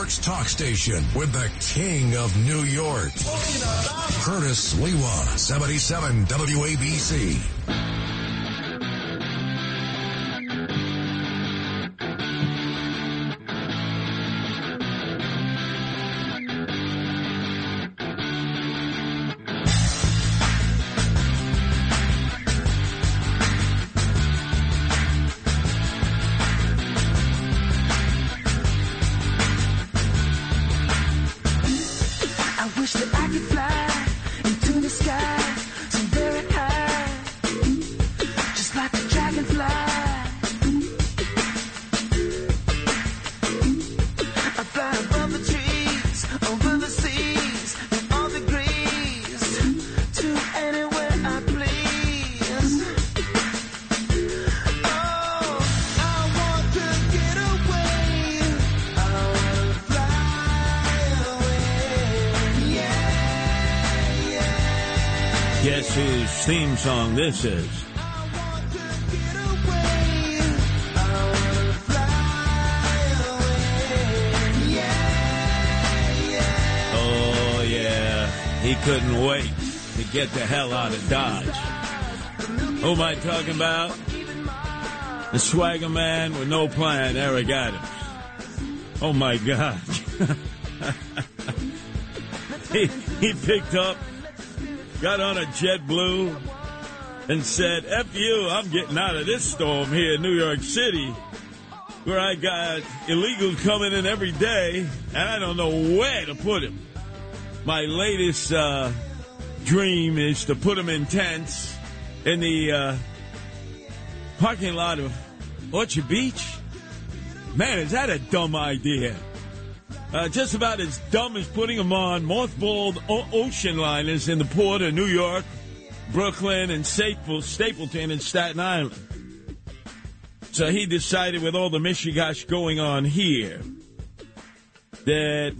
York's talk station with the king of New York. Curtis Sliwa, 77 WABC. Song this is? Oh, yeah. He couldn't wait to get the hell out of Dodge. Who am I talking about? The swagger man with no plan, Eric Adams. Oh, my God. he, he picked up, got on a JetBlue, and said, F you, I'm getting out of this storm here in New York City, where I got illegals coming in every day, and I don't know where to put them. My latest uh, dream is to put them in tents in the uh, parking lot of Orchard Beach. Man, is that a dumb idea? Uh, just about as dumb as putting them on mothballed o- ocean liners in the port of New York, Brooklyn, and Stapleton and Staten Island. So he decided, with all the mishigash going on here, that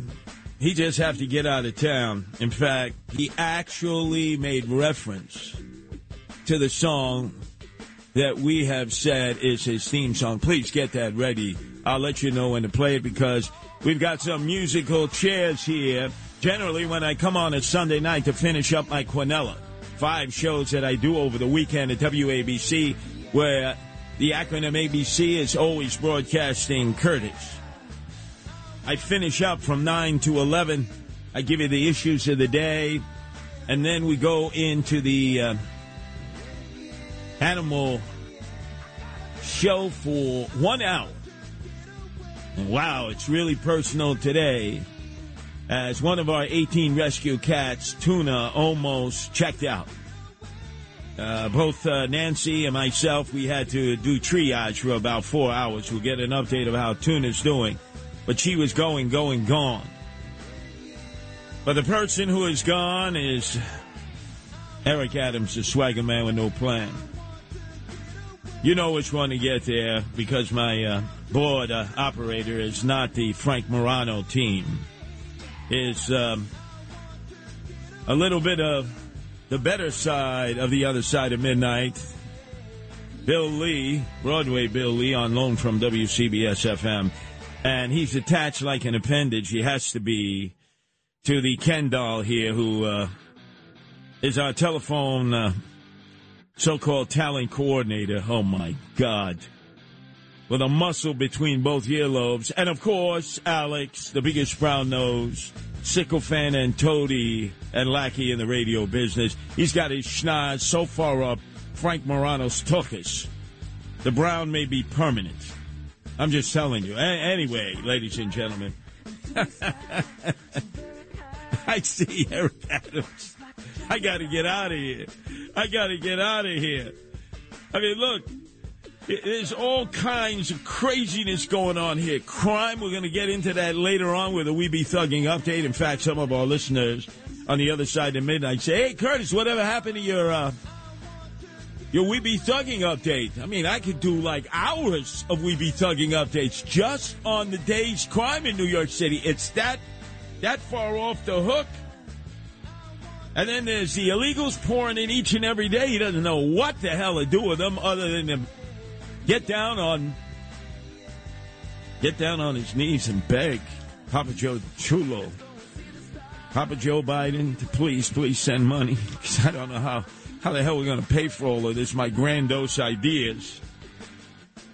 he just have to get out of town. In fact, he actually made reference to the song that we have said is his theme song. Please get that ready. I'll let you know when to play it because we've got some musical chairs here. Generally, when I come on a Sunday night to finish up my Quinella, five shows that I do over the weekend at WABC, where the acronym ABC is always broadcasting Curtis. I finish up from 9 to 11. I give you the issues of the day, and then we go into the uh, animal show for one hour. Wow, it's really personal today. As one of our 18 rescue cats, Tuna, almost checked out. Uh, both uh, Nancy and myself, we had to do triage for about four hours. We'll get an update of how Tuna's doing. But she was going, going, gone. But the person who is gone is Eric Adams, the swagger man with no plan. You know which one to get there because my uh, board uh, operator is not the Frank Morano team. Is um, a little bit of the better side of the other side of midnight. Bill Lee, Broadway Bill Lee, on loan from WCBS FM, and he's attached like an appendage. He has to be to the Ken doll here, who uh, is our telephone uh, so-called talent coordinator. Oh my God. With a muscle between both earlobes. And of course, Alex, the biggest brown nose, sycophant and toady and lackey in the radio business. He's got his schnoz so far up, Frank Morano's tuchus. The brown may be permanent. I'm just telling you. A- anyway, ladies and gentlemen. I see Eric Adams. I got to get out of here. I got to get out of here. I mean, look, There's all kinds of craziness going on here. Crime, we're going to get into that later on with a We Be Thugging update. In fact, some of our listeners on the other side of midnight say, hey, Curtis, whatever happened to your, uh, your We Be Thugging update? I mean, I could do like hours of We Be Thugging updates just on the day's crime in New York City. It's that, that far off the hook. And then there's the illegals pouring in each and every day. He doesn't know what the hell to do with them other than get down on get down on his knees and beg Papa Joe Chulo, Papa Joe Biden to please, please send money because I don't know how how the hell we're going to pay for all of this. My grandiose ideas.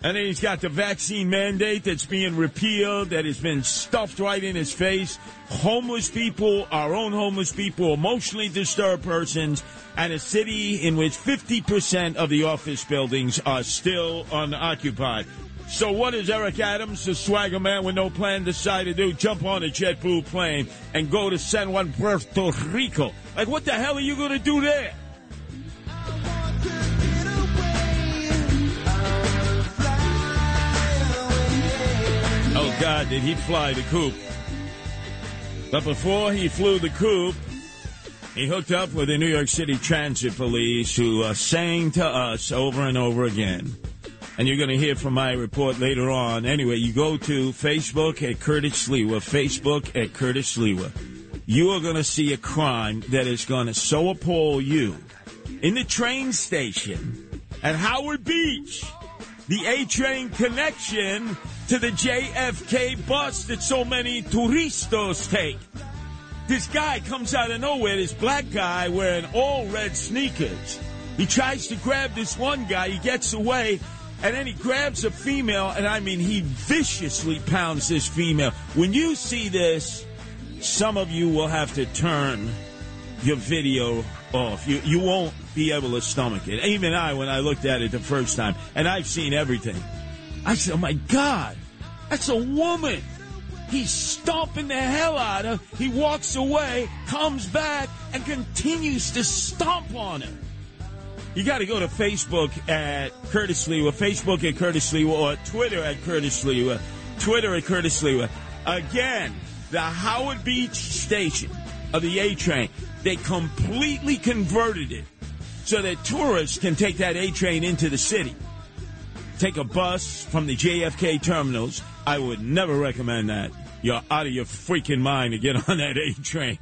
And then he's got the vaccine mandate that's being repealed, that has been stuffed right in his face. Homeless people, our own homeless people, emotionally disturbed persons, and a city in which 50% of the office buildings are still unoccupied. So what does Eric Adams, the swagger man with no plan, decide to do? Jump on a JetBlue plane and go to San Juan, Puerto Rico. Like, what the hell are you going to do there? God, did he fly the coop? But before he flew the coop, he hooked up with the New York City Transit Police who uh, sang to us over and over again. And you're going to hear from my report later on. Anyway, you go to Facebook at Curtis Sliwa, Facebook at Curtis Sliwa. You are going to see a crime that is going to so appall you. In the train station at Howard Beach, the A train connection to the JFK bus that so many turistas take. This guy comes out of nowhere, this black guy wearing all red sneakers. He tries to grab this one guy, he gets away, and then he grabs a female, and I mean, he viciously pounds this female. When you see this, some of you will have to turn your video off. You, you won't be able to stomach it. Even I, when I looked at it the first time, and I've seen everything, I said, oh my God, that's a woman. He's stomping the hell out of her. He walks away, comes back, and continues to stomp on her. You got to go to Facebook at Curtis Sliwa, Facebook at Curtis Sliwa, or Twitter at Curtis Sliwa, Twitter at Curtis Sliwa. Again, the Howard Beach station of the A train, they completely converted it so that tourists can take that A train into the city. Take a bus from the JFK terminals. I would never recommend that. You're out of your freaking mind to get on that A train.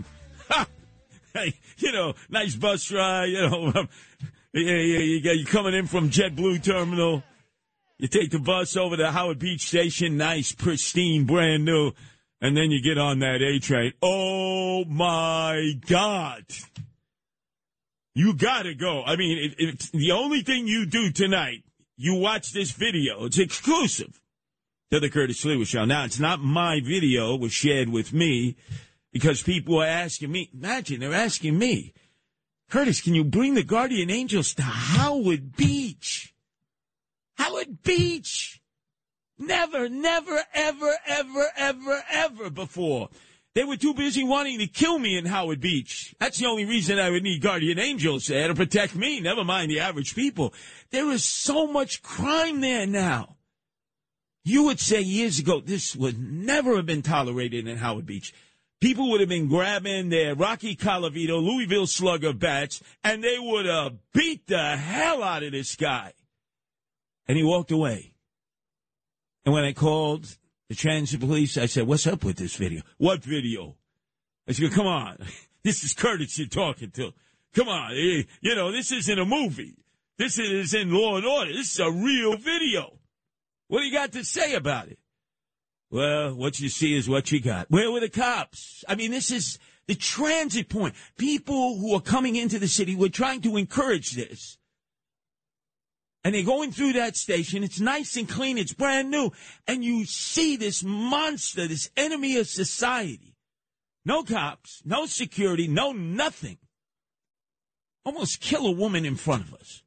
hey, you know, nice bus ride, you know. yeah, yeah, you got you coming in from JetBlue terminal. You take the bus over to Howard Beach Station, nice, pristine, brand new, and then you get on that A train. Oh my God. You gotta go. I mean, if, if the only thing you do tonight, you watch this video. It's exclusive to the Curtis Sliwa Show. Now, it's not my video. It was shared with me because people are asking me. Imagine they're asking me, Curtis, can you bring the Guardian Angels to Howard Beach? Howard Beach. Never, never, ever, ever, ever, ever before. They were too busy wanting to kill me in Howard Beach. That's the only reason I would need guardian angels there to protect me, never mind the average people. There is so much crime there now. You would say years ago, this would never have been tolerated in Howard Beach. People would have been grabbing their Rocky Colavito, Louisville Slugger bats, and they would have beat the hell out of this guy. And he walked away. And when I called the transit police. I said, what's up with this video? What video? I said, come on. This is Curtis you're talking to. Come on. Eh, you know, this isn't a movie. This is in Law and Order. This is a real video. What do you got to say about it? Well, what you see is what you got. Where were the cops? I mean, this is the transit point. People who are coming into the city, we're trying to encourage this and they're going through that station. It's nice and clean. It's brand new. And you see this monster, this enemy of society. No cops, no security, no nothing. Almost kill a woman in front of us.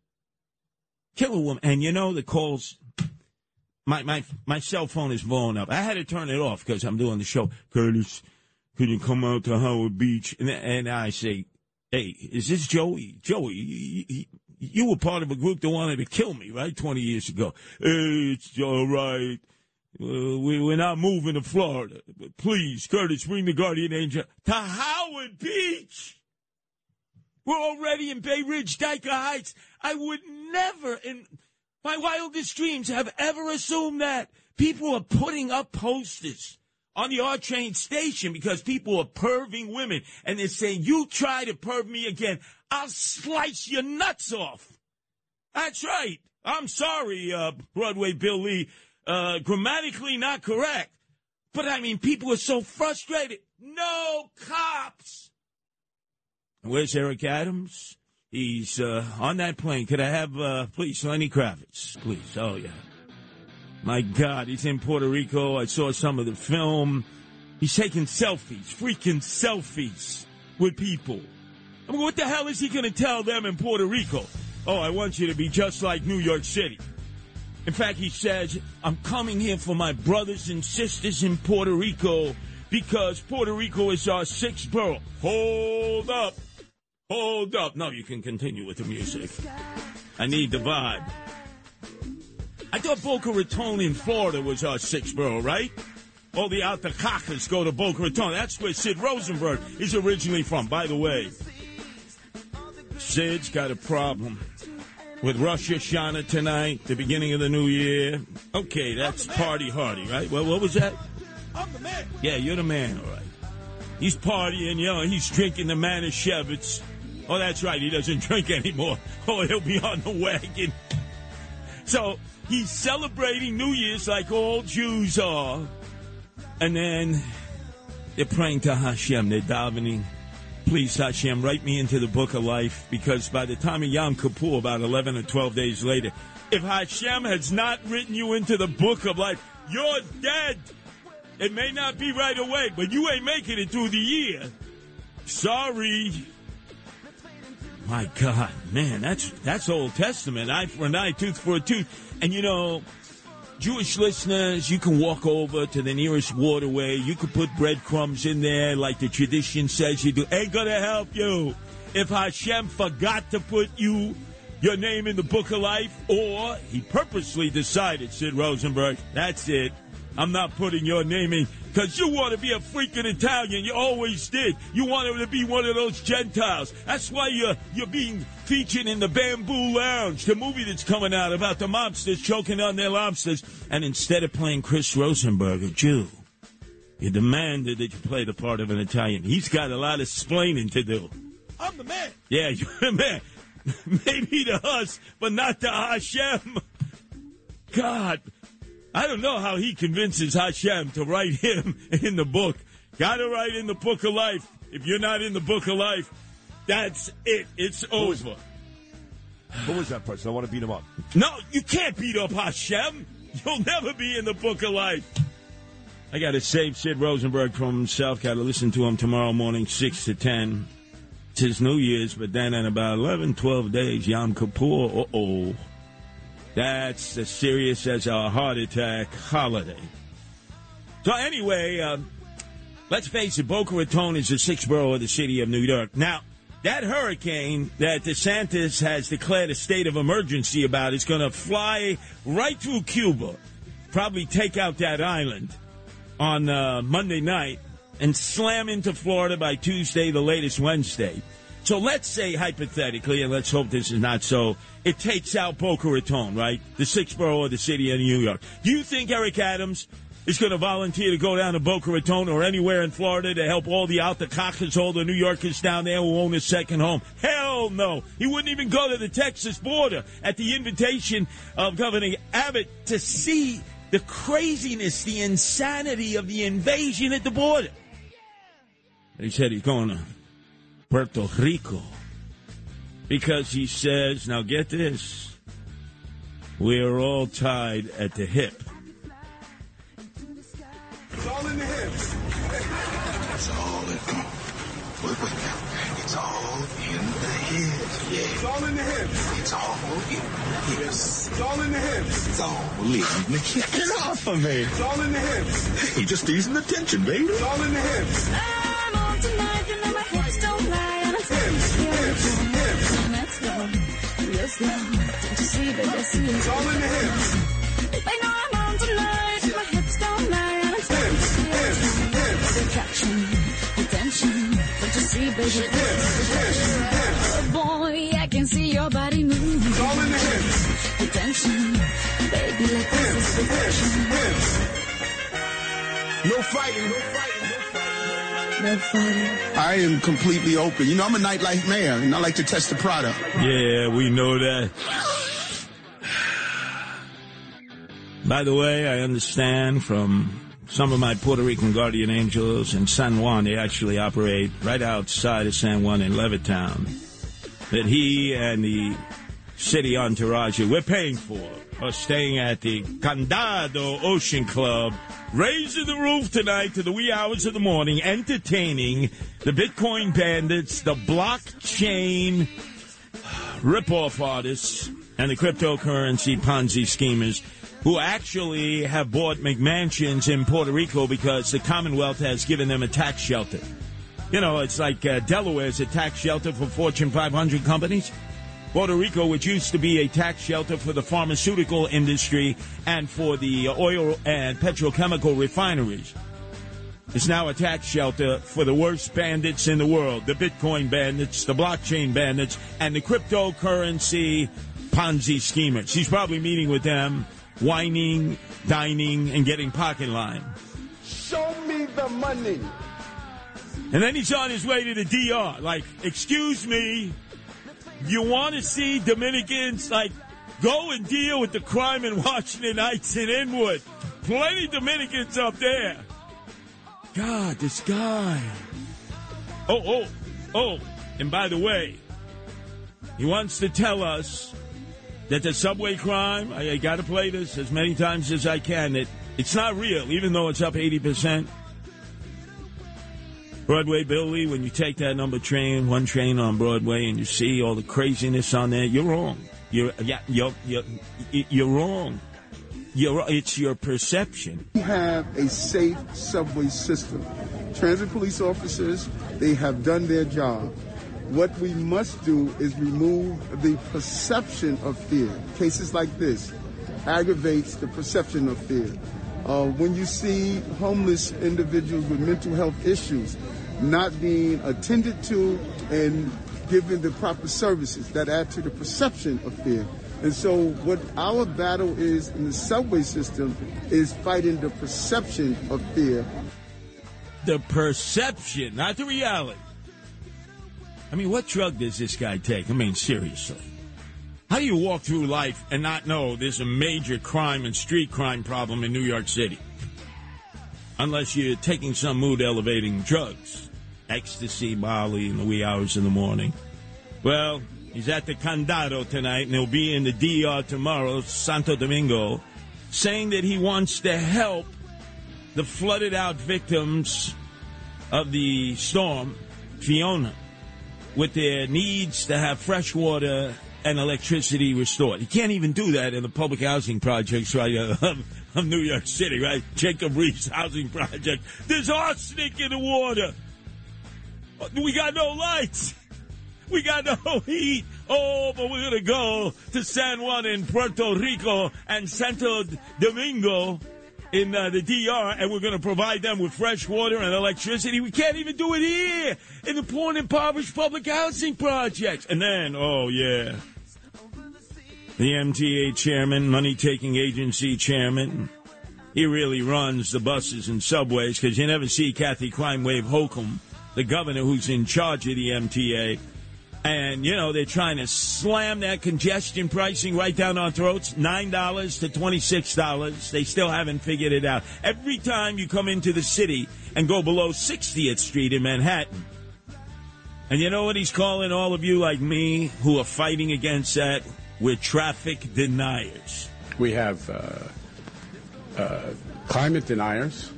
Kill a woman. And you know, the calls, my, my, my cell phone is blowing up. I had to turn it off because I'm doing the show. Curtis, could you come out to Howard Beach? And, and I say, hey, is this Joey? Joey, You were part of a group that wanted to kill me, right? 20 years ago. It's all right. Uh, we, we're not moving to Florida. But please, Curtis, bring the guardian angel to Howard Beach. We're already in Bay Ridge, Dyker Heights. I would never, in my wildest dreams, have ever assumed that. People are putting up posters on the R train station because people are perving women. And they're saying, you try to perv me again, I'll slice your nuts off. That's right. I'm sorry, uh, Broadway Bill Lee. Uh, grammatically not correct. But I mean, people are so frustrated. No cops. Where's Eric Adams? He's uh, on that plane. Could I have, uh, please, Lenny Kravitz, please? Oh, yeah. My God, he's in Puerto Rico. I saw some of the film. He's taking selfies, freaking selfies with people. I mean, what the hell is he going to tell them in Puerto Rico? Oh, I want you to be just like New York City. In fact, he says, I'm coming here for my brothers and sisters in Puerto Rico because Puerto Rico is our sixth borough. Hold up. Hold up. No, you can continue with the music. I need the vibe. I thought Boca Raton in Florida was uh, our sixth borough, right? All the Altacacas go to Boca Raton. That's where Sid Rosenberg is originally from. By the way, Sid's got a problem with Rosh Hashanah tonight, the beginning of the new year. Okay, that's party hardy, right? Well, what was that? I'm the man. Yeah, you're the man, all right. He's partying, you know, he's drinking the Manischewitz. Oh, that's right, he doesn't drink anymore. Oh, he'll be on the wagon. So he's celebrating New Year's like all Jews are. And then they're praying to Hashem, they're davening. Please, Hashem, write me into the book of life because by the time of Yom Kippur, about 11 or 12 days later, if Hashem has not written you into the book of life, you're dead. It may not be right away, but you ain't making it through the year. Sorry. My God, man, that's that's Old Testament. Eye for an eye, tooth for a tooth. And you know, Jewish listeners, you can walk over to the nearest waterway. You can put breadcrumbs in there like the tradition says you do. Ain't gonna help you. If Hashem forgot to put you, your name in the book of life, or he purposely decided, Sid Rosenberg, that's it. I'm not putting your name in because you want to be a freaking Italian. You always did. You wanted to be one of those Gentiles. That's why you're you're being featured in the Bamboo Lounge, the movie that's coming out about the mobsters choking on their lobsters. And instead of playing Chris Rosenberg, a Jew, you demanded that you play the part of an Italian. He's got a lot of splaining to do. I'm the man. Yeah, you're the man. Maybe to us, but not to Hashem. God, I don't know how he convinces Hashem to write him in the book. Got to write in the book of life. If you're not in the book of life, that's it. It's over. Who was that person? I want to beat him up. No, you can't beat up Hashem. You'll never be in the book of life. I got to save Sid Rosenberg from himself. Got to listen to him tomorrow morning, 6 to 10. It's his New Year's, but then in about 11, 12 days, Yom Kippur, uh-oh. That's as serious as a heart attack holiday. So anyway, um, let's face it, Boca Raton is the sixth borough of the city of New York. Now, that hurricane that DeSantis has declared a state of emergency about is going to fly right through Cuba, probably take out that island on uh, Monday night, and slam into Florida by Tuesday, the latest Wednesday. So let's say hypothetically, and let's hope this is not so, it takes out Boca Raton, right? The sixth borough of the city of New York. Do you think Eric Adams is going to volunteer to go down to Boca Raton or anywhere in Florida to help all the Altacacas, all the New Yorkers down there who own a second home? Hell no. He wouldn't even go to the Texas border at the invitation of Governor Abbott to see the craziness, the insanity of the invasion at the border. He said he's going to Puerto Rico because he says, now get this, we're all tied at the hip. It's all in the hips. It's all in. Wait, wait now. It's all in the hips. Yeah. It's all in the hips. It's all in the hips. It's all in the hips. It's all in the hips. Get off of me. It's all in the hips. You're just easing the tension, baby. It's all in the hips. I'm on tonight, you know my hips don't lie, and. My hips don't No fighting, no fighting, no fighting. I am completely open. You know, I'm a nightlife man, and I like to test the product. Yeah, we know that. By the way, I understand from some of my Puerto Rican guardian angels in San Juan, they actually operate right outside of San Juan in Levittown, that he and the city entourage that we're paying for are staying at the Condado Ocean Club, raising the roof tonight to the wee hours of the morning, entertaining the Bitcoin bandits, the blockchain rip-off artists and the cryptocurrency Ponzi schemers who actually have bought McMansions in Puerto Rico because the Commonwealth has given them a tax shelter. You know, it's like uh, Delaware is a tax shelter for Fortune 500 companies. Puerto Rico, which used to be a tax shelter for the pharmaceutical industry and for the oil and petrochemical refineries, is now a tax shelter for the worst bandits in the world the Bitcoin bandits, the blockchain bandits, and the cryptocurrency Ponzi schemers. He's probably meeting with them, whining, dining, and getting pocket line. Show me the money. And then he's on his way to the DR. Like, excuse me, you want to see Dominicans, like, go and deal with the crime in Washington Heights and Inwood. Plenty Dominicans up there. God, this guy. Oh, oh, oh. And by the way, he wants to tell us that the subway crime, I, I got to play this as many times as I can, that it's not real, even though it's up 80%. Broadway Billy, when you take that number train, one train on Broadway, and you see all the craziness on there, you're wrong. You're yeah, you're you're, you're wrong. You're it's your perception. We have a safe subway system. Transit police officers, they have done their job. What we must do is remove the perception of fear. Cases like this aggravates the perception of fear. Uh, when you see homeless individuals with mental health issues not being attended to and given the proper services that add to the perception of fear. And so what our battle is in the subway system is fighting the perception of fear. The perception, not the reality. I mean, what drug does this guy take? I mean, seriously. How do you walk through life and not know there's a major crime and street crime problem in New York City? Unless you're taking some mood elevating drugs, ecstasy, Molly, in the wee hours in the morning. Well, he's at the Condado tonight and he'll be in the DR tomorrow, Santo Domingo, saying that he wants to help the flooded out victims of the storm, Fiona, with their needs to have fresh water and electricity restored. He can't even do that in the public housing projects right uh, of, of New York City, right? Jacob Riis housing project. There's arsenic in the water. We got no lights. We got no heat. Oh, but we're gonna go to San Juan in Puerto Rico and Santo Domingo in uh, the DR, and we're gonna provide them with fresh water and electricity. We can't even do it here in the poor and impoverished public housing projects. And then, oh yeah, the MTA chairman, money taking agency chairman. He really runs the buses and subways because you never see Kathy Crime Wave Hochul, the governor who's in charge of the MTA. And, you know, they're trying to slam that congestion pricing right down our throats $9 to $26. They still haven't figured it out. Every time you come into the city and go below 60th Street in Manhattan, and you know what he's calling all of you like me who are fighting against that? We're traffic deniers. We have uh, uh, climate deniers.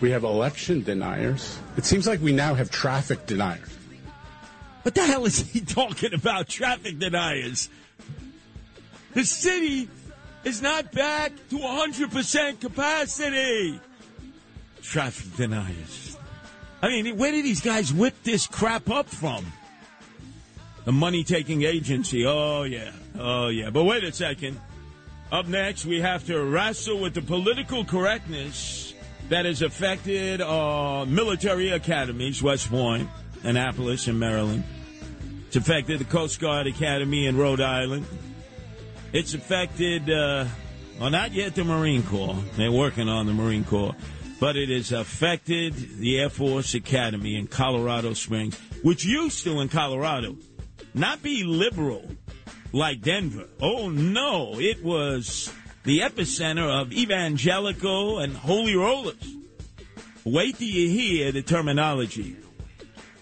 We have election deniers. It seems like we now have traffic deniers. What the hell is he talking about? Traffic deniers. The city is not back to 100% capacity. Traffic deniers. I mean, where did these guys whip this crap up from? The money taking agency. Oh, yeah. Oh, yeah. But wait a second. Up next, we have to wrestle with the political correctness that has affected our military academies, West Point, Annapolis, and Maryland. It's affected the Coast Guard Academy in Rhode Island. It's affected, uh, well, not yet the Marine Corps. They're working on the Marine Corps. But it has affected the Air Force Academy in Colorado Springs, which used to, in Colorado, not be liberal like Denver. Oh, no. It was the epicenter of evangelical and holy rollers. Wait till you hear the terminology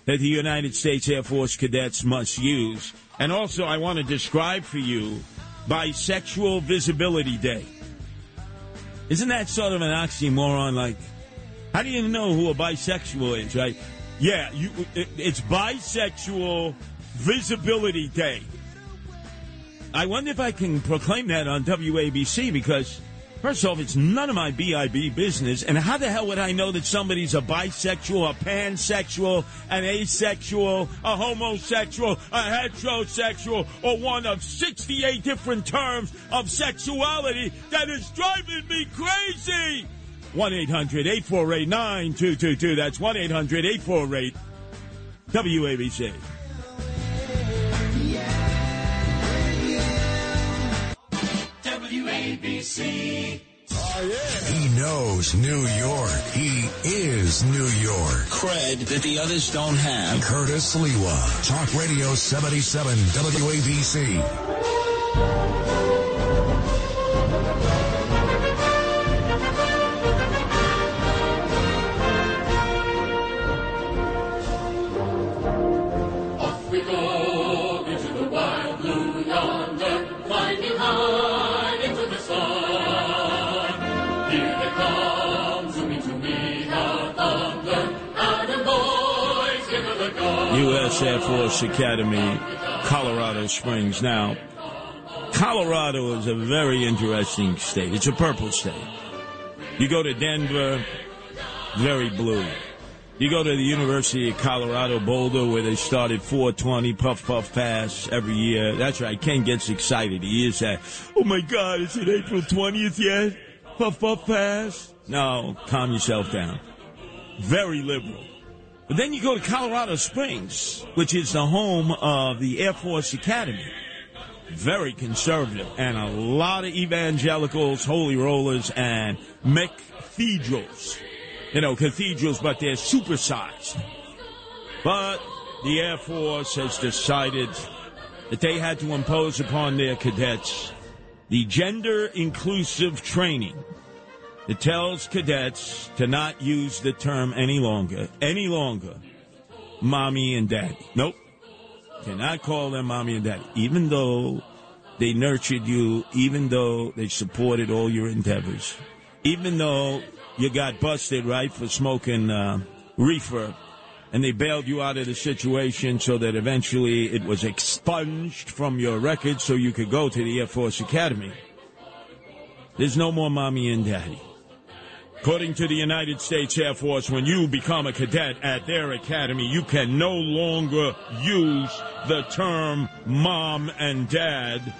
that the United States Air Force cadets must use. And also, I want to describe for you Bisexual Visibility Day. Isn't that sort of an oxymoron? Like, how do you know who a bisexual is, right? Yeah, you, it, it's Bisexual Visibility Day. I wonder if I can proclaim that on WABC because, first off, it's none of my BIB business. And how the hell would I know that somebody's a bisexual, a pansexual, an asexual, a homosexual, a heterosexual, or one of 68 different terms of sexuality that is driving me crazy? 1 800 848 9222. That's 1 800 848 WABC. WABC. He knows New York. He is New York. Cred that the others don't have. Curtis Sliwa. Talk Radio 77 WABC. Air Force Academy, Colorado Springs. Now, Colorado is a very interesting state. It's a purple state. You go to Denver, very blue. You go to the University of Colorado Boulder, where they started 420 puff puff pass every year. That's right. Ken gets excited. He is that. Oh my God! Is it April 20th yet? Puff puff pass. No, calm yourself down. Very liberal. But then you go to Colorado Springs, which is the home of the Air Force Academy. Very conservative, and a lot of evangelicals, holy rollers, and cathedrals. You know, cathedrals, but they're supersized. But the Air Force has decided that they had to impose upon their cadets the gender inclusive training that tells cadets to not use the term any longer, any longer, mommy and daddy. Nope. Cannot call them mommy and daddy, even though they nurtured you, even though they supported all your endeavors, even though you got busted, right, for smoking uh, reefer, and they bailed you out of the situation so that eventually it was expunged from your record so you could go to the Air Force Academy. There's no more mommy and daddy. According to the United States Air Force, when you become a cadet at their academy, you can no longer use the term mom and dad,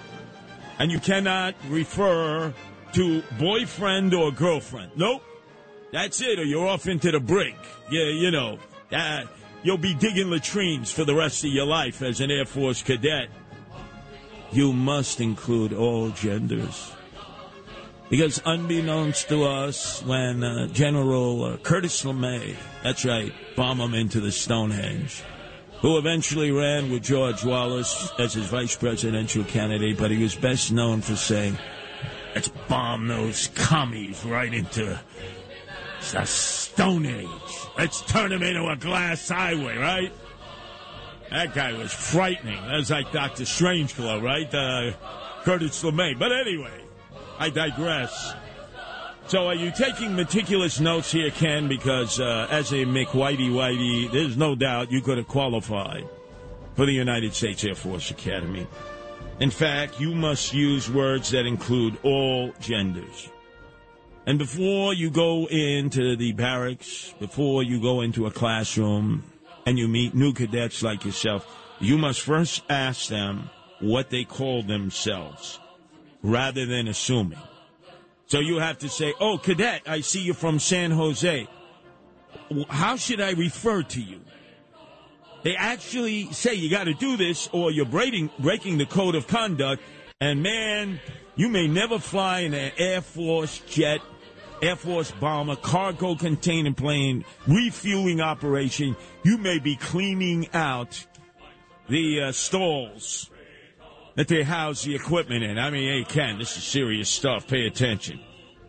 and you cannot refer to boyfriend or girlfriend. Nope. That's it, or you're off into the brink. Yeah, you know, uh, you'll be digging latrines for the rest of your life as an Air Force cadet. You must include all genders. Because unbeknownst to us, when uh, General uh, Curtis LeMay, that's right, bomb him into the Stonehenge, who eventually ran with George Wallace as his vice presidential candidate, but he was best known for saying, let's bomb those commies right into the Stone Age. Let's turn them into a glass highway, right? That guy was frightening. That was like Dr. Strangelove, right? Uh, Curtis LeMay. But anyway, I digress. So are you taking meticulous notes here, Ken? Because uh, as a McWhitey Whitey, there's no doubt you could have qualified for the United States Air Force Academy. In fact, you must use words that include all genders. And before you go into the barracks, before you go into a classroom and you meet new cadets like yourself, you must first ask them what they call themselves rather than assuming. So you have to say, Oh, cadet, I see you from San Jose. How should I refer to you? They actually say you got to do this or you're breaking, breaking the code of conduct. And man, you may never fly in an Air Force jet, Air Force bomber, cargo container plane, refueling operation. You may be cleaning out the uh, stalls that they house the equipment in. I mean, hey, Ken, this is serious stuff. Pay attention.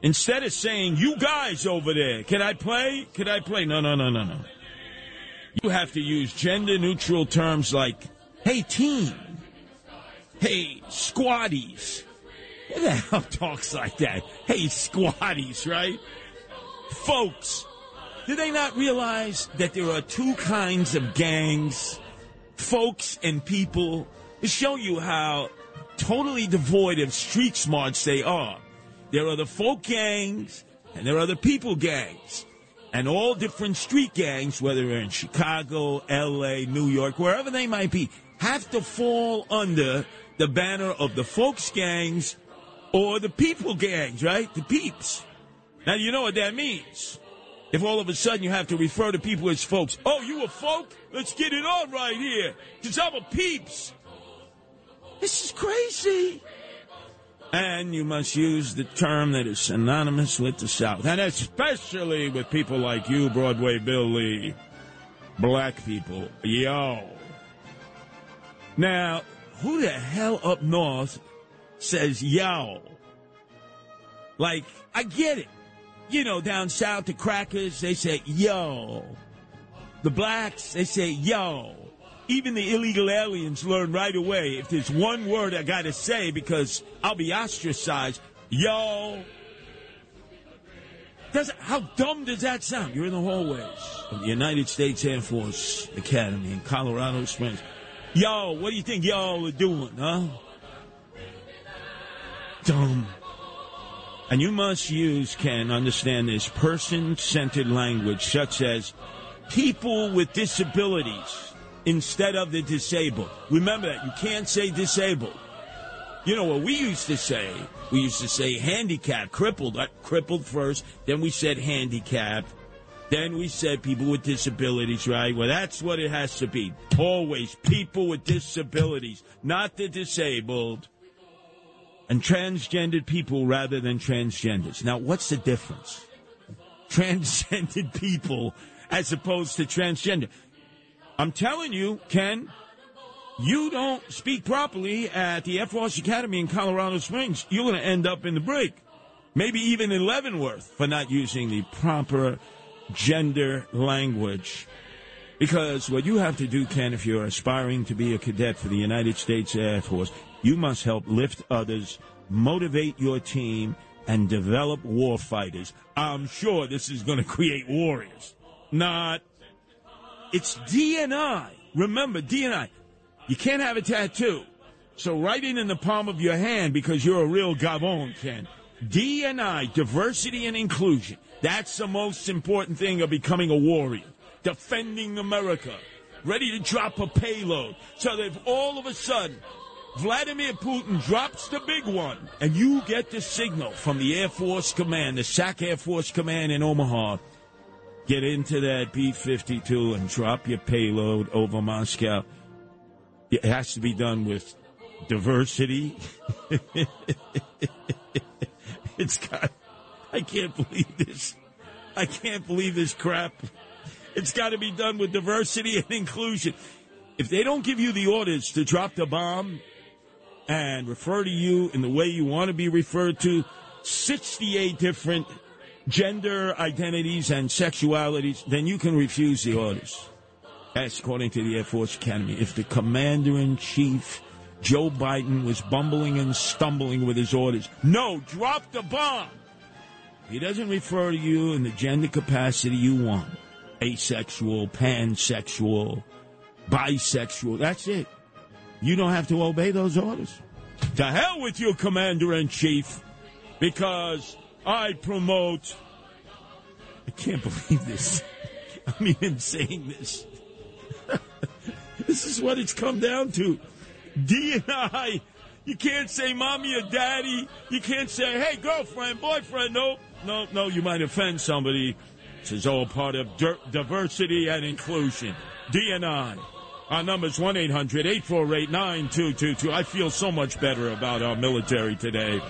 Instead of saying, you guys over there, can I play? Can I play? No, no, no, no, no. You have to use gender neutral terms like, hey, team. Hey, squaddies. Who the hell talks like that? Hey, squaddies, right? Folks, do they not realize that there are two kinds of gangs? Folks and people show you how totally devoid of street smarts they are. There are the folk gangs and there are the people gangs. And all different street gangs, whether they're in Chicago, LA, New York, wherever they might be, have to fall under the banner of the folks gangs or the people gangs, right? The peeps. Now you know what that means. If all of a sudden you have to refer to people as folks, oh, you a folk? Let's get it on right here. Cause I'm a peeps. This is crazy. And you must use the term that is synonymous with the South. And especially with people like you, Broadway Bill Lee. Black people. Yo. Now, who the hell up north says yo? Like, I get it. You know, down south, the crackers, they say yo. The blacks, they say yo. Even the illegal aliens learn right away if there's one word I gotta say because I'll be ostracized. Yo. Does, how dumb does that sound? You're in the hallways of the United States Air Force Academy in Colorado Springs. Yo, what do you think y'all are doing, huh? Dumb. And you must use, Ken, understand this, person centered language such as people with disabilities instead of the disabled. Remember that. You can't say disabled. You know what we used to say? We used to say handicapped, crippled, uh, crippled first, then we said handicapped, then we said people with disabilities, right? Well, that's what it has to be. Always people with disabilities, not the disabled. And transgendered people rather than transgenders. Now, what's the difference? Transgendered people as opposed to transgender. I'm telling you, Ken, you don't speak properly at the Air Force Academy in Colorado Springs, you're going to end up in the break. Maybe even in Leavenworth for not using the proper gender language. Because what you have to do, Ken, if you're aspiring to be a cadet for the United States Air Force, you must help lift others, motivate your team, and develop war fighters. I'm sure this is going to create warriors. Not. It's DNI. Remember, DNI. You can't have a tattoo. So write it in the palm of your hand because you're a real Gabon, Ken. DNI, diversity and inclusion. That's the most important thing of becoming a warrior. Defending America. Ready to drop a payload. So that if all of a sudden Vladimir Putin drops the big one and you get the signal from the Air Force Command, the SAC Air Force Command in Omaha, get into that B 52 and drop your payload over Moscow. It has to be done with diversity. it's got. I can't believe this. I can't believe this crap. It's got to be done with diversity and inclusion. If they don't give you the orders to drop the bomb and refer to you in the way you want to be referred to, 68 different gender identities and sexualities, then you can refuse the orders. That's according to the Air Force Academy. If the commander in chief, Joe Biden, was bumbling and stumbling with his orders, no, drop the bomb. He doesn't refer to you in the gender capacity you want asexual, pansexual, bisexual. That's it. You don't have to obey those orders. To hell with you, commander in chief, because I promote. I can't believe this. I'm even saying this. This is what it's come down to. D and I. You can't say mommy or daddy. You can't say, hey, girlfriend, boyfriend. No, no, no. You might offend somebody. This is all part of diversity and inclusion. D and I. Our number's 1 800 848 9222. I feel so much better about our military today.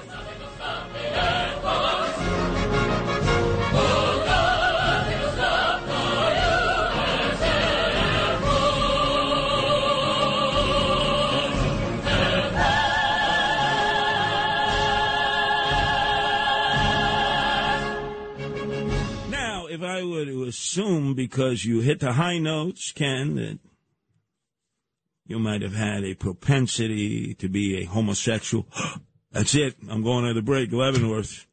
Now, if I were to assume because you hit the high notes, Ken, that you might have had a propensity to be a homosexual. That's it. I'm going to the break. Leavenworth.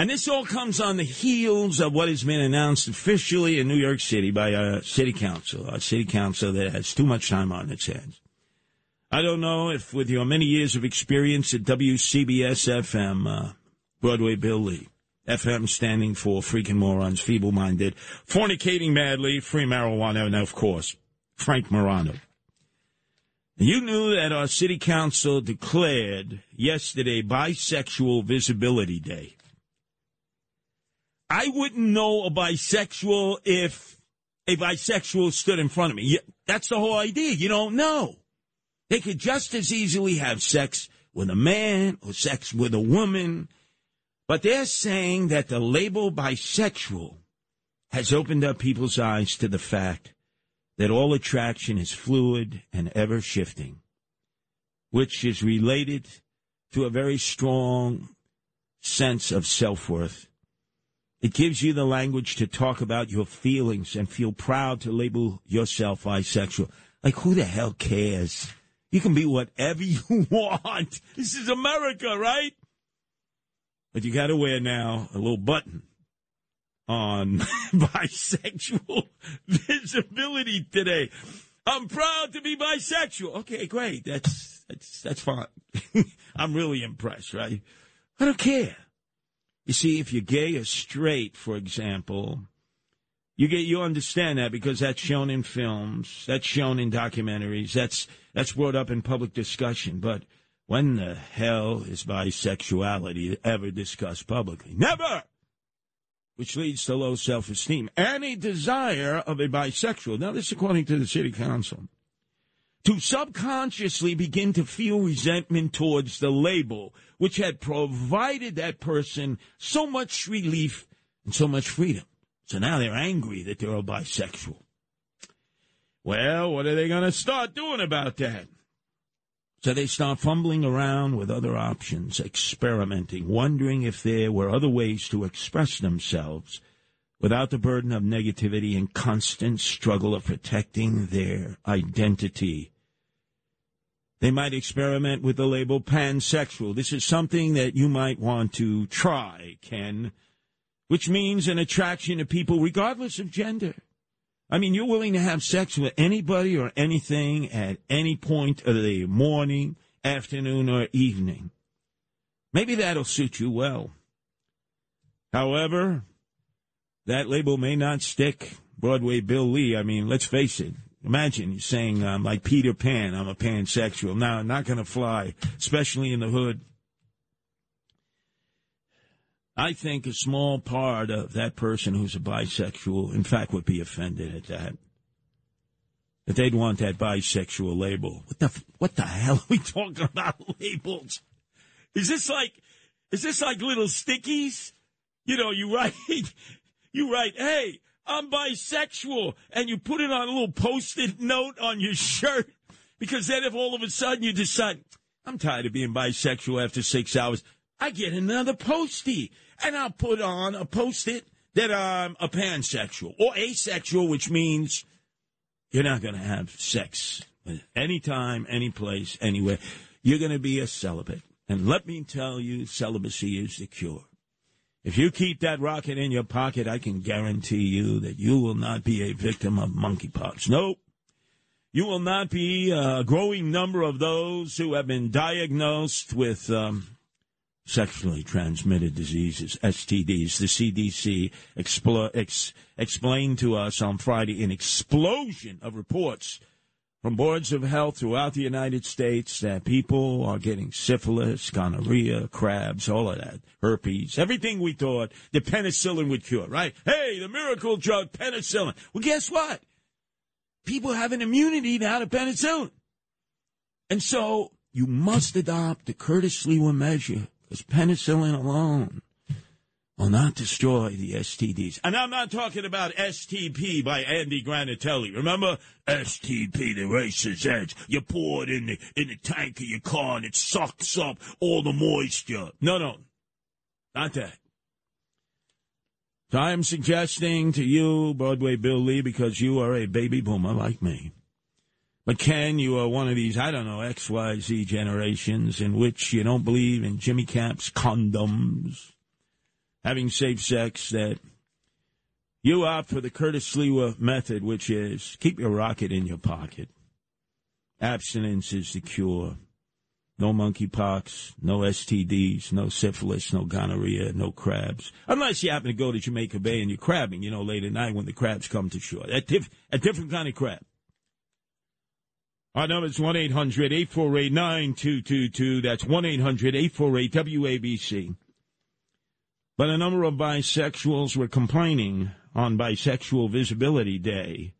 And this all comes on the heels of what has been announced officially in New York City by a city council, a city council that has too much time on its hands. I don't know if, with your many years of experience at WCBS FM, uh, Broadway Bill Lee, FM standing for freaking morons, feeble minded, fornicating madly, free marijuana, and of course, Frank Morano. You knew that our city council declared yesterday Bisexual Visibility Day. I wouldn't know a bisexual if a bisexual stood in front of me. That's the whole idea. You don't know. They could just as easily have sex with a man or sex with a woman, but they're saying that the label bisexual has opened up people's eyes to the fact that all attraction is fluid and ever shifting, which is related to a very strong sense of self worth. It gives you the language to talk about your feelings and feel proud to label yourself bisexual. Like, who the hell cares? You can be whatever you want. This is America, right? But you got to wear now a little button on bisexual visibility today. I'm proud to be bisexual. Okay, great. That's that's that's fine. I'm really impressed, right? I don't care. You see, if you're gay or straight, for example, you get you understand that because that's shown in films, that's shown in documentaries, that's that's brought up in public discussion. But when the hell is bisexuality ever discussed publicly? Never which leads to low self esteem and a desire of a bisexual. Now, this according to the city council. To subconsciously begin to feel resentment towards the label, which had provided that person so much relief and so much freedom. So now they're angry that they're a bisexual. Well, what are they going to start doing about that? So they start fumbling around with other options, experimenting, wondering if there were other ways to express themselves without the burden of negativity and constant struggle of protecting their identity. They might experiment with the label pansexual. This is something that you might want to try, Ken, which means an attraction to people regardless of gender. I mean, you're willing to have sex with anybody or anything at any point of the morning, afternoon, or evening. Maybe that'll suit you well. However, that label may not stick. Broadway Bill Lee, I mean, let's face it. Imagine saying, I'm like Peter Pan, I'm a pansexual. Now, not going to fly, especially in the hood. I think a small part of that person who's a bisexual, in fact, would be offended at that. That they'd want that bisexual label. What the what the hell are we talking about labels? Is this like is this like little stickies? You know, you write you write, hey, I'm bisexual, and you put it on a little post-it note on your shirt. Because then if all of a sudden you decide, I'm tired of being bisexual after six hours, I get another postie and I'll put on a post-it that I'm a pansexual or asexual, which means you're not going to have sex anytime, any place, anywhere. You're going to be a celibate. And let me tell you, celibacy is the cure. If you keep that rocket in your pocket, I can guarantee you that you will not be a victim of monkeypox. Nope. You will not be a growing number of those who have been diagnosed with um, sexually transmitted diseases, STDs. The CDC ex- explained to us on Friday an explosion of reports from boards of health throughout the United States that people are getting syphilis, gonorrhea, crabs, all of that, herpes, everything we thought the penicillin would cure, right? Hey, the miracle drug, penicillin. Well, guess what? People have an immunity now to penicillin. And so you must adopt the Curtis Sliwa measure because penicillin alone will not destroy the STDs. And I'm not talking about STP by Andy Granatelli. Remember STP, the racer's edge? You pour it in the in the tank of your car and it sucks up all the moisture. No, no, not that. So I am suggesting to you, Broadway Bill Lee, because you are a baby boomer like me. But Ken, you are one of these, I don't know, XYZ generations in which you don't believe in Jimmy Cap's condoms, having safe sex, that you opt for the Curtis Sliwa method, which is keep your rocket in your pocket. Abstinence is the cure. No monkeypox, no STDs, no syphilis, no gonorrhea, no crabs. Unless you happen to go to Jamaica Bay and you're crabbing, you know, late at night when the crabs come to shore. A, diff- a different kind of crab. Our number is 1 800 848 9222. That's 1 800 848 WABC. But a number of bisexuals were complaining on Bisexual Visibility Day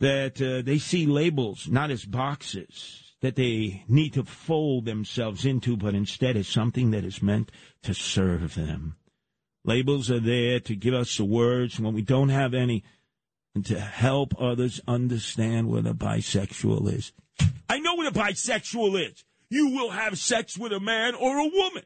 that uh, they see labels not as boxes that they need to fold themselves into, but instead as something that is meant to serve them. Labels are there to give us the words when we don't have any and to help others understand what a bisexual is. I know what a bisexual is. You will have sex with a man or a woman.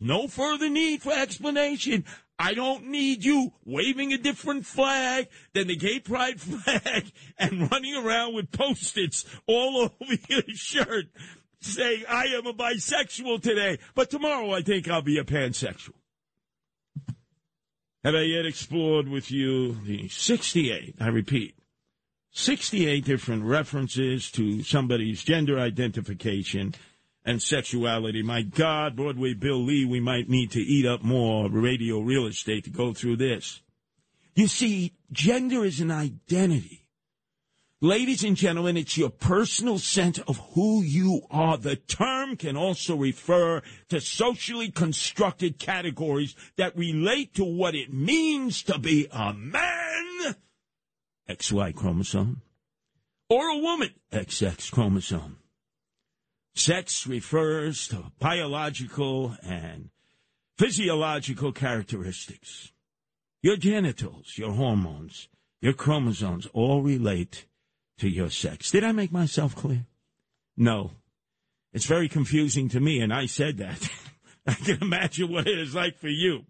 No further need for explanation. I don't need you waving a different flag than the gay pride flag and running around with post-its all over your shirt saying, I am a bisexual today, but tomorrow I think I'll be a pansexual. Have I yet explored with you the 68, I repeat, 68 different references to somebody's gender identification and sexuality. My God, Broadway Bill Lee, we might need to eat up more radio real estate to go through this. You see, gender is an identity. Ladies and gentlemen, it's your personal sense of who you are. The term can also refer to socially constructed categories that relate to what it means to be a man, XY chromosome, or a woman, XX chromosome. Sex refers to biological and physiological characteristics. Your genitals, your hormones, your chromosomes all relate to your sex. Did I make myself clear? No. It's very confusing to me, and I said that. I can imagine what it is like for you.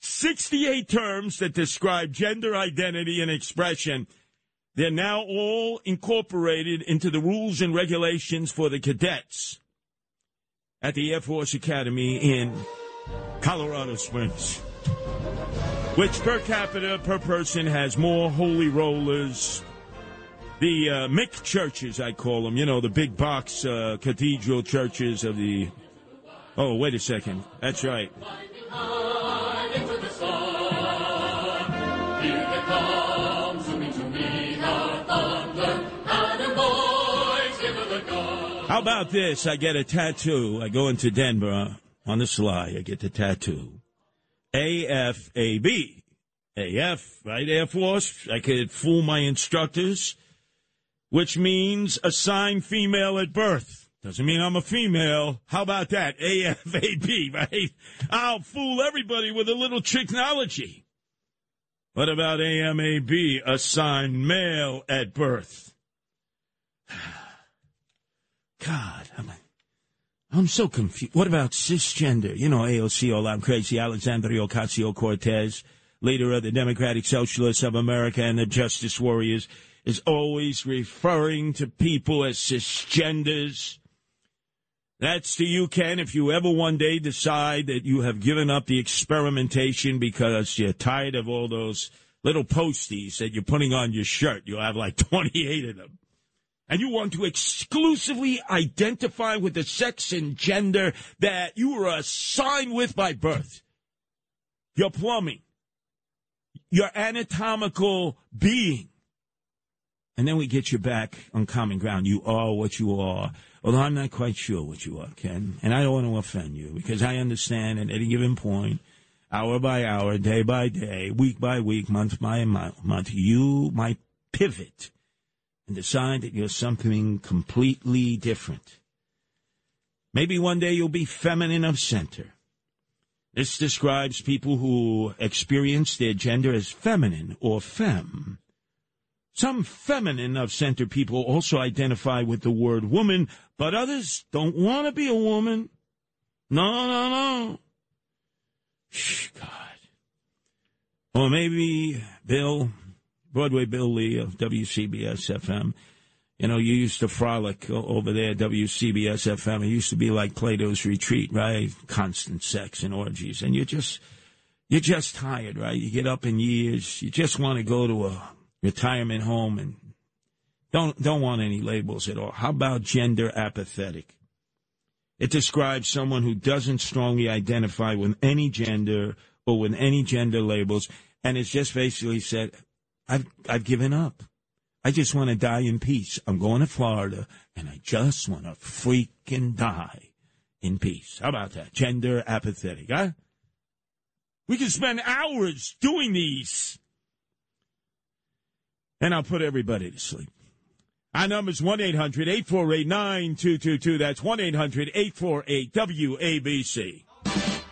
68 terms that describe gender identity and expression. They're now all incorporated into the rules and regulations for the cadets at the Air Force Academy in Colorado Springs, which per capita, per person, has more holy rollers, the uh, Mick churches, I call them, you know, the big box uh, cathedral churches of the. Oh, wait a second. That's right. How about this? I get a tattoo. I go into Denver on the sly. I get the tattoo. AFAB. AF, right? Air Force. I could fool my instructors which means assigned female at birth. Doesn't mean I'm a female. How about that? AFAB, right? I'll fool everybody with a little technology. What about AMAB, assigned male at birth? God, I'm, I'm so confused. What about cisgender? You know, AOC, all I'm crazy, Alexandria Ocasio Cortez, leader of the Democratic Socialists of America and the Justice Warriors is always referring to people as cisgenders. That's to you, Ken, if you ever one day decide that you have given up the experimentation because you're tired of all those little posties that you're putting on your shirt. You'll have like 28 of them. and you want to exclusively identify with the sex and gender that you were assigned with by birth, your plumbing, your anatomical being, and then we get you back on common ground. You are what you are. Although I'm not quite sure what you are, Ken. And I don't want to offend you because I understand at any given point, hour by hour, day by day, week by week, month by month, you might pivot and decide that you're something completely different. Maybe one day you'll be feminine of center. This describes people who experience their gender as feminine or femme. Some feminine of center people also identify with the word woman, but others don't want to be a woman. No, no, no. Shh, God. Or maybe Bill, Broadway Bill Lee of WCBS FM. You know, you used to frolic over there WCBS FM. It used to be like Plato's retreat, right? Constant sex and orgies. And you're just, you're just tired, right? You get up in years. You just want to go to a retirement home and don't, don't want any labels at all. How about gender apathetic? It describes someone who doesn't strongly identify with any gender or with any gender labels and it's just basically said, I've, I've given up. I just want to die in peace. I'm going to Florida and I just want to freaking die in peace. How about that? Gender apathetic, huh? We can spend hours doing these. And I'll put everybody to sleep. Our number is 1 800 848 9222. That's 1 800 848 WABC.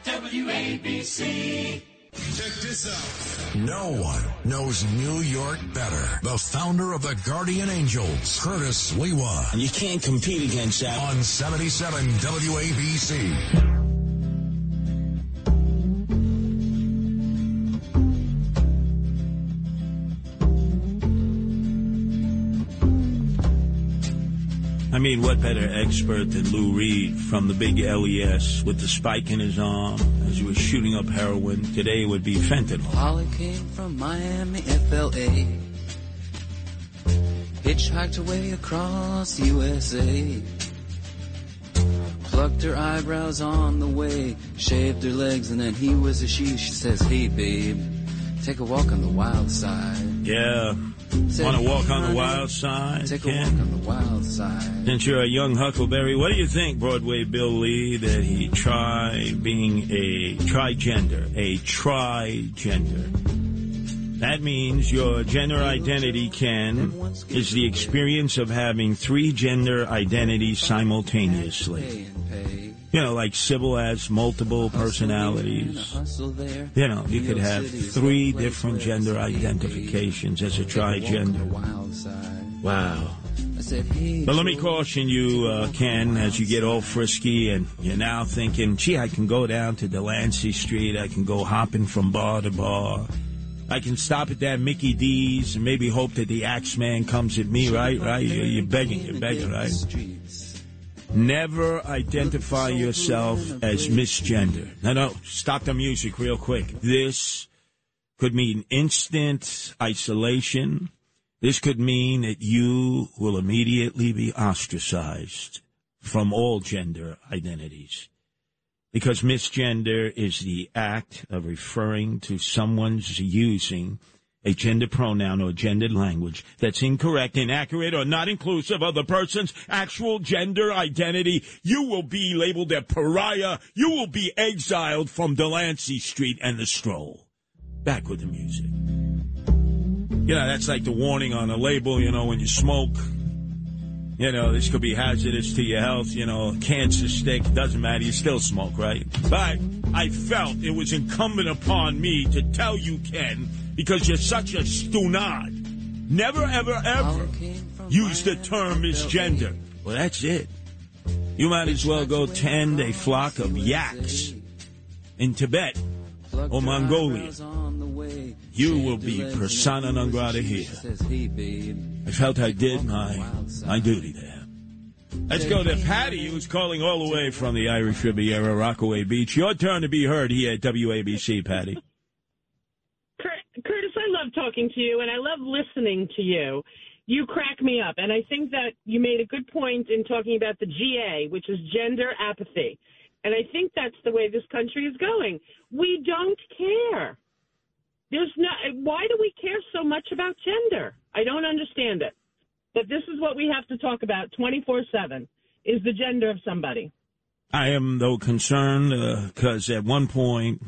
WABC. Check this out. No one knows New York better. The founder of the Guardian Angels, Curtis Sliwa. And you can't compete against that. On 77 WABC. I mean, what better expert than Lou Reed from the big LES with the spike in his arm as he was shooting up heroin? Today would be fentanyl. Holly came from Miami, FLA. Hitchhiked away across USA. Plucked her eyebrows on the way. Shaved her legs and then he was a she. She says, hey babe, take a walk on the wild side. Yeah. Want to walk on the wild side, Take a walk on the wild side. Since you're a young Huckleberry, what do you think, Broadway Bill Lee, that he try being a trigender, a trigender? That means your gender identity, Ken, is the experience of having three gender identities simultaneously. You know, like Sybil has multiple personalities. You know, you could have three different gender identifications as a trigender. Wow. But let me caution you, uh, Ken, as you get all frisky and you're now thinking, gee, I can go down to Delancey Street. I can go hopping from bar to bar. I can stop at that Mickey D's and maybe hope that the Axeman comes at me, right? Right? You're begging, you're begging, right? Never identify yourself as misgender. No, no, stop the music real quick. This could mean instant isolation. This could mean that you will immediately be ostracized from all gender identities. Because misgender is the act of referring to someone's using a gender pronoun or gendered language that's incorrect, inaccurate, or not inclusive of the person's actual gender identity. You will be labeled a pariah. You will be exiled from Delancey Street and the stroll. Back with the music. You know, that's like the warning on a label, you know, when you smoke. You know, this could be hazardous to your health, you know, cancer stick, doesn't matter, you still smoke, right? But I felt it was incumbent upon me to tell you, Ken, because you're such a stunad. Never, ever, ever use the term misgender. Well, that's it. You might as well go tend a flock of yaks in Tibet or Mongolia. You will be persona non grata here. I felt I did my my duty there. Let's go to Patty, who's calling all the way from the Irish Riviera, Rockaway Beach. Your turn to be heard here at WABC, Patty. Cur- Curtis, I love talking to you and I love listening to you. You crack me up. And I think that you made a good point in talking about the GA, which is gender apathy. And I think that's the way this country is going. We don't care. There's no why do we care so much about gender? I don't understand it. But this is what we have to talk about 24/7 is the gender of somebody. I am, though, concerned uh, because at one point,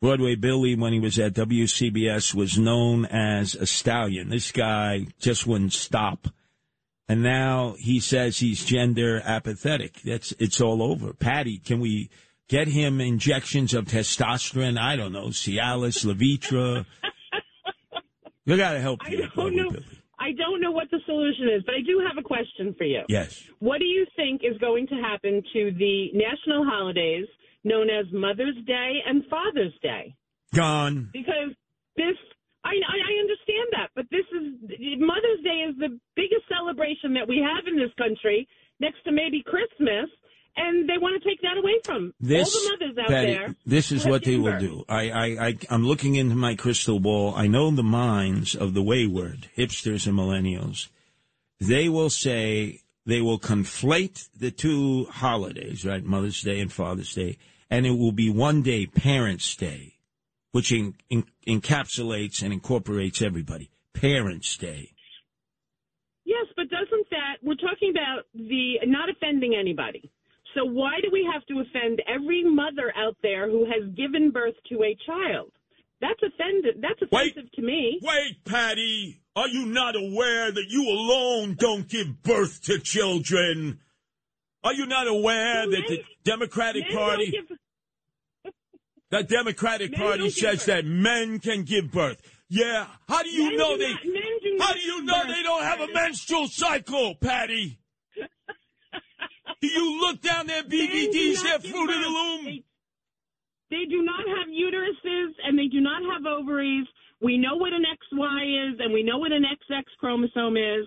Broadway Billy, when he was at WCBS, was known as a stallion. This guy just wouldn't stop. And now he says he's gender apathetic. That's it's all over. Patty, can we get him injections of testosterone? I don't know, Cialis, Levitra. you got to help I don't Broadway know. Billy. I don't know what the solution is, but I do have a question for you. Yes. What do you think is going to happen to the national holidays known as Mother's Day and Father's Day? Gone. Because this, I, I understand that, but this is Mother's Day is the biggest celebration that we have in this country, next to maybe Christmas, and they want to take that away from This, all the mothers out Patty, there. this is what they will birth. do. I, I, I, I'm looking into my crystal ball. I know the minds of the wayward hipsters and millennials. They will say they will conflate the two holidays, right? Mother's Day and Father's Day, and it will be one day, Parents' Day, which in, in, encapsulates and incorporates everybody. Parents' Day. Yes, but doesn't that we're talking about the not offending anybody. So why do we have to offend every mother out there who has given birth to a child? That's offended. That's offensive to me. Wait, Patty, are you not aware that you alone don't give birth to children? Are you not aware that the Democratic Men Party, give- the Democratic Party says that men can give birth? Yeah. How do you Men know do they? not- how do you know birth, they don't have a menstrual cycle, Patty? do you look down their Men do BVDs, not their fruit of the loom? They, they do not have uteruses and they do not have ovaries. We know what an XY is and we know what an XX chromosome is.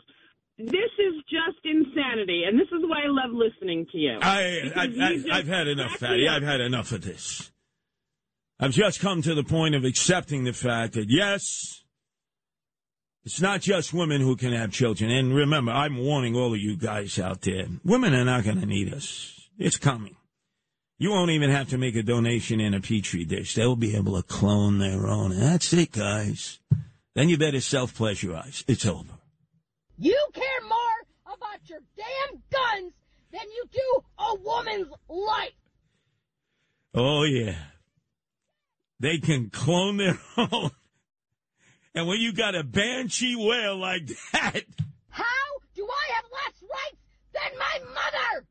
This is just insanity, and this is why I love listening to you. I, Because I, you I, just I've had enough, crack me Patty. I've had enough of this. I've just come to the point of accepting the fact that, yes, it's not just women who can have children. And remember, I'm warning all of you guys out there women are not going to need us. It's coming. You won't even have to make a donation in a petri dish. They'll be able to clone their own. And that's it, guys. Then you better self pleasurize. It's over. You care more about your damn guns than you do a woman's life. Oh, yeah. They can clone their own. And when you got a banshee whale like that, How do I have less rights than my mother?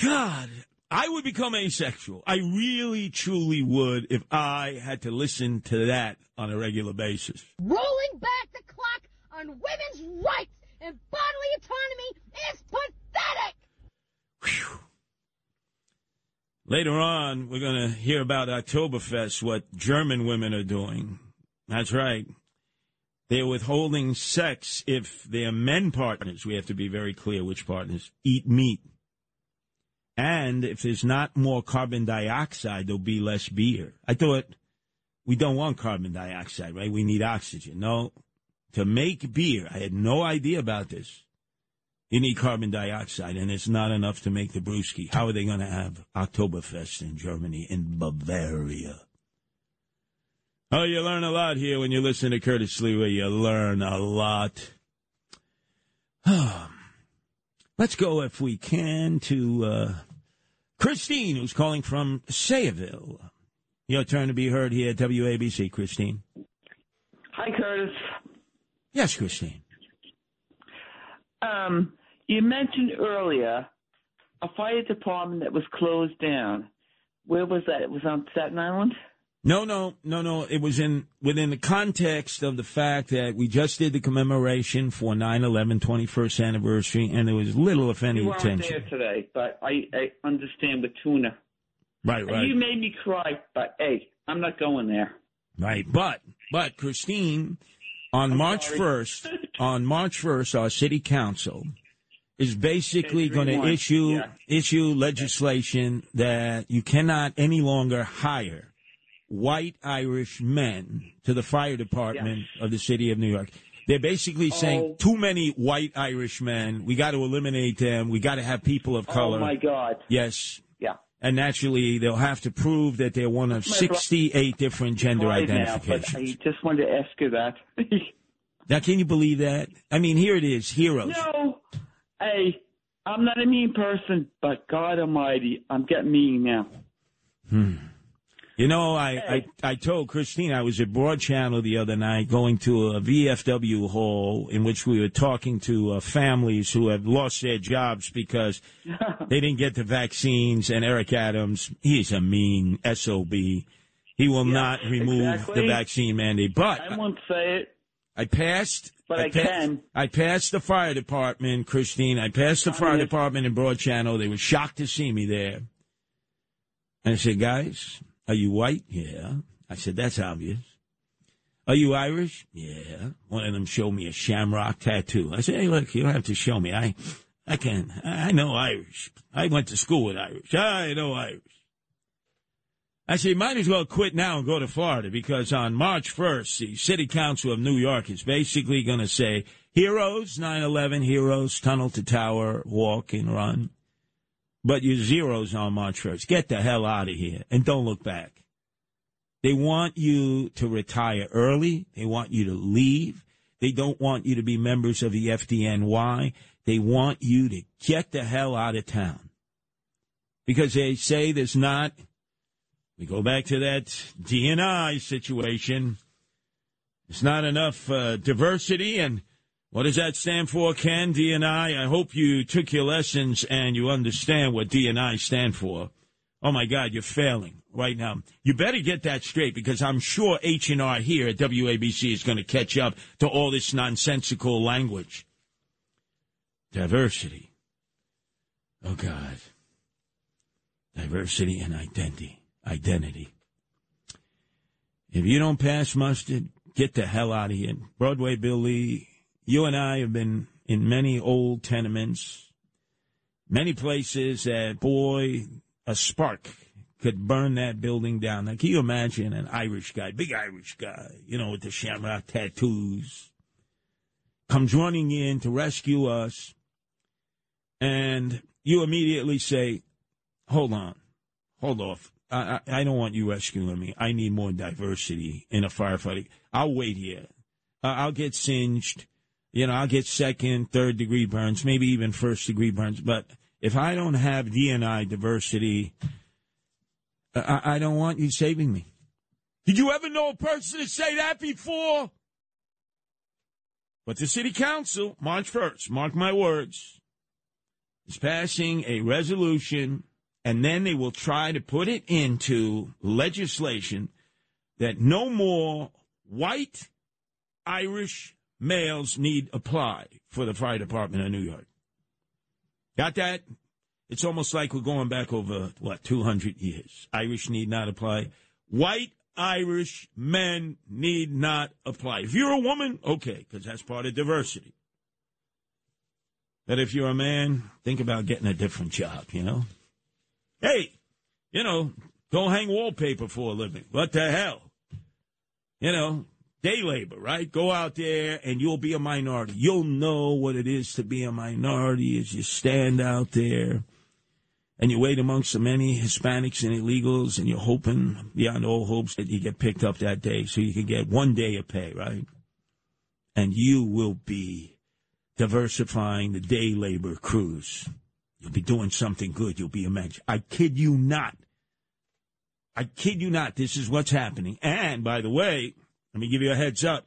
God, I would become asexual. I really, truly would if I had to listen to that on a regular basis. Rolling back the clock on women's rights and bodily autonomy is pathetic. Later on, we're going to hear about Oktoberfest, what German women are doing. That's right. They're withholding sex if their men partners, we have to be very clear which partners, eat meat. And if there's not more carbon dioxide, there'll be less beer. I thought we don't want carbon dioxide, right? We need oxygen. No. To make beer, I had no idea about this. You need carbon dioxide, and it's not enough to make the brewski. How are they going to have Oktoberfest in Germany, in Bavaria? Oh, you learn a lot here when you listen to Curtis Sliwa. You learn a lot. Let's go, if we can, to uh, Christine, who's calling from Sayville. Your turn to be heard here at WABC, Christine. Hi, Curtis. Yes, Christine. Um, you mentioned earlier a fire department that was closed down. Where was that? It was on Staten Island. No, no, no, no. It was in within the context of the fact that we just did the commemoration for 9/11 21st anniversary, and there was little, if any, You weren't attention. there today, but I, I understand with tuna. Right, And right. You made me cry, but hey, I'm not going there. Right, but but Christine, on March sorry. first, on March first, our city council is basically going to issue yeah. issue legislation that you cannot any longer hire white Irish men to the fire department of the city of New York. They're basically oh. saying Oh. too many white Irish men. We got to eliminate them. We got to have people of oh color. Oh my God. Yes. And naturally, they'll have to prove that they're one of 68 different gender now, identifications. but I just wanted to ask you that. Now, can you believe that? I mean, here it is, heroes. no, hey, I'm not a mean person, but God Almighty, I'm getting mean now. Hmm. You know, I, I, I told Christine I was at Broad Channel the other night going to a VFW hall in which we were talking to uh, families who have lost their jobs because they didn't get the vaccines. And Eric Adams, he's a mean SOB. He will not remove exactly. the vaccine mandate. But I won't say it. I passed. But I pa- can. I passed the fire department, Christine. I passed the fire department in Broad Channel. They were shocked to see me there. And I said, guys, are you white? Yeah. I said, that's obvious. Are you Irish? Yeah. One of them showed me a shamrock tattoo. I said, hey, look, you don't have to show me. I, I can, I know Irish. I went to school with Irish. I know Irish. I said, might as well quit now and go to Florida because on March 1st, the City Council of New York is basically going to say, heroes, 9-11, heroes, tunnel to tower, walk and run. But you're zeros on 1st. Get the hell out of here and don't look back. They want you to retire early. They want you to leave. They don't want you to be members of the FDNY. They want you to get the hell out of town. Because they say there's not, we go back to that DNI situation. It's not enough uh, diversity. And what does that stand for, Ken? DNI? I I hope you took your lessons and you understand what DNI stand for. Oh my God, you're failing right now. You better get that straight because I'm sure H&R here at WABC is going to catch up to all this nonsensical language. Diversity. Oh God. Diversity and identity. Identity. If you don't pass mustard, get the hell out of here. Broadway Bill Lee, you and I have been in many old tenements, many places that, boy, a spark could burn that building down. Now, can you imagine an Irish guy, big Irish guy, you know, with the shamrock tattoos, comes running in to rescue us, and you immediately say, hold on, hold off. I, I, I don't want you rescuing me. I need more diversity in a firefighting. I'll wait here. Uh, I'll get singed. You know, I'll get second, third degree burns, maybe even first degree burns. But if I don't have DNI diversity, I, I don't want you saving me. Did you ever know a person to say that before? But the city council, March 1st, mark my words, is passing a resolution, and then they will try to put it into legislation that no more white Irish males need apply for the fire department of New York. Got that? It's almost like we're going back over, what, 200 years. Irish need not apply. White Irish men need not apply. If you're a woman, okay, because that's part of diversity. But if you're a man, think about getting a different job, you know? Hey, you know, go hang wallpaper for a living. What the hell? You know, day labor, right? Go out there and you'll be a minority. You'll know what it is to be a minority as you stand out there and you wait amongst the many Hispanics and illegals and you're hoping beyond all hopes that you get picked up that day so you can get one day of pay, right? And you will be diversifying the day labor crews. You'll be doing something good. You'll be a mensch. I kid you not. I kid you not. This is what's happening. And by the way, let me give you a heads up.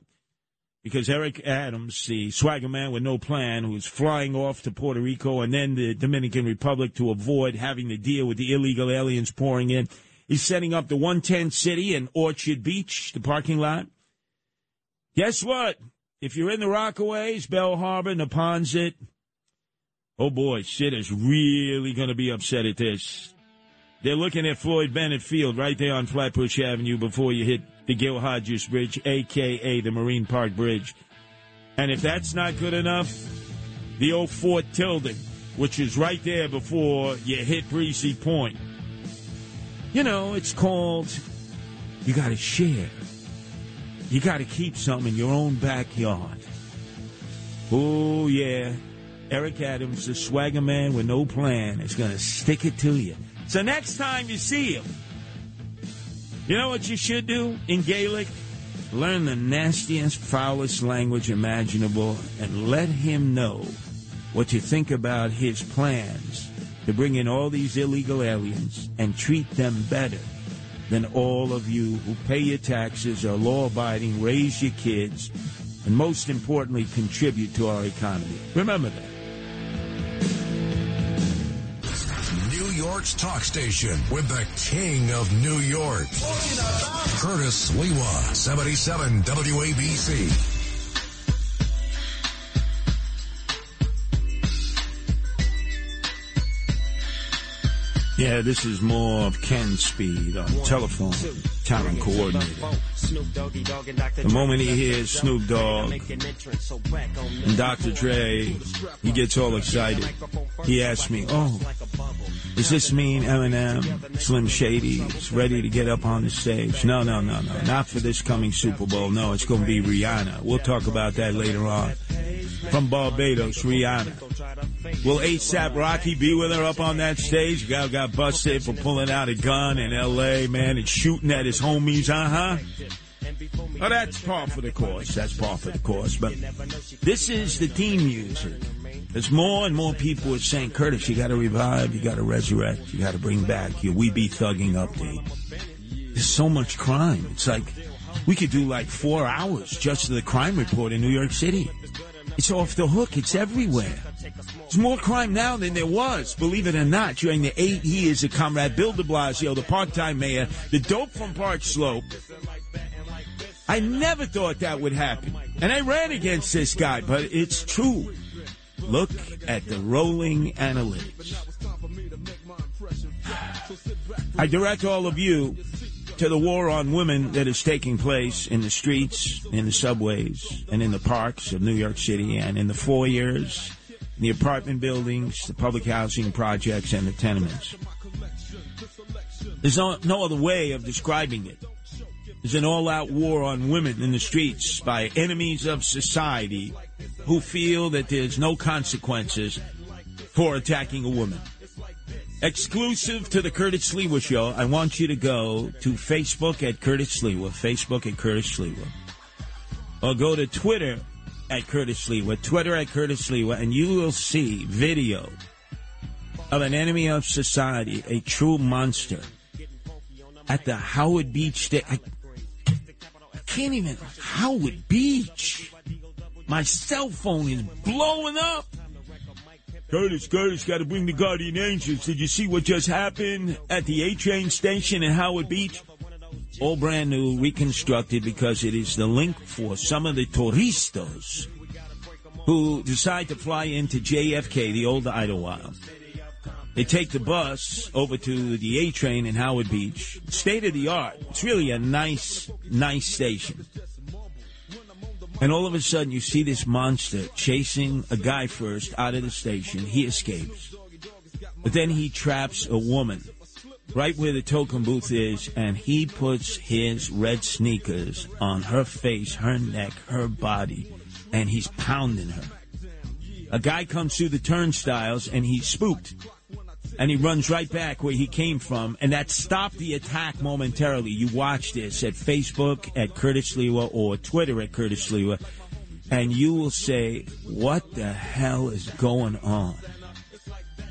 Because Eric Adams, the swagger man with no plan, who's flying off to Puerto Rico and then the Dominican Republic to avoid having to deal with the illegal aliens pouring in, is setting up the 110 City in Orchard Beach, the parking lot. Guess what? If you're in the Rockaways, Belle Harbor, Neponsit, oh boy, shit is really going to be upset at this. They're looking at Floyd Bennett Field right there on Flatbush Avenue before you hit the Gil Hodges Bridge, a.k.a. the Marine Park Bridge. And if that's not good enough, the old Fort Tilden, which is right there before you hit Breezy Point. You know, it's called You got to share. You got to keep something in your own backyard. Oh, yeah. Eric Adams, the swagger man with no plan, is going to stick it to you. So next time you see him, you know what you should do in Gaelic? Learn the nastiest, foulest language imaginable and let him know what you think about his plans to bring in all these illegal aliens and treat them better than all of you who pay your taxes, are law abiding, raise your kids, and most importantly, contribute to our economy. Remember that. New York's talk station with the king of New York. Curtis Sliwa, 77 WABC. Yeah, this is more of Ken Speed on telephone, talent coordinator. The moment he hears Snoop Dogg and Dr. Dre, he gets all excited. He asks me, "Oh, does this mean Eminem, Slim Shady is ready to get up on the stage?" No, no, no, no, not for this coming Super Bowl. No, it's going to be Rihanna. We'll talk about that later on. From Barbados, Rihanna. Will ASAP Rocky be with her up on that stage? Guy got busted for pulling out a gun in L.A., man, and shooting at his homies, uh-huh. That's par for the course. That's par for the course. But this is the theme music. There's more and more people are saying, Curtis, you got to revive, you got to resurrect, you got to bring back your We Be Thugging update. There's so much crime. It's like we could do like four hours just the crime report in New York City. It's off the hook. It's everywhere. There's more crime now than there was, believe it or not, during the eight years of Comrade Bill de Blasio, the part-time mayor, the dope from Park Slope. I never thought that would happen. And I ran against this guy, but it's true. Look at the rolling analytics. I direct all of you to the war on women that is taking place in the streets, in the subways, and in the parks of New York City, and in the foyers, the apartment buildings, the public housing projects, and the tenements. There's no, no other way of describing it. There's an all-out war on women in the streets by enemies of society who feel that there's no consequences for attacking a woman. Exclusive to the Curtis Sliwa Show, I want you to go to Facebook at Curtis Sliwa, Facebook at Curtis Sliwa, or go to Twitter at Curtis Sliwa, Twitter at Curtis Sliwa, and you will see video of an enemy of society, a true monster, at the Howard Beach. Can't even Howard Beach. My cell phone is blowing up. Curtis, Curtis, got to bring the guardian angels. Did you see what just happened at the A train station in Howard Beach? All brand new, reconstructed because it is the link for some of the turistas who decide to fly into JFK, the old Idlewild. They take the bus over to the A train in Howard Beach. State of the art. It's really a nice, nice station. And all of a sudden, you see this monster chasing a guy first out of the station. He escapes. But then he traps a woman right where the token booth is, and he puts his red sneakers on her face, her neck, her body, and he's pounding her. A guy comes through the turnstiles, and he's spooked. And he runs right back where he came from, and that stopped the attack momentarily. You watch this at Facebook at Curtis Sliwa or Twitter at Curtis Sliwa, and you will say, What the hell is going on?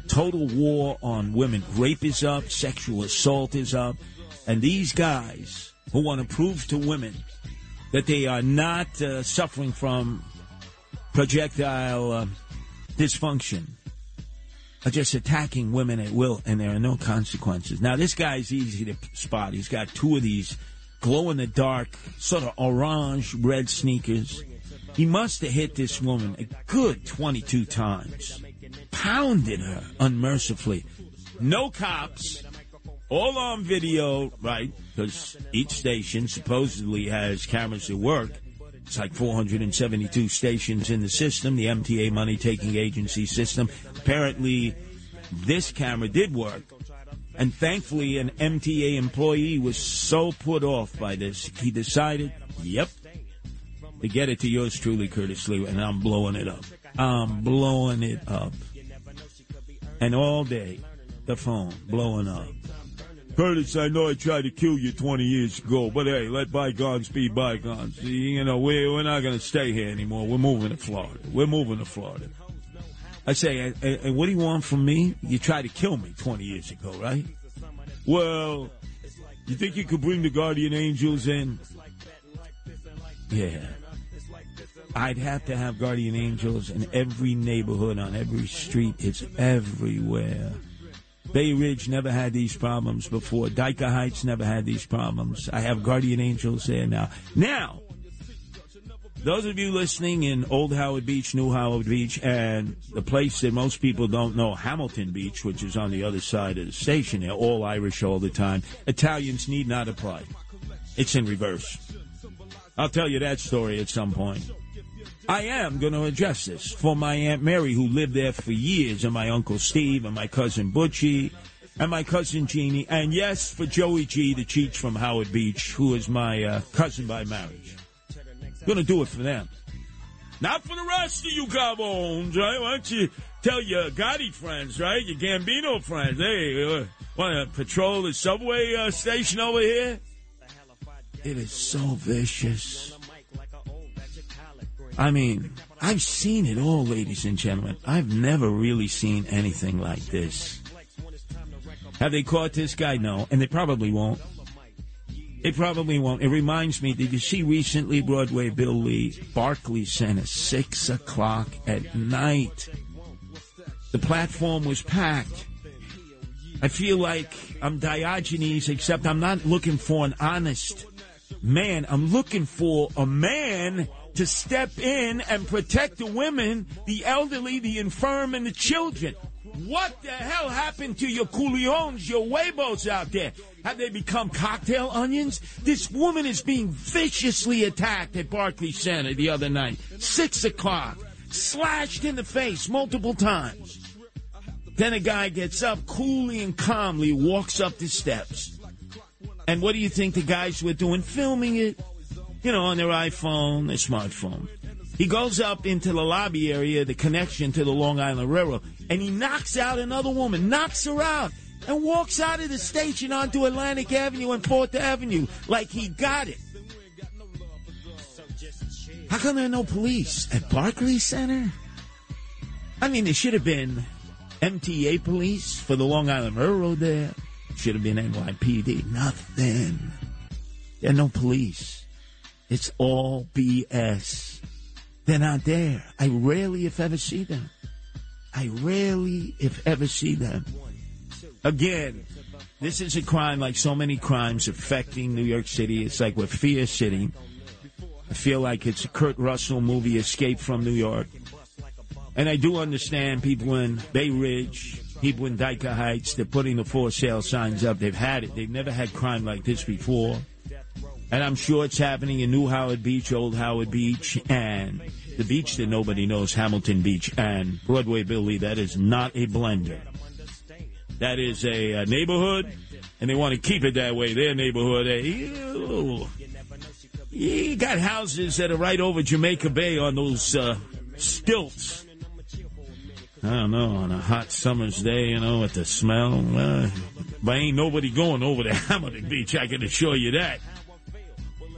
Total war on women. Rape is up, sexual assault is up, and these guys who want to prove to women that they are not uh, suffering from projectile uh, dysfunction are just attacking women at will, and there are no consequences. Now, this guy's easy to spot. He's got two of these glow in the dark, sort of orange red sneakers. He must have hit this woman a good 22 times, pounded her unmercifully. No cops, all on video, right? Because each station supposedly has cameras that work. It's like 472 stations in the system, the MTA money taking agency system. Apparently, this camera did work. And thankfully, an MTA employee was so put off by this, he decided, yep, to get it to yours truly, Curtis Lee, and I'm blowing it up. I'm blowing it up. And all day, the phone blowing up. Curtis, I know I tried to kill you 20 years ago, but hey, let bygones be bygones. You know, we're, we're not going to stay here anymore. We're moving to Florida. We're moving to Florida. I say, and, what do you want from me? You tried to kill me 20 years ago, right? Well, you think you could bring the guardian angels in? Yeah. I'd have to have guardian angels in every neighborhood, on every street. It's everywhere. Bay Ridge never had these problems before. Dyker Heights never had these problems. I have guardian angels there now. Now, those of you listening in Old Howard Beach, New Howard Beach, and the place that most people don't know, Hamilton Beach, which is on the other side of the station, they're all Irish all the time. Italians need not apply. It's in reverse. I'll tell you that story at some point. I am going to address this for my Aunt Mary, who lived there for years, and my Uncle Steve, and my cousin Butchie, and my cousin Jeannie, and yes, for Joey G, the Cheech from Howard Beach, who is my uh, cousin by marriage. Going to do it for them. Not for the rest of you gobbones, right? Why don't you tell your Gotti friends, right? Your Gambino friends, hey, uh, want to patrol the subway uh, station over here? It is so vicious. I mean, I've seen it all, ladies and gentlemen. I've never really seen anything like this. Have they caught this guy? No, and they probably won't. They probably won't. It reminds me, did you see recently Broadway Bill Lee, Barclays Center, 6 o'clock at night? The platform was packed. I feel like I'm Diogenes, except I'm not looking for an honest man. I'm looking for a man to step in and protect the women, the elderly, the infirm, and the children. What the hell happened to your coolions, your huevos out there? Have they become cocktail onions? This woman is being viciously attacked at Barclays Center the other night. Six o'clock. Slashed in the face multiple times. Then a guy gets up coolly and calmly, walks up the steps. And what do you think the guys were doing? Filming it. You know, on their iPhone, their smartphone. He goes up into the lobby area, the connection to the Long Island Railroad, and he knocks out another woman, knocks her out, and walks out of the station onto Atlantic Avenue and Fourth Avenue like he got it. How come there are no police at Barclays Center? I mean, there should have been MTA police for the Long Island Railroad there. Should have been NYPD. Nothing. There are no police. It's all BS. They're not there. I rarely, if ever, see them. I rarely, if ever, see them. Again, this is a crime like so many crimes affecting New York City. It's like we're Fear City. I feel like it's a Kurt Russell movie, Escape from New York. And I do understand people in Bay Ridge, people in Dyker Heights, they're putting the for sale signs up. They've had it. They've never had crime like this before. And I'm sure it's happening in New Howard Beach, Old Howard Beach, and the beach that nobody knows, Hamilton Beach, and Broadway Billy. That is not a blender. That is a, a neighborhood, and they want to keep it that way. Their neighborhood. ew. You got houses that are right over Jamaica Bay on those uh, stilts. I don't know, on a hot summer's day, you know, with the smell. Uh, but ain't nobody going over to Hamilton Beach, I can assure you that.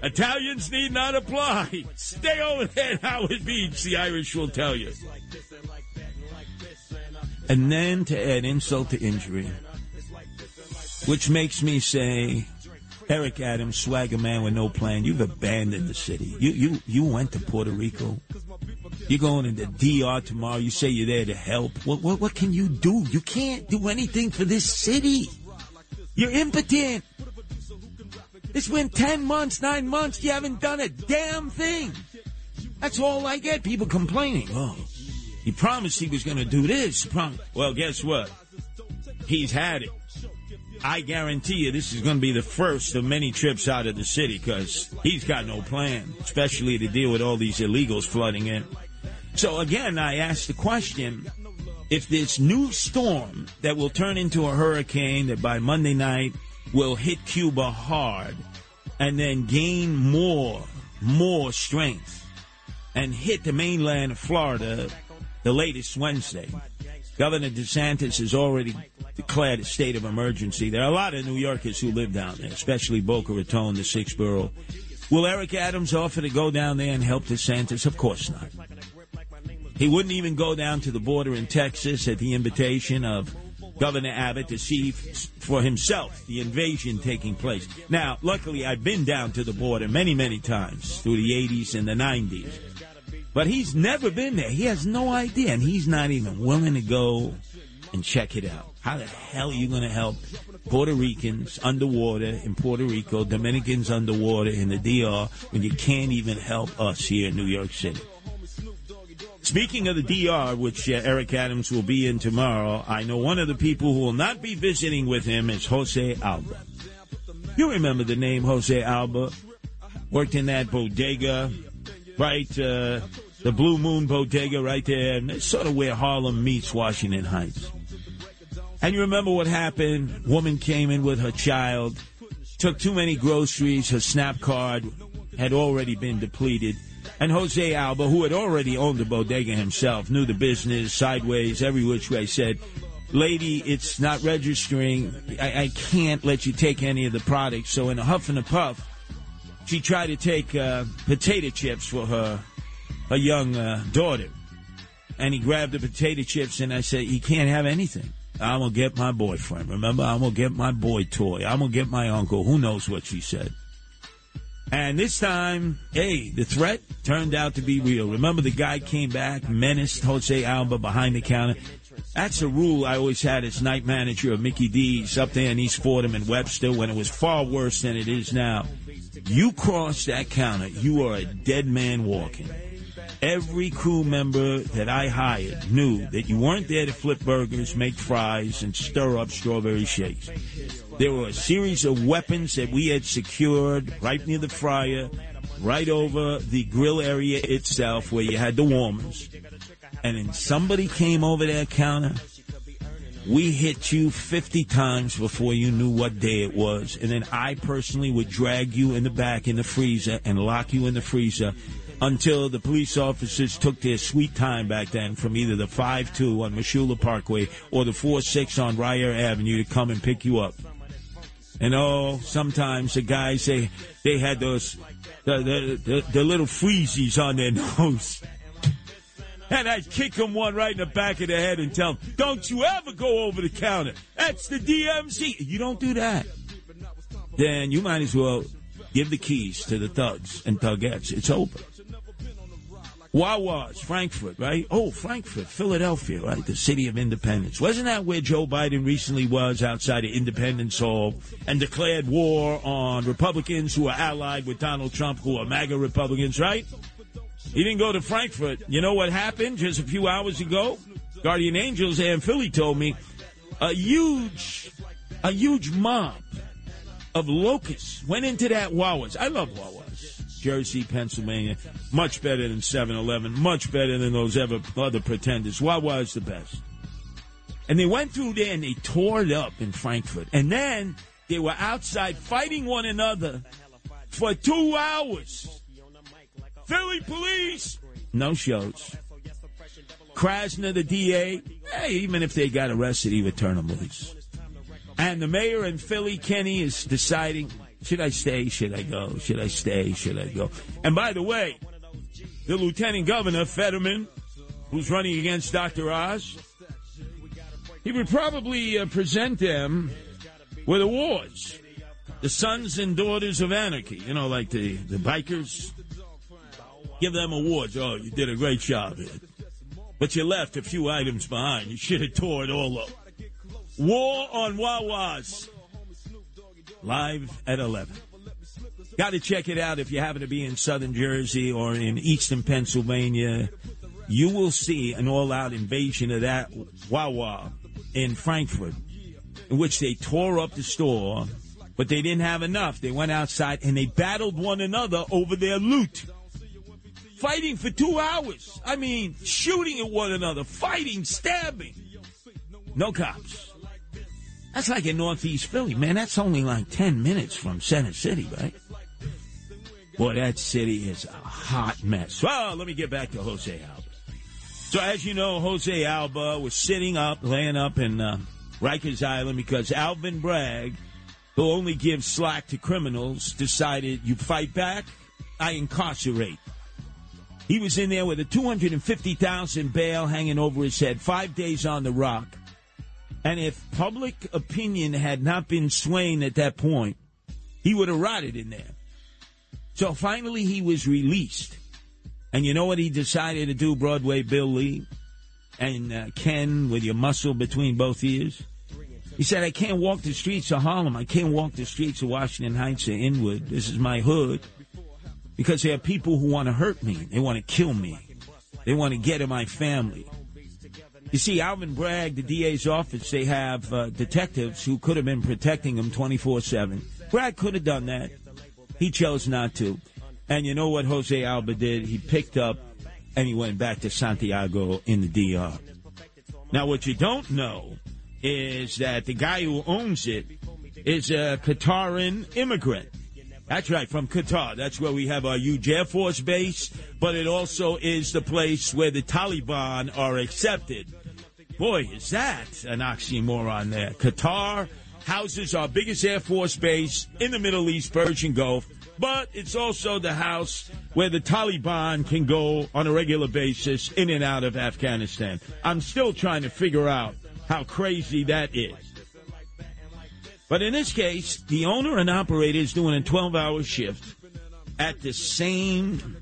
Italians need not apply. Stay over there at Howard Beach, the Irish will tell you. And then to add insult to injury, which makes me say, Eric Adams, swagger man with no plan, you've abandoned the city. You you you went to Puerto Rico. You're going into DR tomorrow. You say you're there to help. What what what can you do? You can't do anything for this city. You're impotent. It's been ten months, nine months. You haven't done a damn thing. That's all I get. People complaining. Oh, he promised he was going to do this. Prom- well, guess what? He's had it. I guarantee you this is going to be the first of many trips out of the city because he's got no plan, especially to deal with all these illegals flooding in. So again, I ask the question, if this new storm that will turn into a hurricane that by Monday night will hit Cuba hard and then gain more, more strength and hit the mainland of Florida the latest Wednesday. Governor DeSantis has already declared a state of emergency. There are a lot of New Yorkers who live down there, especially Boca Raton, the sixth borough. Will Eric Adams offer to go down there and help DeSantis? Of course not. He wouldn't even go down to the border in Texas at the invitation of Governor Abbott to see for himself the invasion taking place. Now, luckily, I've been down to the border many, many times through the 80s and the 90s. But he's never been there. He has no idea, and he's not even willing to go and check it out. How the hell are you going to help Puerto Ricans underwater in Puerto Rico, Dominicans underwater in the DR, when you can't even help us here in New York City? Speaking of the DR, which uh, Eric Adams will be in tomorrow, I know one of the people who will not be visiting with him is Jose Alba. You remember the name Jose Alba? Worked in that bodega, right? Uh, the Blue Moon bodega right there. And it's sort of where Harlem meets Washington Heights. And you remember what happened? Woman came in with her child, took too many groceries, her SNAP card had already been depleted. And Jose Alba, who had already owned the bodega himself, knew the business sideways, every which way, said, Lady, it's not registering. I, I can't let you take any of the products. So, in a huff and a puff, she tried to take uh, potato chips for her, her young uh, daughter. And he grabbed the potato chips, and I said, You can't have anything. I'm to get my boyfriend. Remember, I'm to get my boy toy. I'm to get my uncle. Who knows what she said? And this time, hey, the threat turned out to be real. Remember, the guy came back, menaced Jose Alba behind the counter. That's a rule I always had as night manager of Mickey D's up there in East Fordham and Webster when it was far worse than it is now. You cross that counter, you are a dead man walking. Every crew member that I hired knew that you weren't there to flip burgers, make fries, and stir up strawberry shakes. There were a series of weapons that we had secured right near the fryer, right over the grill area itself where you had the warmers. And then somebody came over that counter. We hit you 50 times before you knew what day it was. And then I personally would drag you in the back in the freezer and lock you in the freezer until the police officers took their sweet time back then from either the 5-2 on Mosholu Parkway or the 4-6 on Ryer Avenue to come and pick you up. And oh, sometimes the guys they they had those the the, the, the little freezies on their nose. And I'd kick them one right in the back of the head and tell them, don't you ever go over the counter. That's the DMZ. You don't do that. Then you might as well give the keys to the thugs and thugettes. It's over. Wawa's, Frankford, right? Oh, Frankford, Philadelphia, right? The city of independence. Wasn't that where Joe Biden recently was outside of Independence Hall and declared war on Republicans who are allied with Donald Trump, who are MAGA Republicans, right? He didn't go to Frankford. You know what happened just a few hours ago? Guardian Angels and Philly told me a huge, a huge mob of locusts went into that Wawa's. I love Wawa's. Jersey, Pennsylvania. Much better than 7 Eleven. Much better than those ever other pretenders. Wawa is the best. And they went through there and they tore it up in Frankford. And then they were outside fighting one another for two hours. Philly police! No shows. Krasner, the DA, hey, even if they got arrested, he would turn them loose. And the mayor in Philly, Kenney, is deciding should I stay? Should I go? Should I stay? Should I go? And by the way, the lieutenant governor, Fetterman, who's running against Dr. Oz, he would probably uh, present them with awards. The sons and daughters of anarchy, you know, like the, the bikers. Give them awards. Oh, you did a great job here. But you left a few items behind. You should have tore it all up. War on Wawas live at 11. Got to check it out if you happen to be in southern Jersey or in eastern Pennsylvania. You will see an all out invasion of that Wawa in Frankford, in which they tore up the store, but they didn't have enough. They went outside and they battled one another over their loot. Fighting for two hours. I mean, shooting at one another, fighting, stabbing. No cops. That's like in Northeast Philly, man. That's only like 10 minutes from Center City, right? Boy, that city is a hot mess. Well, let me get back to Jose Alba. So, as you know, Jose Alba was sitting up, laying up in uh, Rikers Island because Alvin Bragg, who only gives slack to criminals, decided you fight back, I incarcerate. He was in there with a 250,000 bail hanging over his head, five days on the rock. And if public opinion had not been swaying at that point, he would have rotted in there. So finally, he was released. And you know what he decided to do, Broadway Bill Lee and uh, Ken, with your muscle between both ears? He said, I can't walk the streets of Harlem. I can't walk the streets of Washington Heights or Inwood. This is my hood. Because there are people who want to hurt me. They want to kill me. They want to get at my family. You see, Alvin Bragg, the DA's office, they have uh, detectives who could have been protecting him 24 7. Bragg could have done that. He chose not to. And you know what Jose Alba did? He picked up and he went back to Santiago in the DR. Now, what you don't know is that the guy who owns it is a Qataran immigrant. That's right, from Qatar. That's where we have our huge Air Force base, but it also is the place where the Taliban are accepted. Boy, is that an oxymoron there. Qatar houses our biggest Air Force base in the Middle East, Persian Gulf, but it's also the house where the Taliban can go on a regular basis in and out of Afghanistan. I'm still trying to figure out how crazy that is. But in this case, the owner and operator is doing a 12 hour shift at the same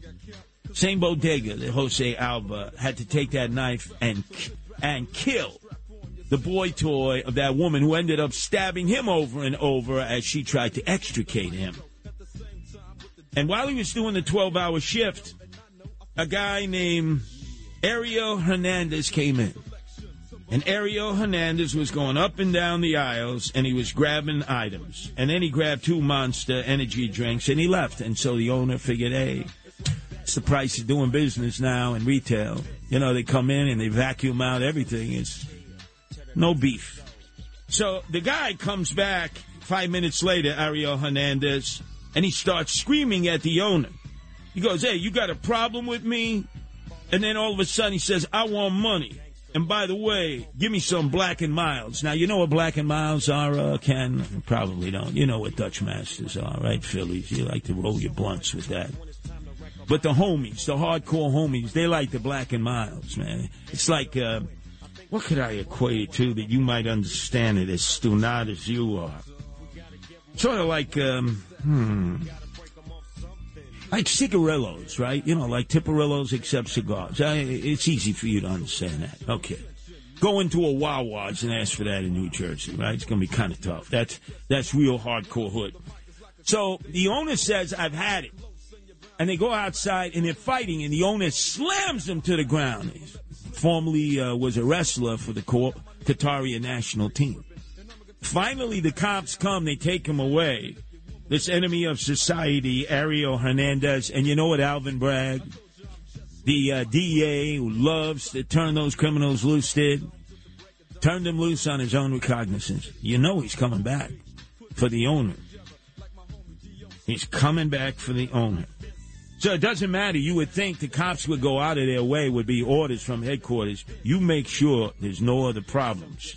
same bodega that Jose Alba had to take that knife and and kill the boy toy of that woman who ended up stabbing him over and over as she tried to extricate him. And while he was doing the 12 hour shift, a guy named Ariel Hernandez came in. And Ariel Hernandez was going up and down the aisles and he was grabbing items. And then he grabbed two monster energy drinks and he left. And so the owner figured, hey, it's the price of doing business now in retail. You know, they come in and they vacuum out everything. It's no beef. So the guy comes back five minutes later, Ariel Hernandez, and he starts screaming at the owner. He goes, Hey, you got a problem with me? And then all of a sudden he says, I want money. And by the way, give me some Black and Milds. Now, you know what Black and Milds are, uh, Ken? Probably don't. You know what Dutch Masters are, right, Phillies? You like to roll your blunts with that. But the homies, the hardcore homies, they like the Black and Milds, man. It's like, uh, what could I equate it to that you might understand it as stunad as you are? Sort of like, um, hmm, like cigarillos, right? You know, like Tiparillos except cigars. I, it's easy for you to understand that. Okay. Go into a Wawa's and ask for that in New Jersey, right? It's going to be kind of tough. That's that's real hardcore hood. So the owner says, "I've had it," and they go outside and they're fighting, and the owner slams them to the ground. He formerly uh, was a wrestler for the Qatari national team. Finally, the cops come. They take him away this enemy of society, Ariel Hernandez. And you know what, Alvin Bragg, the uh, DEA who loves to turn those criminals loose, did? Turned them loose on his own recognizance. You know he's coming back for the owner. He's coming back for the owner. So it doesn't matter. You would think the cops would go out of their way, would be orders from headquarters. You make sure there's no other problems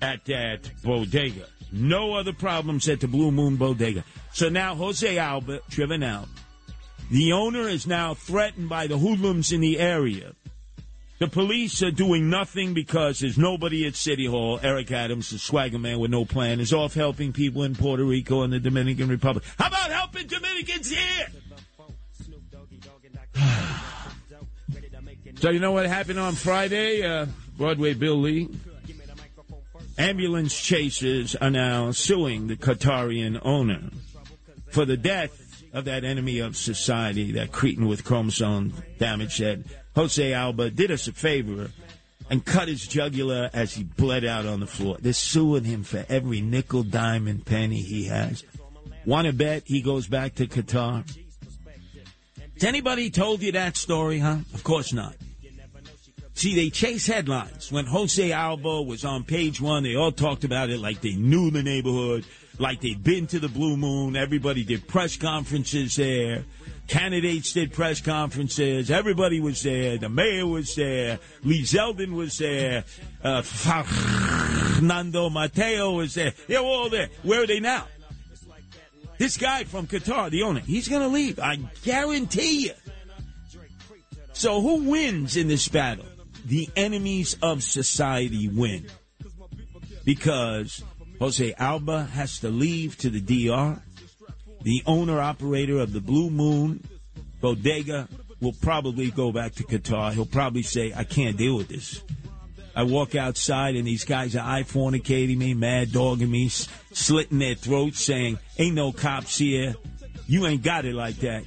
at that bodega. No other problems at the Blue Moon Bodega. So now Jose Alba driven out. The owner is now threatened by the hoodlums in the area. The police are doing nothing because there's nobody at City Hall. Eric Adams, the swagger man with no plan, is off helping people in Puerto Rico and the Dominican Republic. How about helping Dominicans here? so you know what happened on Friday? Uh, Broadway Bill Lee. Ambulance chasers are now suing the Qatarian owner for the death of that enemy of society, that cretin with chromosome damage that Jose Alba did us a favor and cut his jugular as he bled out on the floor. They're suing him for every nickel, dime, and penny he has. Want to bet he goes back to Qatar? Has anybody told you that story, huh? Of course not. See, they chase headlines. When Jose Alba was on page one, they all talked about it like they knew the neighborhood, like they'd been to the Blue Moon. Everybody did press conferences there. Candidates did press conferences. Everybody was there. The mayor was there. Lee Zeldin was there. Uh, Fernando Mateo was there. They were all there. Where are they now? This guy from Qatar, the owner, he's going to leave. I guarantee you. So who wins in this battle? The enemies of society win. Because Jose Alba has to leave to the DR. The owner operator of the Blue Moon Bodega will probably go back to Qatar. He'll probably say, I can't deal with this. I walk outside and these guys are eye fornicating me, mad dogging me, slitting their throats, saying, Ain't no cops here. You ain't got it like that.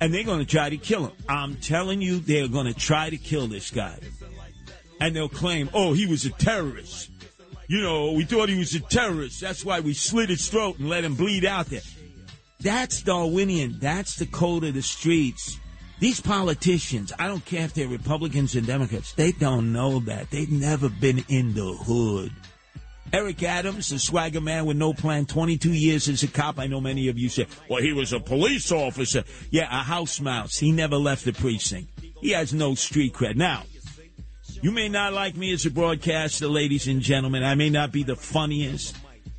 And they're going to try to kill him. I'm telling you, they're going to try to kill this guy. And they'll claim, oh, he was a terrorist. You know, we thought he was a terrorist. That's why we slit his throat and let him bleed out there. That's Darwinian. That's the code of the streets. These politicians, I don't care if they're Republicans and Democrats, they don't know that. They've never been in the hood. Eric Adams, the swagger man with no plan, 22 years as a cop. I know many of you say, well, he was a police officer. Yeah, a house mouse. He never left the precinct. He has no street cred. Now, you may not like me as a broadcaster, ladies and gentlemen. I may not be the funniest.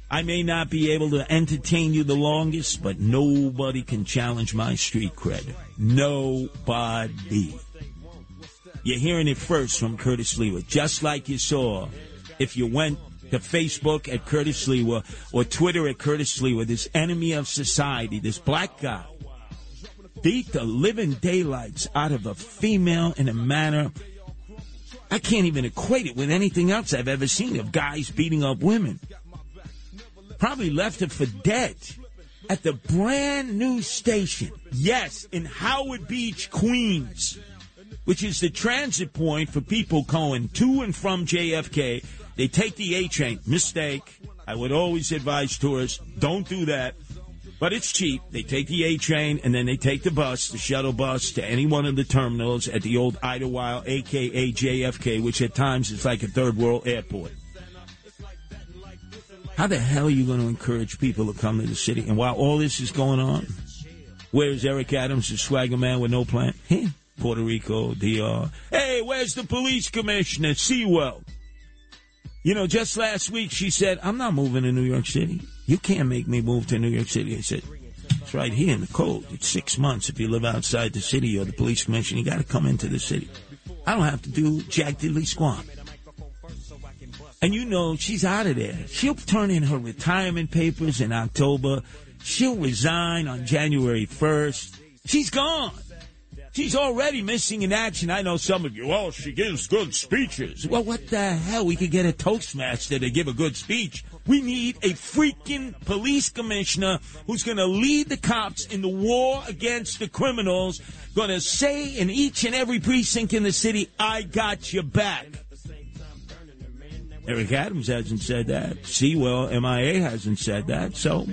I may not be able to entertain you the longest, but nobody can challenge my street cred. Nobody. You're hearing it first from Curtis Sliwa, just like you saw if you went to Facebook at Curtis Sliwa or Twitter at Curtis Sliwa, this enemy of society, this black guy, beat the living daylights out of a female in a manner I can't even equate it with anything else I've ever seen of guys beating up women. Probably left her for dead at the brand new station. Yes, in Howard Beach, Queens, which is the transit point for people going to and from JFK. They take the A train. Mistake. I would always advise tourists don't do that. But it's cheap. They take the A train and then they take the bus, the shuttle bus, to any one of the terminals at the old Idlewild, aka JFK, which at times is like a third world airport. How the hell are you going to encourage people to come to the city? And while all this is going on, where's Eric Adams, the swagger man with no plan? Him. Puerto Rico, DR. Hey, where's the police commissioner? Sewell. You know, just last week she said, I'm not moving to New York City. You can't make me move to New York City. I said, it's right here in the cold. It's six months. If you live outside the city or the police commissioner, you got to come into the city. I don't have to do jack diddly squat. And you know, she's out of there. She'll turn in her retirement papers in October. She'll resign on January 1st. She's gone. She's already missing in action. I know some of you, well, she gives good speeches. Well, what the hell? We could get a Toastmaster to give a good speech. We need a freaking police commissioner who's going to lead the cops in the war against the criminals, going to say in each and every precinct in the city, I got your back. Eric Adams hasn't said that. Sewell MIA hasn't said that. So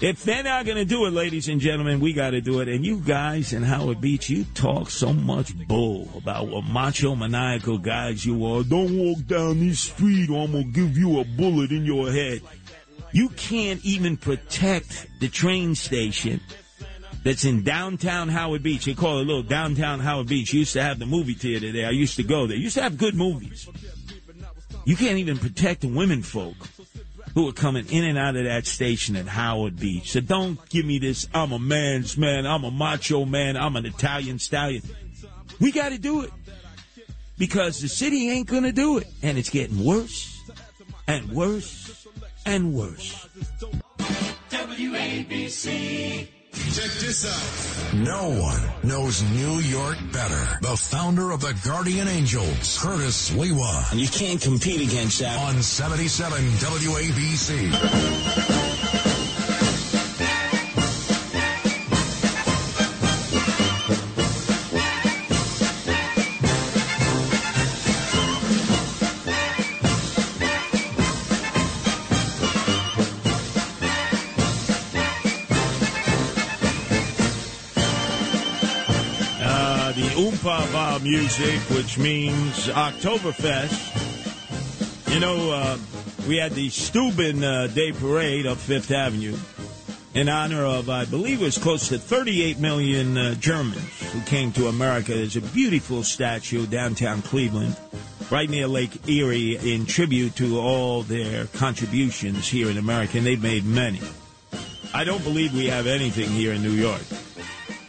if they're not going to do it, ladies and gentlemen, we got to do it. And you guys in Howard Beach, you talk so much bull about what macho maniacal guys you are. Don't walk down this street or I'm going to give you a bullet in your head. You can't even protect the train station that's in downtown Howard Beach. They call it a little downtown Howard Beach. Used to have the movie theater there. I used to go there. used to have good movies. You can't even protect the women folk who are coming in and out of that station at Howard Beach. So don't give me this, I'm a man's man, I'm a macho man, I'm an Italian stallion. We got to do it. Because the city ain't going to do it. And it's getting worse and worse and worse. WABC. Check this out. No one knows New York better. The founder of the Guardian Angels, Curtis Sliwa. And you can't compete against that. On 77 WABC. Music, which means Oktoberfest. You know, uh, we had the Steuben uh, Day Parade up Fifth Avenue in honor of, I believe it was close to 38 million uh, Germans who came to America. There's a beautiful statue downtown Cleveland, right near Lake Erie, in tribute to all their contributions here in America, and they've made many. I don't believe we have anything here in New York.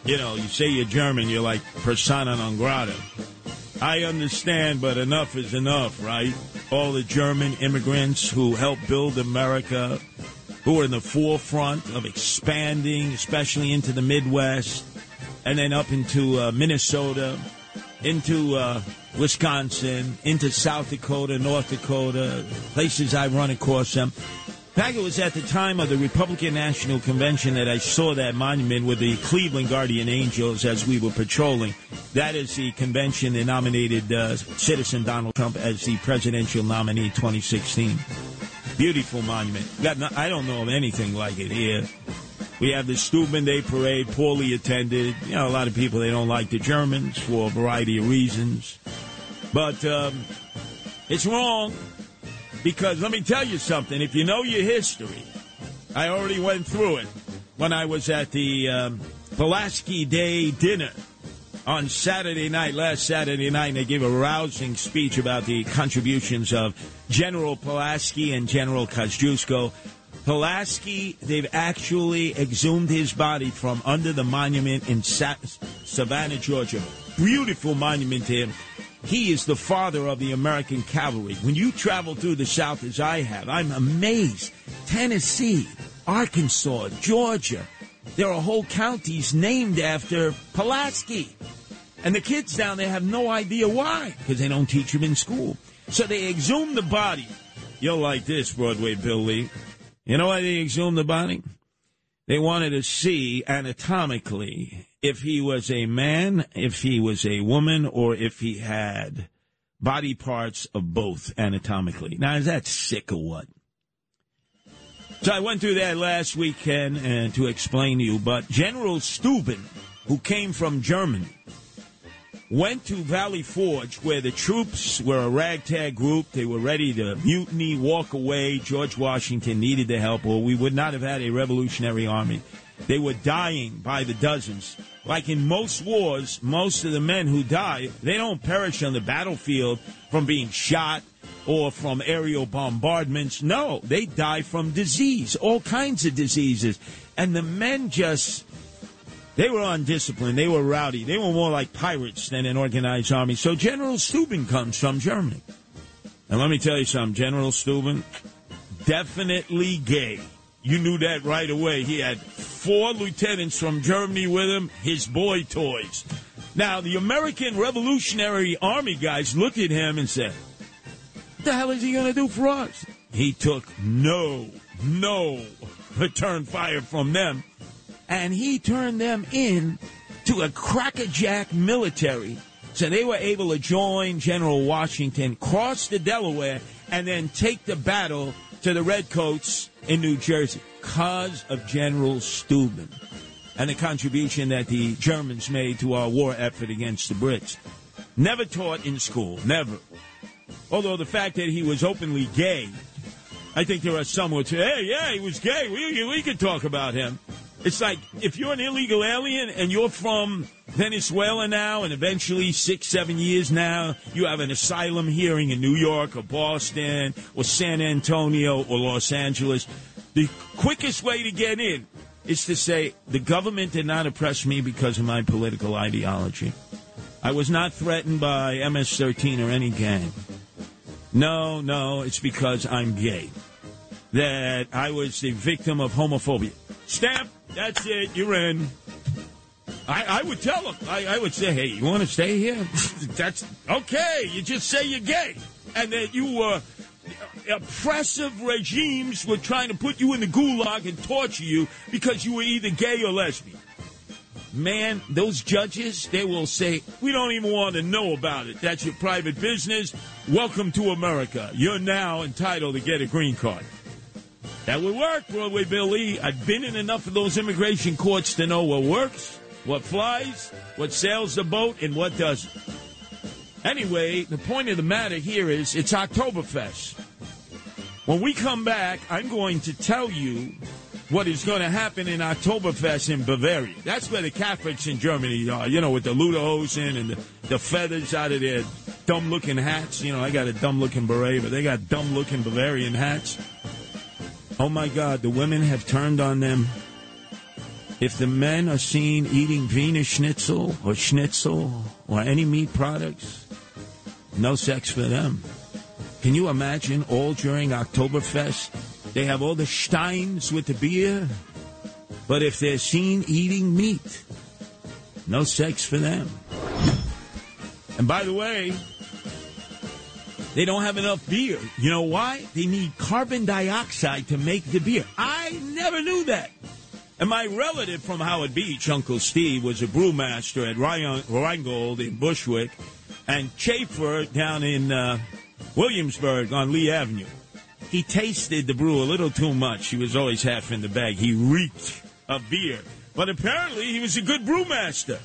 You know, you say you're German, you're like persona non grata. I understand, but enough is enough, right? All the German immigrants who helped build America, who were in the forefront of expanding, especially into the Midwest, and then up into uh, Minnesota, into uh, Wisconsin, into South Dakota, North Dakota, places I've run across them. Fact, it was at the time of the Republican National Convention that I saw that monument with the Cleveland Guardian Angels as we were patrolling. That is the convention that nominated uh, citizen Donald Trump as the presidential nominee 2016. Beautiful monument. I don't know of anything like it here. We have the Steuben Day Parade, poorly attended. You know, a lot of people, they don't like the Germans for a variety of reasons. But um, it's wrong because let me tell you something. If you know your history, I already went through it when I was at the um, Pulaski Day dinner on Saturday night, last Saturday night, and they gave a rousing speech about the contributions of General Pulaski and General Kosciuszko. Pulaski, they've actually exhumed his body from under the monument in Sa- Savannah, Georgia. Beautiful monument him. He is the father of the American cavalry. When you travel through the South as I have, I'm amazed. Tennessee, Arkansas, Georgia, there are whole counties named after Pulaski. And the kids down there have no idea why, because they don't teach them in school. So they exhume the body. You'll like this, Broadway Bill Lee. You know why they exhumed the body? They wanted to see anatomically if he was a man, if he was a woman, or if he had body parts of both anatomically. Now, is that sick or what? So I went through that last weekend and to explain to you, but General Steuben, who came from Germany, went to Valley Forge where the troops were a ragtag group. They were ready to mutiny, walk away. George Washington needed the help, or we would not have had a revolutionary army. They were dying by the dozens. Like in most wars, most of the men who die, they don't perish on the battlefield from being shot or from aerial bombardments. No, they die from disease, all kinds of diseases. And the men just, they were undisciplined. They were rowdy. They were more like pirates than an organized army. So General Steuben comes from Germany. And let me tell you something, General Steuben, definitely gay. You knew that right away. He had four lieutenants from Germany with him, his boy toys. Now, the American Revolutionary Army guys looked at him and said, What the hell is he going to do for us? He took no, no return fire from them, and he turned them in to a crackerjack military. So they were able to join General Washington, cross the Delaware, and then take the battle to the Redcoats in New Jersey because of General Steuben and the contribution that the Germans made to our war effort against the Brits. Never taught in school, never. Although the fact that he was openly gay, I think there are some who say, hey, yeah, he was gay. We, we could talk about him. It's like if you're an illegal alien and you're from Venezuela now, and eventually six, seven years now, you have an asylum hearing in New York or Boston or San Antonio or Los Angeles. The quickest way to get in is to say the government did not oppress me because of my political ideology. I was not threatened by MS 13 or any gang. No, no, it's because I'm gay. That I was the victim of homophobia. Stamp, that's it, you're in. I, I would tell them. I, I would say, hey, you want to stay here? that's okay. You just say you're gay. And that you were. oppressive regimes were trying to put you in the gulag and torture you because you were either gay or lesbian. Man, those judges, they will say, we don't even want to know about it. That's your private business. Welcome to America. You're now entitled to get a green card. That would work, Broadway Bill Lee. I've been in enough of those immigration courts to know what works what flies, what sails the boat, and what doesn't. Anyway, the point of the matter here is it's Oktoberfest. When we come back, I'm going to tell you what is going to happen in Oktoberfest in Bavaria. That's where the Catholics in Germany are, you know, with the Lederhosen and the, the feathers out of their dumb looking hats. You know, I got a dumb looking beret, but they got dumb looking Bavarian hats. Oh my God, the women have turned on them. If the men are seen eating Wiener Schnitzel or Schnitzel or any meat products, no sex for them. Can you imagine all during Oktoberfest? They have all the steins with the beer, but if they're seen eating meat, no sex for them. And by the way, they don't have enough beer. You know why? They need carbon dioxide to make the beer. I never knew that. And my relative from Howard Beach, Uncle Steve, was a brewmaster at Ryan- Rheingold in Bushwick and Schaefer down in uh, Williamsburg on Lee Avenue. He tasted the brew a little too much. He was always half in the bag. He reeked of beer. But apparently he was a good brewmaster.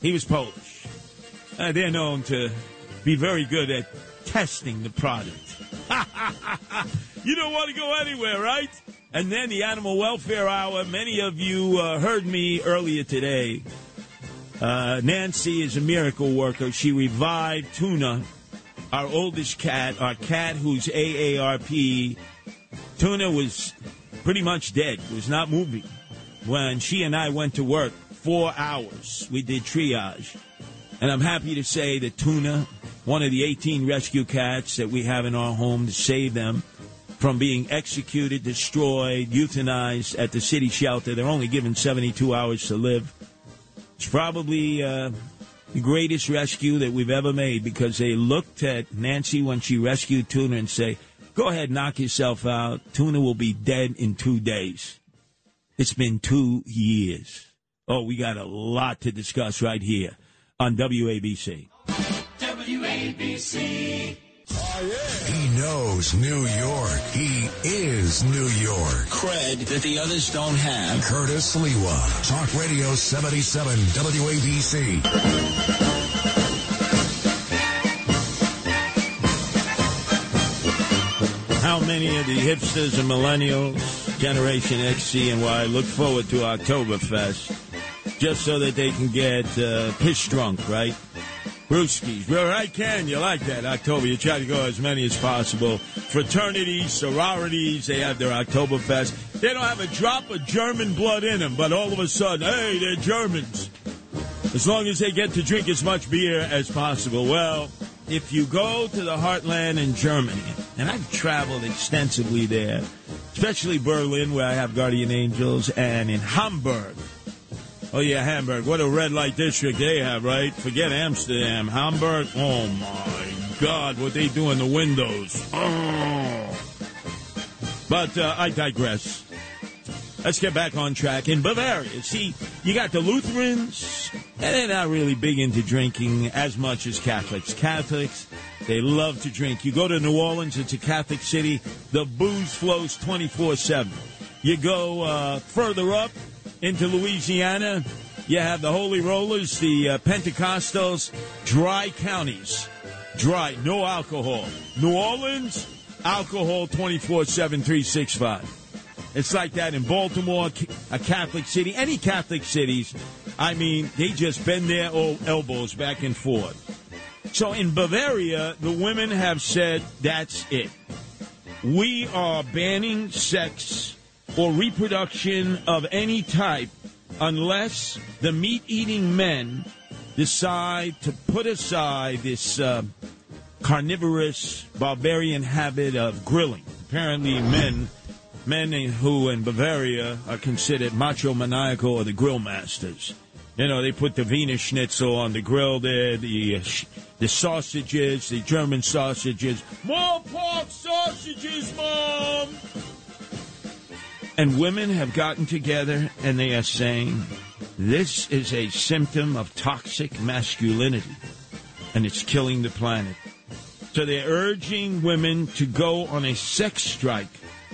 He was Polish. Uh, they're known to be very good at testing the product. you don't want to go anywhere, right? And then the Animal Welfare Hour. Many of you uh, heard me earlier today. Uh, Nancy is a miracle worker. She revived Tuna, our oldest cat, our cat whose AARP. Tuna was pretty much dead, was not moving. When she and I went to work, four hours, we did triage. And I'm happy to say that Tuna, one of the 18 rescue cats that we have in our home to save them from being executed, destroyed, euthanized at the city shelter, they're only given 72 hours to live. It's probably uh, the greatest rescue that we've ever made because they looked at Nancy when she rescued Tuna and say, "Go ahead, knock yourself out. Tuna will be dead in two days." It's been two years. Oh, we got a lot to discuss right here on WABC. WABC. He knows New York. He is New York. Cred that the others don't have. Curtis Sliwa. Talk Radio 77 WABC. How many of the hipsters and millennials, Generation X, C, and Y look forward to Oktoberfest just so that they can get uh, piss drunk, right? Brewskis. Well, I can. You like that, October. You try to go as many as possible. Fraternities, sororities, they have their Oktoberfest. They don't have a drop of German blood in them, but all of a sudden, hey, they're Germans. As long as they get to drink as much beer as possible. Well, if you go to the heartland in Germany, and I've traveled extensively there, especially Berlin, where I have guardian angels, and in Hamburg. Oh yeah, Hamburg. What a red light district they have, right? Forget Amsterdam. Hamburg. Oh my God, what they do in the windows. Oh. But uh, I digress. Let's get back on track. In Bavaria, see, you got the Lutherans, and they're not really big into drinking as much as Catholics. Catholics, they love to drink. You go to New Orleans, it's a Catholic city. The booze flows 24 7. You go uh, further up into Louisiana, you have the Holy Rollers, the uh, Pentecostals, dry counties. Dry, no alcohol. New Orleans, alcohol 24 7, 365. It's like that in Baltimore, a Catholic city, any Catholic cities. I mean, they just bend their old elbows back and forth. So in Bavaria, the women have said that's it. We are banning sex or reproduction of any type unless the meat eating men decide to put aside this uh, carnivorous barbarian habit of grilling. Apparently, men men who in Bavaria are considered macho maniacal or the grill masters. You know, they put the Wiener Schnitzel on the grill there, the uh, the sausages, the German sausages. More pork sausages, Mom! And women have gotten together and they are saying, this is a symptom of toxic masculinity and it's killing the planet. So they're urging women to go on a sex strike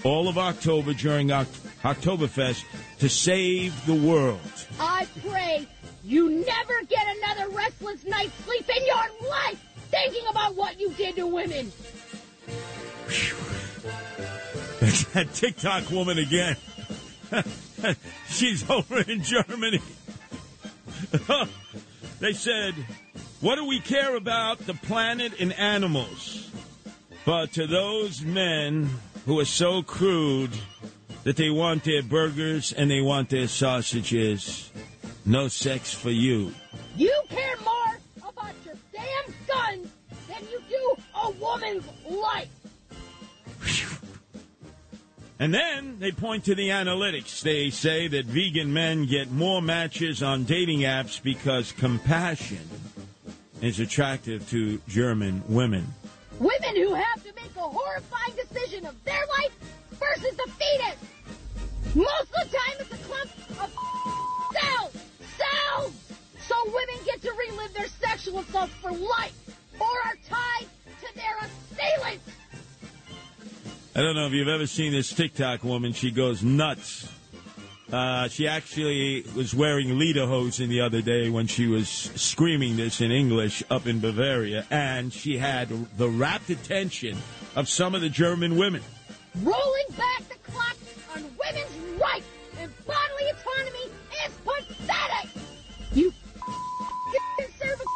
all of October during Oktoberfest to save the world. I pray You never get another restless night's sleep in your life thinking about what you did to women. that TikTok woman again. She's over in Germany. they said, What do we care about the planet and animals? But to those men who are so crude that they want their burgers and they want their sausages, no sex for you. You care more about your damn guns than you do a woman's life. And then they point to the analytics. They say that vegan men get more matches on dating apps because compassion is attractive to German women. Women who have to make a horrifying decision of their life versus the fetus. Most of the time, it's a clump of cells. Cells! So women get to relive their sexual assaults for life or are tied to their assailants. I don't know if you've ever seen this TikTok woman. She goes nuts. Uh, she actually was wearing lederhosen the other day when she was screaming this in English up in Bavaria, and she had the rapt attention of some of the German women. Rolling back the clock on women's rights and bodily autonomy is pathetic. You conservatives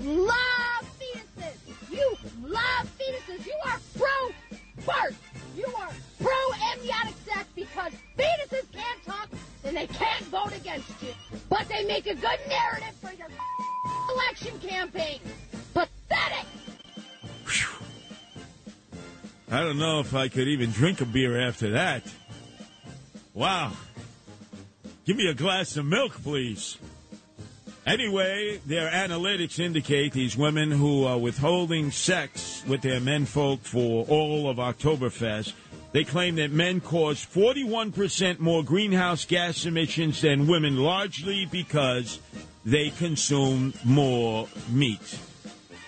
love fetuses. You love fetuses. You are pro-birth. You are pro-amniotic sex because fetuses can't talk and they can't vote against you. But they make a good narrative for your election campaign. Pathetic. I don't know if I could even drink a beer after that. Wow. Give me a glass of milk, please. Anyway, their analytics indicate these women who are withholding sex with their menfolk for all of Oktoberfest. They claim that men cause 41% more greenhouse gas emissions than women, largely because they consume more meat.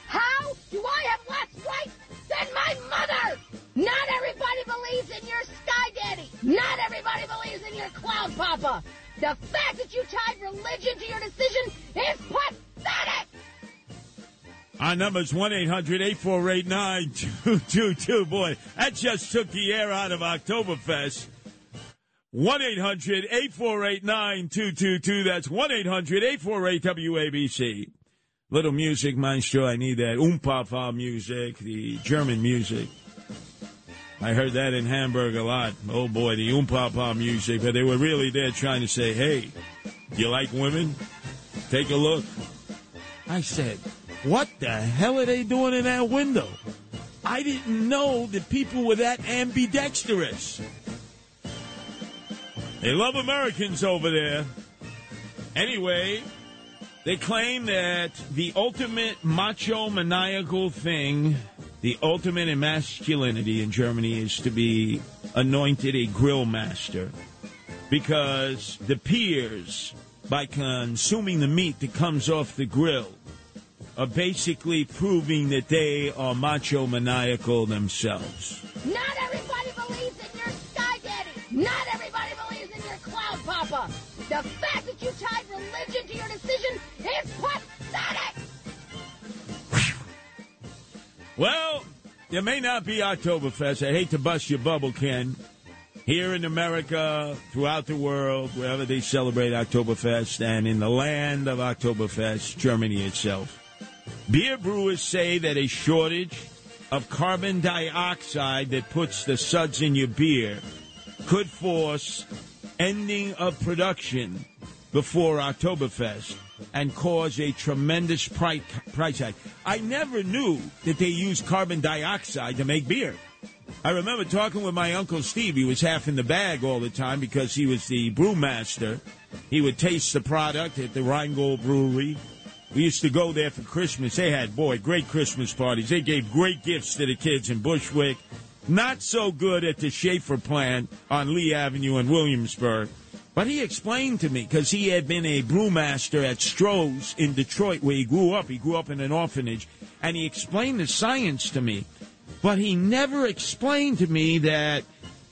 How do I have less rights than my mother? Not everybody believes in your sky daddy. Not everybody believes in your cloud papa. The fact that you tied religion to your decision is pathetic. Our number's 1 800 848 9222. Boy, that just took the air out of Oktoberfest. 1 800 848 9222. That's 1 800 848 WABC. Little music, maestro. I need that Umpapa music, the German music. I heard that in Hamburg a lot. Oh boy, the Umpapa music. But they were really there trying to say, hey, you like women? Take a look. I said, what the hell are they doing in that window? I didn't know that people were that ambidextrous. They love Americans over there. Anyway, they claim that the ultimate macho maniacal thing, the ultimate in masculinity in Germany is to be anointed a grill master because the peers, by consuming the meat that comes off the grill, are basically proving that they are macho maniacal themselves. Not everybody believes in your sky daddy. Not everybody believes in your cloud papa. The fact that you tied religion to your decision Well, there may not be Oktoberfest. I hate to bust your bubble, Ken. Here in America, throughout the world, wherever they celebrate Oktoberfest, and in the land of Oktoberfest, Germany itself, beer brewers say that a shortage of carbon dioxide that puts the suds in your beer could force ending of production before Oktoberfest and cause a tremendous price, price hike. I never knew that they use carbon dioxide to make beer. I remember talking with my uncle Steve. He was half in the bag all the time because he was the brewmaster. He would taste the product at the Rheingold Brewery. We used to go there for Christmas. They had, boy, great Christmas parties. They gave great gifts to the kids in Bushwick. Not so good at the Schaefer plant on Lee Avenue in Williamsburg. But he explained to me, because he had been a brewmaster at Stroh's in Detroit, where he grew up. He grew up in an orphanage. And he explained the science to me. But he never explained to me that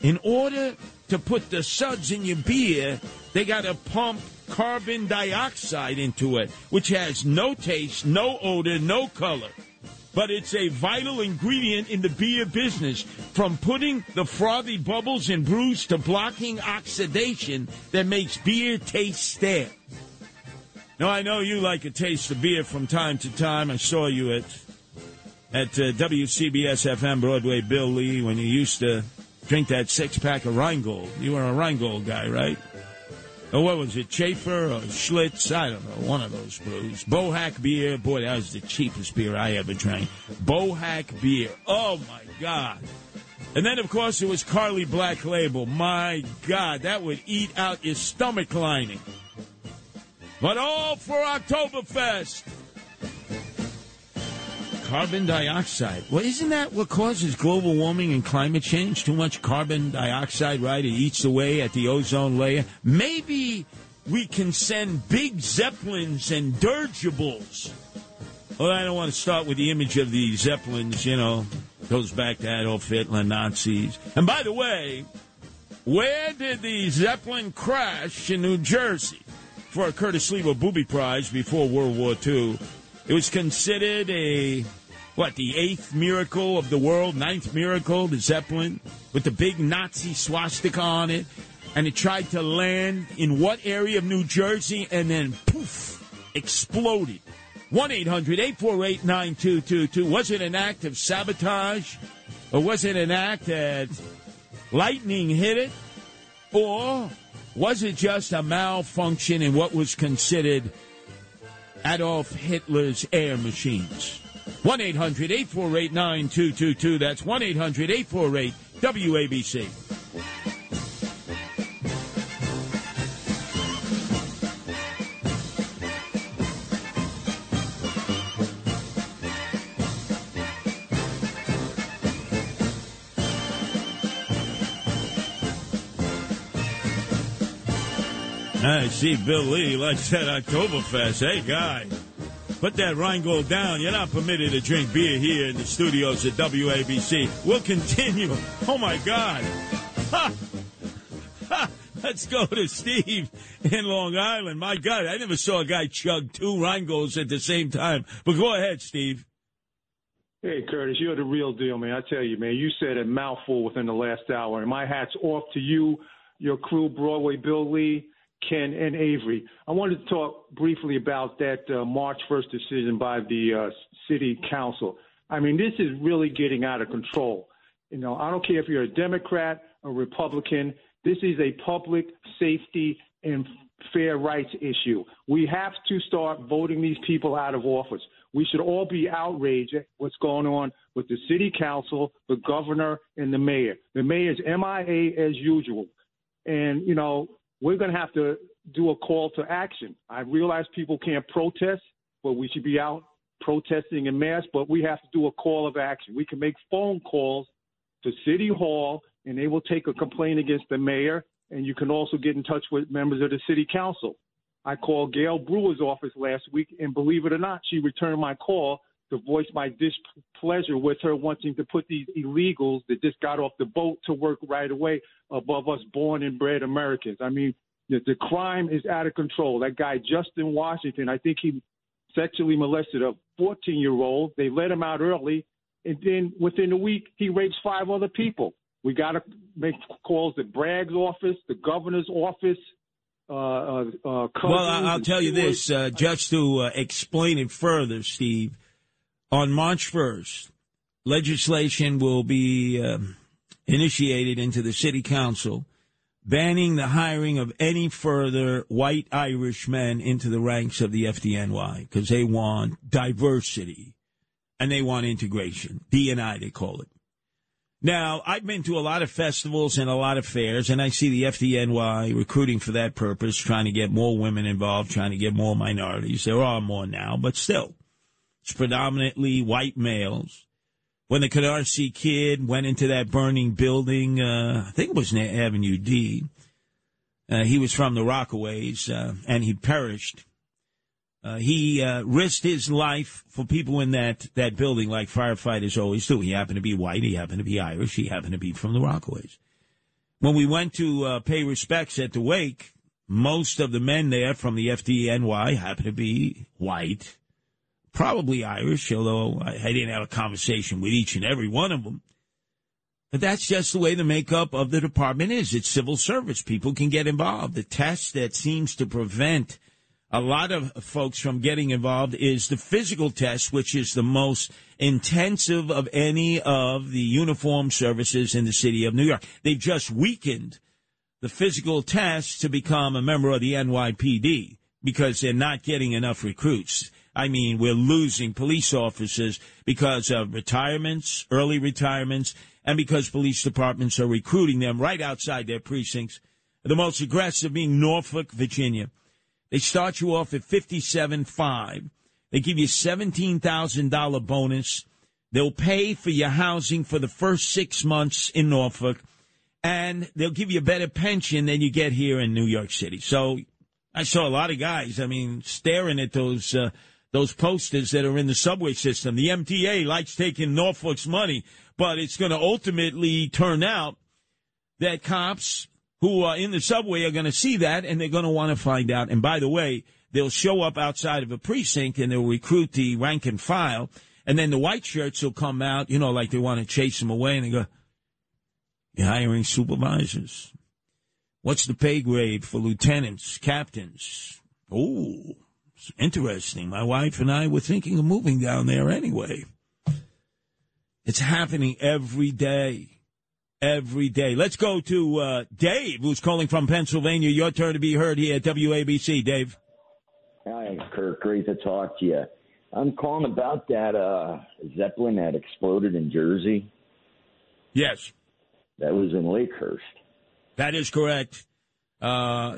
in order to put the suds in your beer, they got to pump carbon dioxide into it, which has no taste, no odor, no color. But it's a vital ingredient in the beer business, from putting the frothy bubbles in brews to blocking oxidation that makes beer taste stale. Now I know you like a taste of beer from time to time. I saw you at at uh, WCBS FM Broadway Bill Lee when you used to drink that six pack of Rheingold. You were a Rheingold guy, right? What was it, Schaefer or Schlitz? I don't know, one of those brews. Bohack beer, boy, that was the cheapest beer I ever drank. Bohack beer, oh my God. And then, of course, it was Carling Black Label. My God, that would eat out your stomach lining. But all for Oktoberfest. Carbon dioxide. Well, isn't that what causes global warming and climate change? Too much carbon dioxide, right? It eats away at the ozone layer. Maybe we can send big zeppelins and dirigibles. Well, I don't want to start with the image of the zeppelins, you know, goes back to Adolf Hitler, Nazis. And by the way, where did the Zeppelin crash in New Jersey for a Curtis Sliwa Booby Prize before World War II? It was considered a what the eighth miracle of the world, ninth miracle, the Zeppelin with the big Nazi swastika on it, and it tried to land in what area of New Jersey, and then poof, exploded. One 848 9222 Was it an act of sabotage, or was it an act that lightning hit it, or was it just a malfunction in what was considered Adolf Hitler's air machines. 1 800 848 9222. That's 1 800 848 WABC. I see Bill Lee likes that Oktoberfest. Hey, guy, put that Rheingold down. You're not permitted to drink beer here in the studios at WABC. We'll continue. Oh, my God. Ha! Ha! Let's go to Steve in Long Island. My God, I never saw a guy chug two Rheingolds at the same time. But go ahead, Steve. Hey, Curtis, you're the real deal, man. I tell you, man, you said a mouthful within the last hour, and my hat's off to you, your crew, Broadway Bill Lee, Ken, and Avery. I wanted to talk briefly about that uh, March 1st decision by the uh, City Council. I mean, this is really getting out of control. You know, I don't care if you're a Democrat or Republican. This is a public safety and fair rights issue. We have to start voting these people out of office. We should all be outraged at what's going on with the city council, the governor, and the mayor. The mayor's MIA as usual. And, you know, we're going to have to do a call to action. I realize people can't protest, but we should be out protesting in mass, but we have to do a call of action. We can make phone calls to City Hall, and they will take a complaint against the mayor, and you can also get in touch with members of the City Council. I called Gale Brewer's office last week, and believe it or not, she returned my call to voice my displeasure with her wanting to put these illegals that just got off the boat to work right away above us born and bred Americans. I mean, the, the crime is out of control. That guy, Justin Washington, I think he sexually molested a 14 year old. They let him out early, and then within a week, he rapes five other people. We got to make calls to Bragg's office, the governor's office. Uh, uh, uh, well, I'll tell you this, uh, just to uh, explain it further, Steve. On March 1st, legislation will be um, initiated into the city council banning the hiring of any further white Irish men into the ranks of the FDNY because they want diversity and they want integration. D&I, they call it. Now, I've been to a lot of festivals and a lot of fairs, and I see the FDNY recruiting for that purpose, trying to get more women involved, trying to get more minorities. There are more now, but still, it's predominantly white males. When the Canarsie kid went into that burning building, uh, I think it was near Avenue D, uh, he was from the Rockaways, uh, and he perished. Uh, he uh, risked his life for people in that, that building, like firefighters always do. He happened to be white. He happened to be Irish. He happened to be from the Rockaways. when we went to uh, pay respects at the wake, most of the men there from the FDNY happened to be white, probably Irish, although I, I didn't have a conversation with each and every one of them. But that's just the way the makeup of the department is. It's civil service. People can get involved. The test that seems to prevent a lot of folks from getting involved is the physical test, which is the most intensive of any of the uniform services in the city of New York. They've just weakened the physical test to become a member of the NYPD because they're not getting enough recruits. I mean, we're losing police officers because of retirements, early retirements, and because police departments are recruiting them right outside their precincts. The most aggressive being Norfolk, Virginia. They start you off at fifty-seven five. They give you $17,000 bonus. They'll pay for your housing for the first six months in Norfolk, and they'll give you a better pension than you get here in New York City. So I saw a lot of guys, I mean, staring at those uh, those posters that are in the subway system. The MTA likes taking Norfolk's money, but it's going to ultimately turn out that cops who are in the subway are going to see that and they're going to want to find out. And by the way, they'll show up outside of a precinct and they'll recruit the rank and file. And then the white shirts will come out, you know, like they want to chase them away and they go, You're hiring supervisors. What's the pay grade for lieutenants, captains? Oh, it's interesting. My wife and I were thinking of moving down there anyway. It's happening every day. Every day. Let's go to uh, Dave, who's calling from Pennsylvania. Your turn to be heard here at WABC. Dave. Hi, Kirk. Great to talk to you. I'm calling about that uh, Zeppelin that exploded in Jersey. Yes. That was in Lakehurst. That is correct. Uh,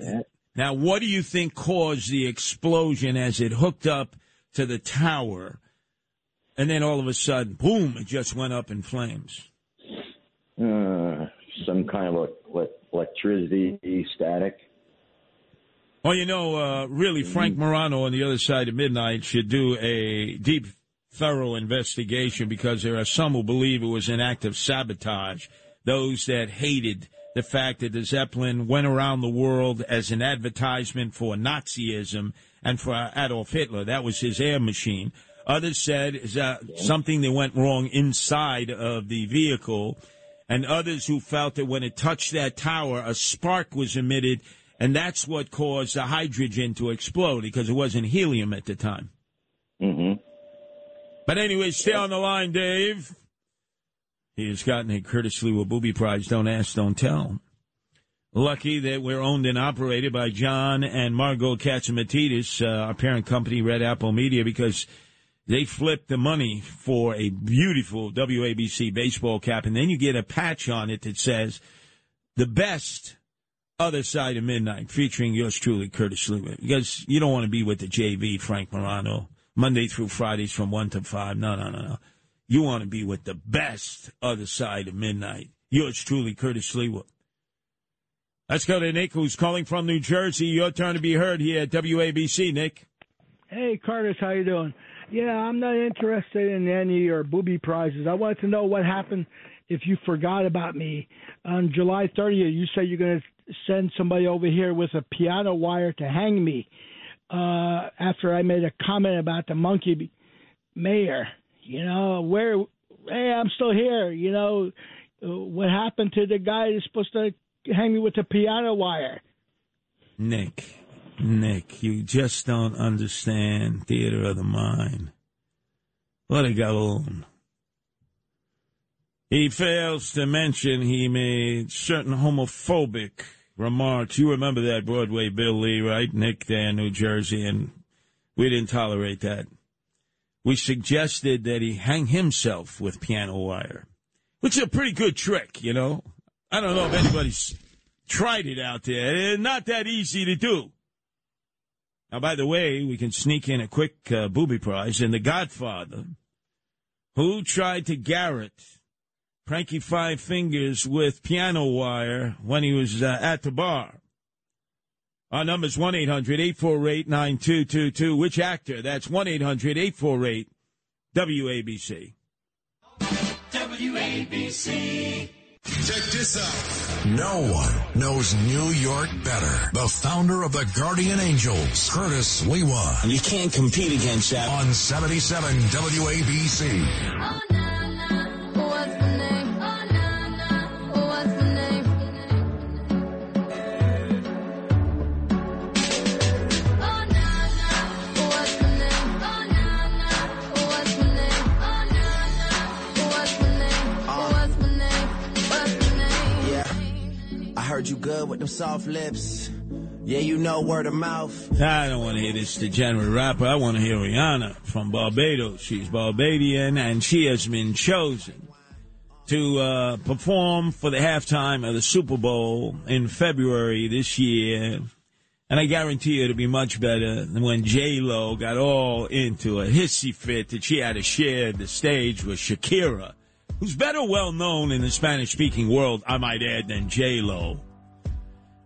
Now, what do you think caused the explosion as it hooked up to the tower? And then all of a sudden, boom, it just went up in flames. Uh, some kind of ele- electricity static. Well, you know, uh, really, Frank Morano on the other side of midnight should do a deep, thorough investigation because there are some who believe it was an act of sabotage. Those that hated the fact that the Zeppelin went around the world as an advertisement for Nazism and for Adolf Hitler. That was his air machine. Others said is that something that went wrong inside of the vehicle, and others who felt that when it touched that tower, a spark was emitted, and that's what caused the hydrogen to explode because it wasn't helium at the time. Mm-hmm. But anyway, stay on the line, Dave. He has gotten a Curtis Sliwa Booby Prize. Don't ask, don't tell. Lucky that we're owned and operated by John and Margo Catsimatidis, uh, our parent company, Red Apple Media, because they flipped the money for a beautiful WABC baseball cap, and then you get a patch on it that says the best other side of midnight, featuring yours truly, Curtis Sliwa, because you don't want to be with the JV, Frank Morano, Monday through Fridays from 1 to 5. No, no, no, no. You want to be with the best other side of midnight. Yours truly, Curtis Sliwa. Let's go to Nick, who's calling from New Jersey. Your turn to be heard here at WABC, Nick. Hey, Curtis, how you doing? Yeah, I'm not interested in any your booby prizes. I wanted to know what happened if you forgot about me. On July 30th, you said you're going to send somebody over here with a piano wire to hang me uh, after I made a comment about the monkey mayor. You know, where, hey, I'm still here. You know, what happened to the guy that's supposed to hang me with the piano wire? Nick, Nick, you just don't understand theater of the mind. Let it go alone. He fails to mention he made certain homophobic remarks. You remember that Broadway Bill Lee, right? Nick there in New Jersey, and we didn't tolerate that. We suggested that he hang himself with piano wire, which is a pretty good trick, you know. I don't know if anybody's tried it out there. It's not that easy to do. Now, by the way, we can sneak in a quick uh, booby prize. in The Godfather, who tried to garrot Frankie Five Fingers with piano wire when he was uh, at the bar. Our number is 1 800 848 9222. Which actor? That's 1 800 848 WABC. WABC. Check this out. No one knows New York better. The founder of the Guardian Angels, Curtis Sliwa. And you can't compete against that. On 77 WABC. Oh, heard you good with them soft lips. Yeah, you know word of mouth. I don't want to hear this degenerate rapper. I want to hear Rihanna from Barbados. She's Barbadian, and she has been chosen to uh, perform for the halftime of the Super Bowl in February this year. And I guarantee you it'll be much better than when J Lo got all into a hissy fit that she had to share the stage with Shakira, who's better well known in the Spanish speaking world, I might add, than J Lo.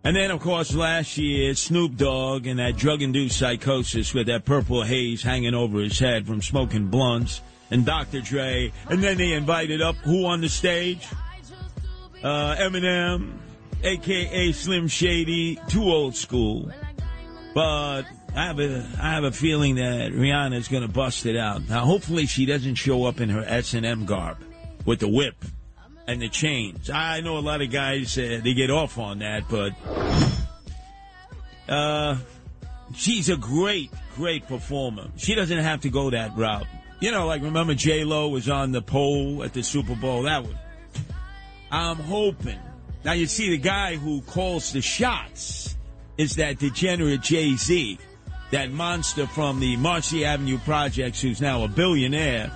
And then, of course, last year, Snoop Dogg and that drug induced psychosis with that purple haze hanging over his head from smoking blunts, and Dr. Dre. And then they invited up who on the stage? Uh, Eminem, aka Slim Shady, too old school. But I have a I have a feeling that Rihanna is going to bust it out. Now, hopefully, she doesn't show up in her S and M garb with the whip and the chains. I know a lot of guys uh, they get off on that, but uh, she's a great, great performer. She doesn't have to go that route. You know, like remember J Lo was on the pole at the Super Bowl. That was. I'm hoping. Now you see the guy who calls the shots is that degenerate Jay Z, that monster from the Marcy Avenue projects, who's now a billionaire.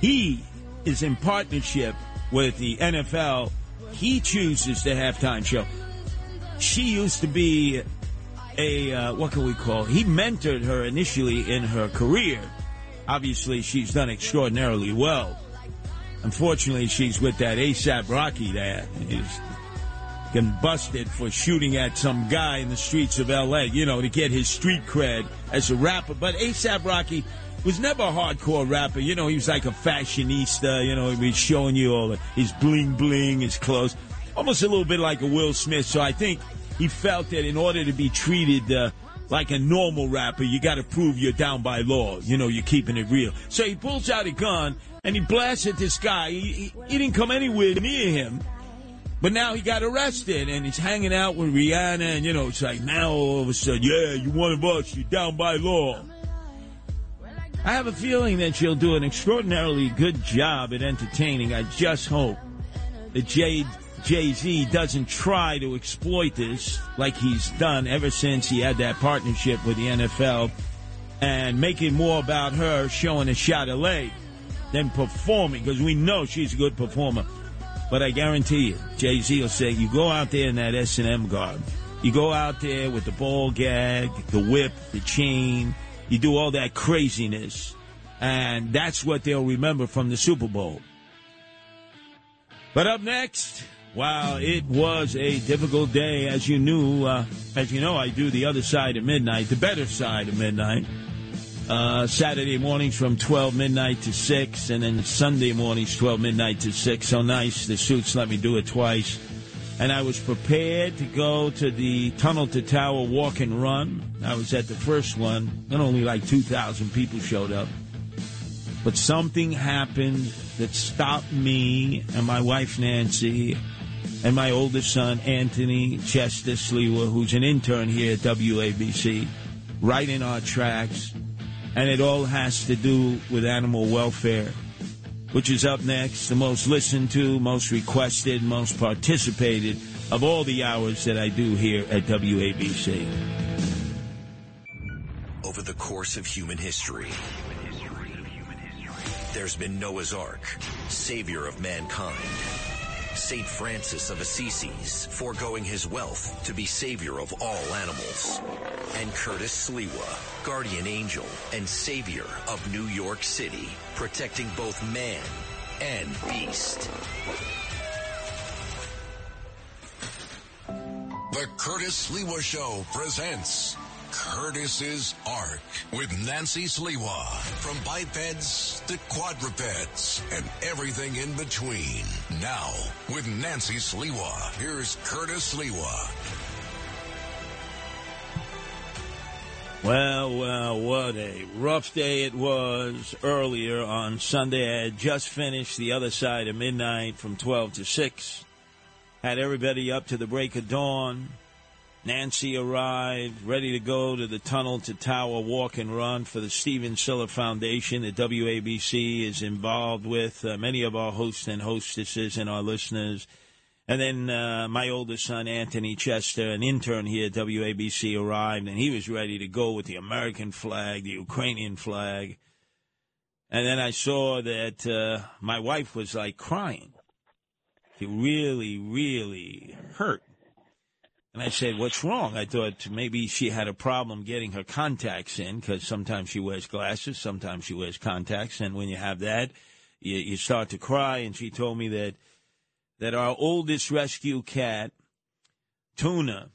He is in partnership with the NFL. He chooses the halftime show. She used to be a uh, what can we call? He mentored her initially in her career. Obviously, she's done extraordinarily well. Unfortunately, she's with that ASAP Rocky that is getting busted for shooting at some guy in the streets of L.A. You know, to get his street cred as a rapper. But ASAP Rocky was never a hardcore rapper. You know, he was like a fashionista. You know, he was showing you all his bling bling, his clothes, almost a little bit like a Will Smith. So I think he felt that in order to be treated uh, like a normal rapper, you got to prove you're down by law. You know, you're keeping it real. So he pulls out a gun and he blasts at this guy. He, he, he didn't come anywhere near him. But now he got arrested and he's hanging out with Rihanna, and you know, it's like now all of a sudden, yeah, you one of us, you're down by law. I have a feeling that she'll do an extraordinarily good job at entertaining. I just hope that Jay Jay Z doesn't try to exploit this like he's done ever since he had that partnership with the NFL and make it more about her showing a shot of leg than performing because we know she's a good performer. But I guarantee you, Jay Z will say, you go out there in that S and M garb, you go out there with the ball gag, the whip, the chain, you do all that craziness, and that's what they'll remember from the Super Bowl. But up next, wow, it was a difficult day, as you knew, uh, as you know, I do the other side of midnight, the better side of midnight. Uh, Saturday mornings from 12 midnight to 6, and then Sunday mornings 12 midnight to 6. So nice. The suits let me do it twice. And I was prepared to go to the Tunnel to Tower walk and run. I was at the first one, and only like 2,000 people showed up. But something happened that stopped me and my wife Nancy and my oldest son Anthony Chester Sliwa, who's an intern here at WABC, right in our tracks and it all has to do with animal welfare, which is up next, the most listened to, most requested, most participated of all the hours that I do here at WABC. Over the course of human history, there's been Noah's Ark, savior of mankind. St. Francis of Assisi's, foregoing his wealth to be savior of all animals. And Curtis Sliwa, guardian angel and savior of New York City, protecting both man and beast. The Curtis Sliwa Show presents Curtis's Ark with Nancy Sliwa. From bipeds to quadrupeds and everything in between. Now, with Nancy Sliwa, here's Curtis Sliwa. Well, well, what a rough day it was earlier on Sunday. I had just finished the other side of midnight from 12 to 6. Had everybody up to the break of dawn. Nancy arrived, ready to go to the Tunnel to Tower Walk and Run for the Stephen Siller Foundation that WABC is involved with. Uh, many of our hosts and hostesses and our listeners. And then uh, my oldest son, Anthony Chester, an intern here at WABC, arrived, and he was ready to go with the American flag, the Ukrainian flag. And then I saw that uh, my wife was like crying. She really, really hurt. And I said, What's wrong? I thought maybe she had a problem getting her contacts in because sometimes she wears glasses, sometimes she wears contacts. And when you have that, you, you start to cry. And she told me that that our oldest rescue cat, Tuna,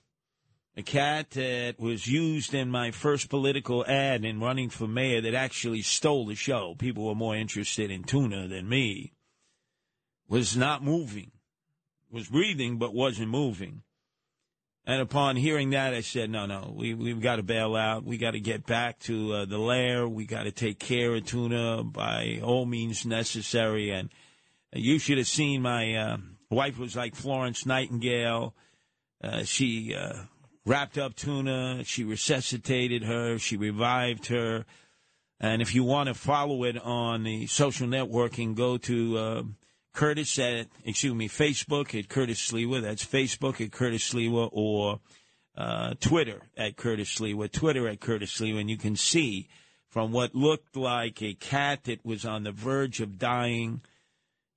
a cat that was used in my first political ad in running for mayor that actually stole the show. People were more interested in Tuna than me. Was not moving. Was breathing, but wasn't moving. And upon hearing that, I said, no, no, we, we've got to bail out. We got to get back to uh, the lair. We got to take care of Tuna by all means necessary. And you should have seen my uh, wife was like Florence Nightingale. Uh, she uh, wrapped up Tuna. She resuscitated her. She revived her. And if you want to follow it on the social networking, go to uh, Curtis at, excuse me, Facebook at Curtis Sliwa. That's Facebook at Curtis Sliwa or uh, Twitter at Curtis Sliwa. Twitter at Curtis Sliwa. And you can see from what looked like a cat that was on the verge of dying –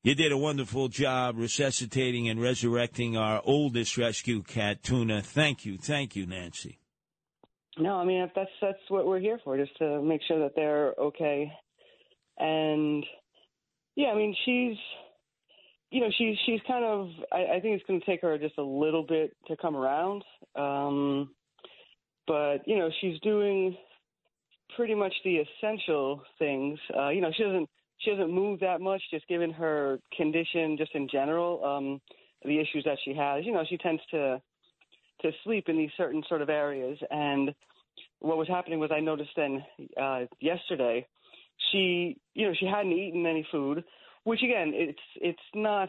you did a wonderful job resuscitating and resurrecting our oldest rescue cat, Tuna. Thank you. Thank you, Nancy. No, I mean that's that's what we're here for, just to make sure that they're okay. And yeah, I mean she's you know, she's she's kind of I, I think it's gonna take her just a little bit to come around. Um but, you know, she's doing pretty much the essential things. Uh, you know, she doesn't she doesn't move that much, just given her condition, just in general, um, the issues that she has. You know, she tends to to sleep in these certain sort of areas. And what was happening was I noticed then uh, yesterday, she, you know, she hadn't eaten any food, which again, it's it's not,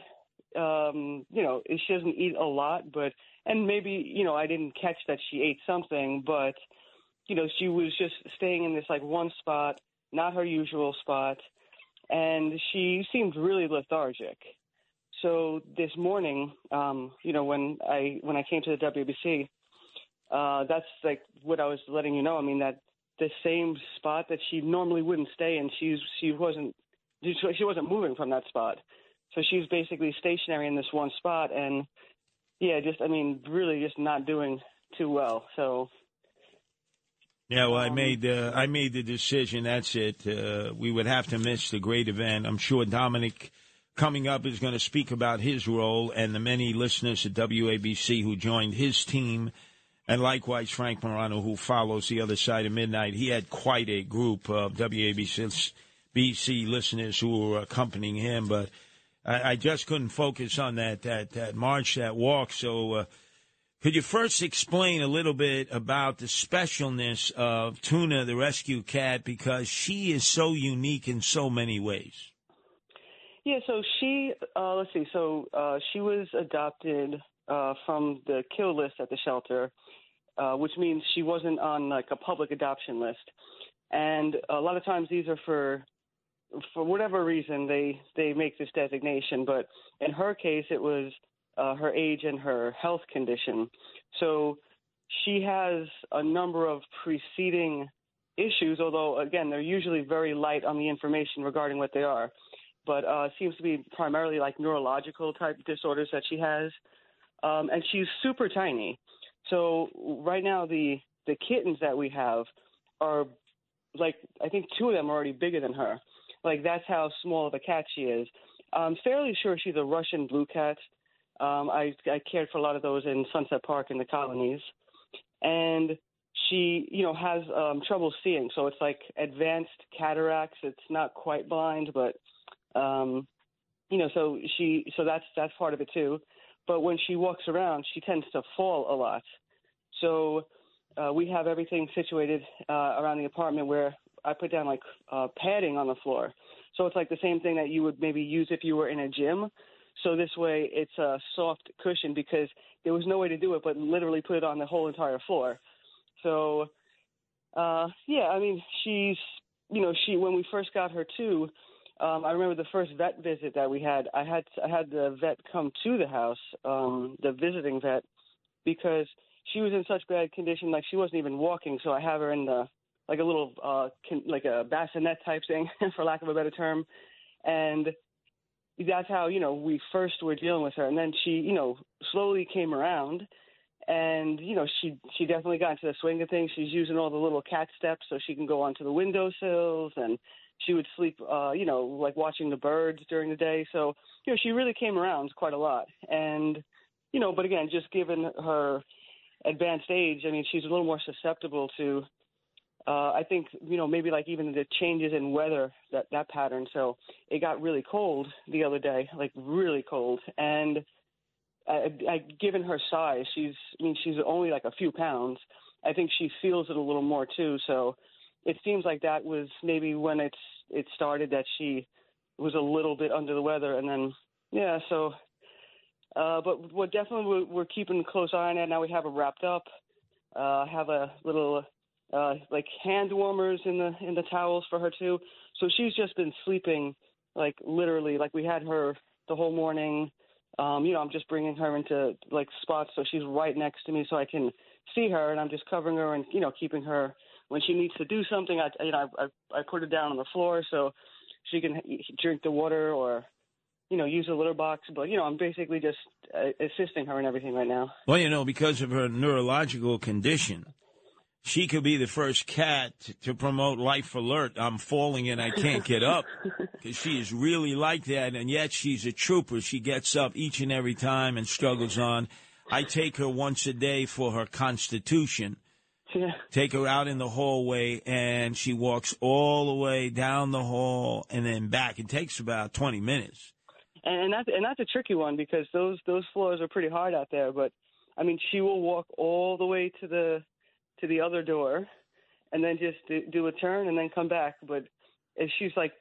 um, you know, she doesn't eat a lot, but and maybe you know I didn't catch that she ate something, but you know she was just staying in this like one spot, not her usual spot and she seemed really lethargic. So this morning, um, you know, when I when I came to the WBC, uh, that's like what I was letting you know. I mean that the same spot that she normally wouldn't stay in, she's she wasn't she wasn't moving from that spot. So she's basically stationary in this one spot, and yeah, just I mean, really just not doing too well. So yeah, well, I made uh, I made the decision. That's it. Uh, we would have to miss the great event. I'm sure Dominic coming up is going to speak about his role and the many listeners at WABC who joined his team, and likewise Frank Morano who follows the other side of midnight. He had quite a group of WABC BC listeners who were accompanying him, but I, I just couldn't focus on that that that march, that walk. So. Uh, could you first explain a little bit about the specialness of Tuna, the rescue cat, because she is so unique in so many ways? Yeah, so she, uh, let's see, so uh, she was adopted uh, from the kill list at the shelter, uh, which means she wasn't on like a public adoption list. And a lot of times these are for for whatever reason they they make this designation, but in her case it was uh, her age and her health condition. So she has a number of preceding issues, although, again, they're usually very light on the information regarding what they are. But uh, seems to be primarily like neurological type disorders that she has. Um, and she's super tiny. So right now, the, the kittens that we have are like, I think two of them are already bigger than her. Like, that's how small of a cat she is. I'm fairly sure she's a Russian blue cat. Um, I, I cared for a lot of those in Sunset Park in the colonies. And she, you know, has um, trouble seeing. So it's like advanced cataracts. It's not quite blind, but, um, you know, so she, so that's that's part of it too. But when she walks around, she tends to fall a lot. So uh, we have everything situated uh, around the apartment where I put down like uh, padding on the floor. So it's like the same thing that you would maybe use if you were in a gym. So this way it's a soft cushion because there was no way to do it but literally put it on the whole entire floor. So uh yeah, I mean she's you know, she when we first got her too, um I remember the first vet visit that we had, I had I had the vet come to the house, um the visiting vet because she was in such bad condition like she wasn't even walking, so I have her in the like a little uh can, like a bassinet type thing for lack of a better term. And that's how you know we first were dealing with her. And then she you know slowly came around. And you know she she definitely got into the swing of things. She's using all the little cat steps so she can go onto the windowsills. And she would sleep uh you know like watching the birds during the day. So you know she really came around quite a lot. And you know but again just given her advanced age i mean she's a little more susceptible to uh, I think you know maybe like even the changes in weather that that pattern. So it got really cold the other day, like really cold, and I, I, given her size, she's I mean she's only like a few pounds. I think she feels it a little more too. So it seems like that was maybe when it's it started that she was a little bit under the weather, and then yeah. So, uh, but what definitely we're, we're keeping a close eye on it. Now we have her wrapped up. Uh, have a little uh, like hand warmers in the in the towels for her too. So she's just been sleeping like literally like we had her the whole morning. Um, you know, I'm just bringing her into like spots so she's right next to me so I can see her, and I'm just covering her and you know keeping her when she needs to do something. I you know I I, I put her down on the floor so she can drink the water or you know use a litter box. But you know I'm basically just uh, assisting her and everything right now. Well, you know, because of her neurological condition, she could be the first cat to promote Life Alert. I'm falling and I can't get up because she is really like that, and yet she's a trooper. She gets up each and every time and struggles on. I take her once a day for her constitution. Yeah. Take her out in the hallway, and she walks all the way down the hall and then back. It takes about 20 minutes. and that's and that's a tricky one because those those floors are pretty hard out there. But I mean, she will walk all the way to the to the other door, and then just do, a turn and then come back. But if she's like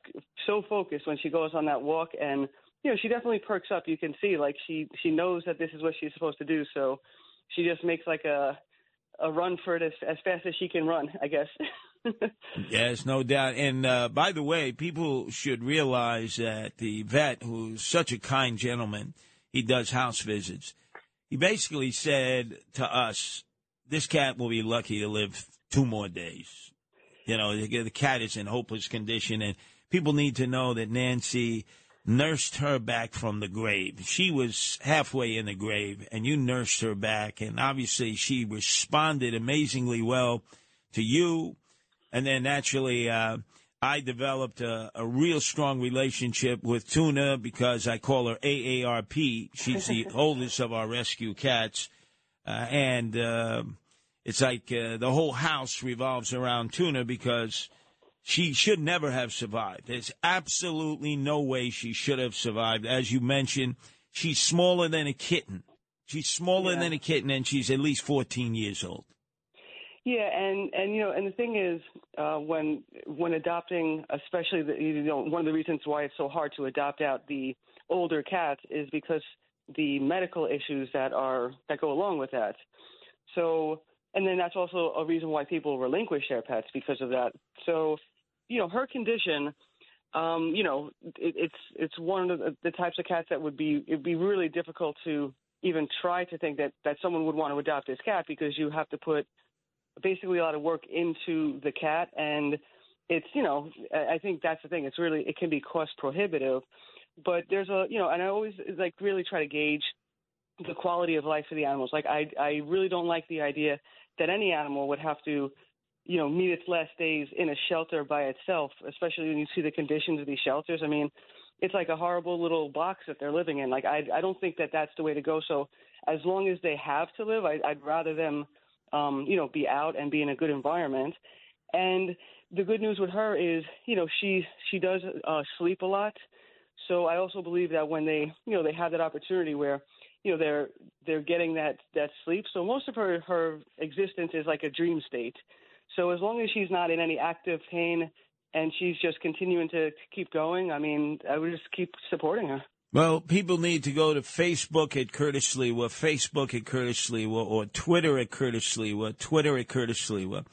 so focused when she goes on that walk, and you know, she definitely perks up. You can see like she she knows that this is what she's supposed to do. So she just makes like a a run for it as, as fast as she can run, I guess. Yes, no doubt. And uh, by the way, people should realize that the vet, who's such a kind gentleman, he does house visits. He basically said to us, "This cat will be lucky to live two more days." You know, the, the cat is in hopeless condition, and people need to know that Nancy nursed her back from the grave. She was halfway in the grave, and you nursed her back, and obviously she responded amazingly well to you and then naturally, uh, I developed a, a real strong relationship with Tuna because I call her AARP. She's the oldest of our rescue cats. Uh, and uh, it's like uh, the whole house revolves around Tuna because she should never have survived. There's absolutely no way she should have survived. As you mentioned, she's smaller than a kitten. She's smaller Yeah. than a kitten, and she's at least 14 years old. Yeah, and and you know, and the thing is, uh, when when adopting, especially the you know one of the reasons why it's so hard to adopt out the older cats is because the medical issues that are that go along with that. So, and then that's also a reason why people relinquish their pets because of that. So, you know, her condition, um, you know, it, it's it's one of the, the types of cats that would be it'd be really difficult to even try to think that that someone would want to adopt this cat because you have to put basically a lot of work into the cat and it's you know I I think that's the thing it's really it can be cost prohibitive but there's a you know and I always like really try to gauge the quality of life for the animals like I I really don't like the idea that any animal would have to you know meet its last days in a shelter by itself especially when you see the conditions of these shelters I mean it's like a horrible little box that they're living in like I I don't think that that's the way to go so as long as they have to live I I'd rather them um, you know, be out and be in a good environment. And the good news with her is, you know, she she does uh, sleep a lot. So I also believe that when they, you know, they have that opportunity where, you know, they're they're getting that that sleep. So most of her her existence is like a dream state. So as long as she's not in any active pain and she's just continuing to, keep going, I mean, I would just keep supporting her. Well, people need to go to Facebook at Curtis Sliwa, Facebook at Curtis Sliwa, or Twitter at Curtis Sliwa, Twitter at Curtis Sliwa.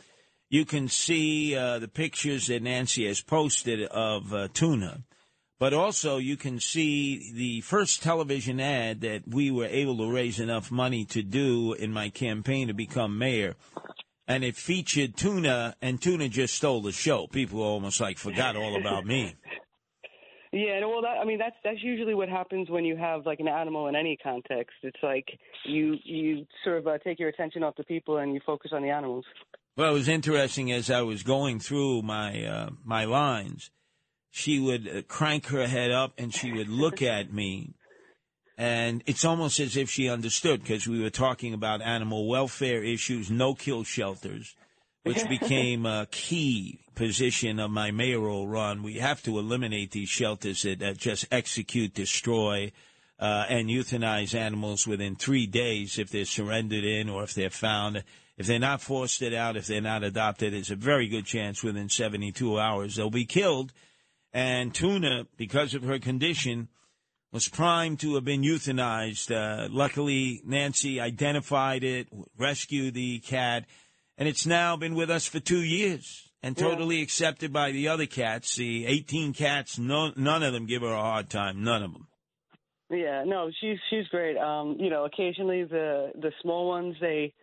You can see uh, the pictures that Nancy has posted of uh, tuna, but also you can see the first television ad that we were able to raise enough money to do in my campaign to become mayor. And it featured tuna, and tuna just stole the show. People almost like forgot all about me. Yeah, well, that, I mean, that's that's usually what happens when you have like an animal in any context. It's like you you sort of uh, take your attention off the people and you focus on the animals. Well, it was interesting as I was going through my uh, my lines. She would uh, crank her head up and she would look at me, and it's almost as if she understood because we were talking about animal welfare issues, no kill shelters, which became a key position of my mayoral run. We have to eliminate these shelters that, that just execute, destroy, uh, and euthanize animals within three days if they're surrendered in or if they're found. If they're not fostered out, if they're not adopted, there's a very good chance within 72 hours they'll be killed. And Tuna, because of her condition, was primed to have been euthanized. Uh, luckily, Nancy identified it, rescued the cat, and it's now been with us for two years and Yeah. totally accepted by the other cats. The 18 cats, no, none of them give her a hard time. None of them. Yeah, no, she's she's great. Um, you know, occasionally the the small ones they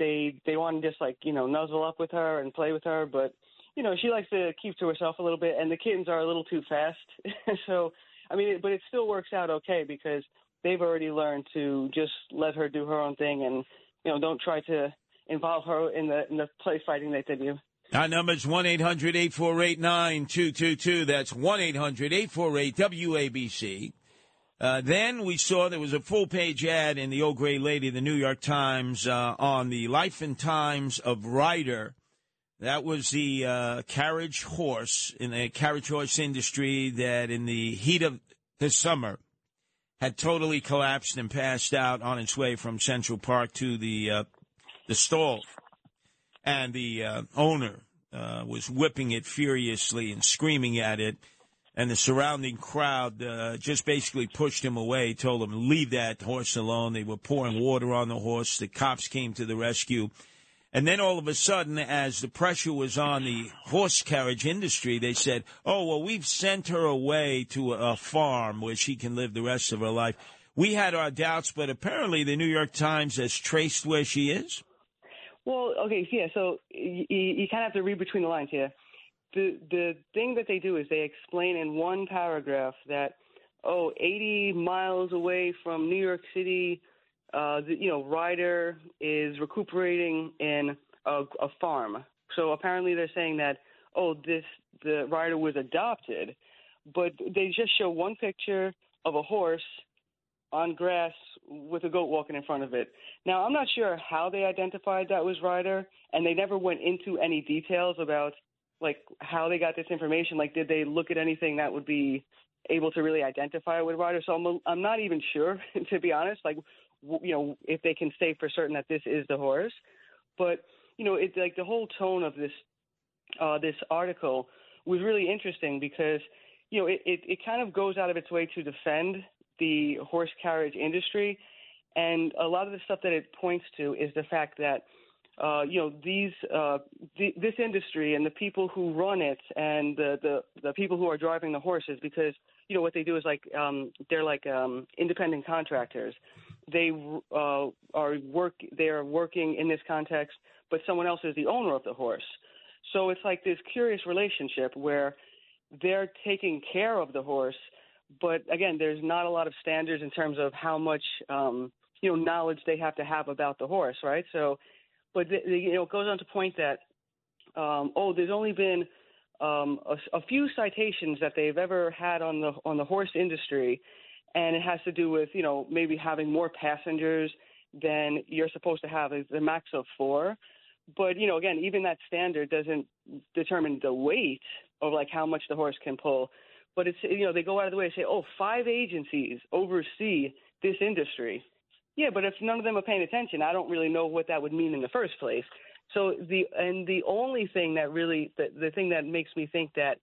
they they want to just like you know nuzzle up with her and play with her, but you know she likes to keep to herself a little bit, and the kittens are a little too fast. so I mean, but it still works out okay because they've already learned to just let her do her own thing, and you know don't try to involve her in the in the play fighting that they do. Our number is 1 800 848 9222. That's 1 800 848 WABC. Uh, then we saw there was a full page ad in the Old Gray Lady, the New York Times, uh, on the life and times of Ryder. That was the uh, carriage horse in the carriage horse industry that, in the heat of the summer, had totally collapsed and passed out on its way from Central Park to the uh, the stall and the uh, owner uh, was whipping it furiously and screaming at it. And the surrounding crowd uh, just basically pushed him away, told him, leave that horse alone. They were pouring water on the horse. The cops came to the rescue. And then all of a sudden, as the pressure was on the horse carriage industry, they said, oh, well, we've sent her away to a farm where she can live the rest of her life. We had our doubts, but apparently the New York Times has traced where she is. Well, okay, yeah, so you, you kind of have to read between the lines here. The the thing that they do is they explain in one paragraph that oh, 80 miles away from New York City, uh, the, you know, Ryder is recuperating in a, a farm. So apparently they're saying that oh, this the Ryder was adopted, but they just show one picture of a horse on grass with a goat walking in front of it. Now, I'm not sure how they identified that was Ryder, and they never went into any details about like how they got this information. Like, did they look at anything that would be able to really identify it with Ryder? So I'm I'm not even sure, to be honest. Like, you know, if they can say for certain that this is the horse, but you know, it's like the whole tone of this uh, this article was really interesting because you know it, it, it kind of goes out of its way to defend the horse carriage industry, and a lot of the stuff that it points to is the fact that uh, you know these uh, th- this industry and the people who run it and the, the the people who are driving the horses because you know what they do is like um, they're like um, independent contractors. They uh, are work they are working in this context, but someone else is the owner of the horse. So it's like this curious relationship where they're taking care of the horse, but again, there's not a lot of standards in terms of how much um, you know knowledge they have to have about the horse, right? So, but the, the, you know, it goes on to point that um, oh, there's only been um, a, a few citations that they've ever had on the on the horse industry, and it has to do with you know maybe having more passengers than you're supposed to have a, a max of four. But you know, again, even that standard doesn't determine the weight of like how much the horse can pull. But it's you know they go out of the way to say, oh, five agencies oversee this industry. Yeah, but if none of them are paying attention, I don't really know what that would mean in the first place. So the and the only thing that really the, the thing that makes me think that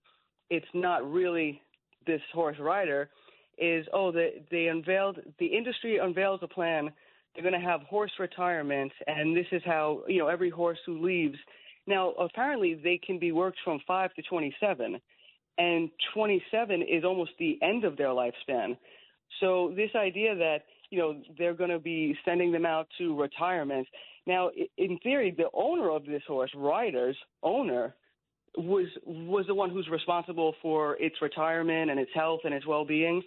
it's not really this horse rider is oh the they unveiled the industry unveils a plan. They're going to have horse retirement and this is how you know every horse who leaves. Now apparently they can be worked from 5 to 27 and 27 is almost the end of their lifespan. So this idea that you know they're going to be sending them out to retirement. Now in theory the owner of this horse riders owner was was the one who's responsible for its retirement and its health and its well-being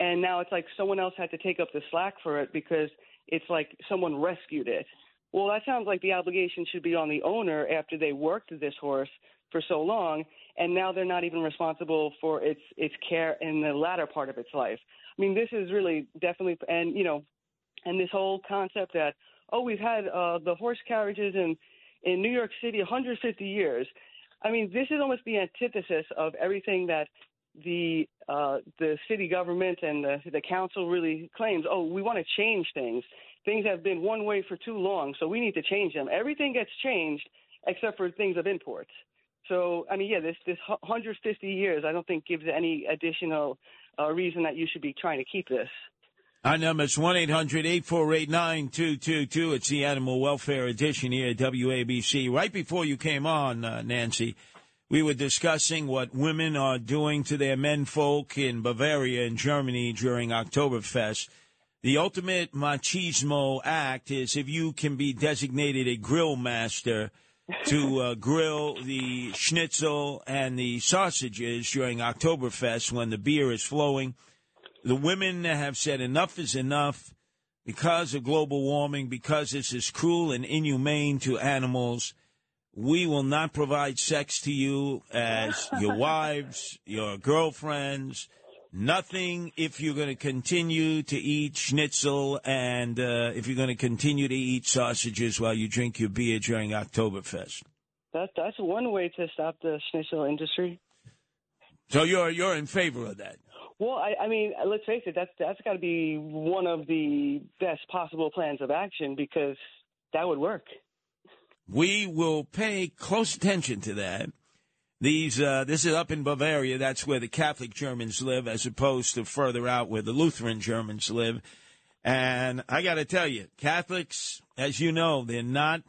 and now it's like someone else had to take up the slack for it because it's like someone rescued it. Well that sounds like the obligation should be on the owner after they worked this horse for so long and now they're not even responsible for its its care in the latter part of its life. I mean this is really definitely and you know and this whole concept that oh we've had uh the horse carriages in in new york city 150 years. I mean, this is almost the antithesis of everything that the uh, the city government and the, the council really claims. Oh, we want to change things. Things have been one way for too long, so we need to change them. Everything gets changed except for things of imports. So, I mean, yeah, this this 150 years, I don't think gives any additional uh, reason that you should be trying to keep this. Our number is 1 800 848 9222. It's the Animal Welfare Edition here at WABC. Right before you came on, uh, Nancy, we were discussing what women are doing to their menfolk in Bavaria and Germany during Oktoberfest. The ultimate machismo act is if you can be designated a grill master to uh, grill the schnitzel and the sausages during Oktoberfest when the beer is flowing. The women have said enough is enough because of global warming, because this is cruel and inhumane to animals. We will not provide sex to you as your wives, your girlfriends, nothing if you're going to continue to eat schnitzel and uh, if you're going to continue to eat sausages while you drink your beer during Oktoberfest. That that's one way to stop the schnitzel industry. So you're you're in favor of that. Well, I, I mean, let's face it. That's that's got to be one of the best possible plans of action because that would work. We will pay close attention to that. These uh, this is up in Bavaria. That's where the Catholic Germans live, as opposed to further out where the Lutheran Germans live. And I got to tell you, Catholics, as you know, they're not.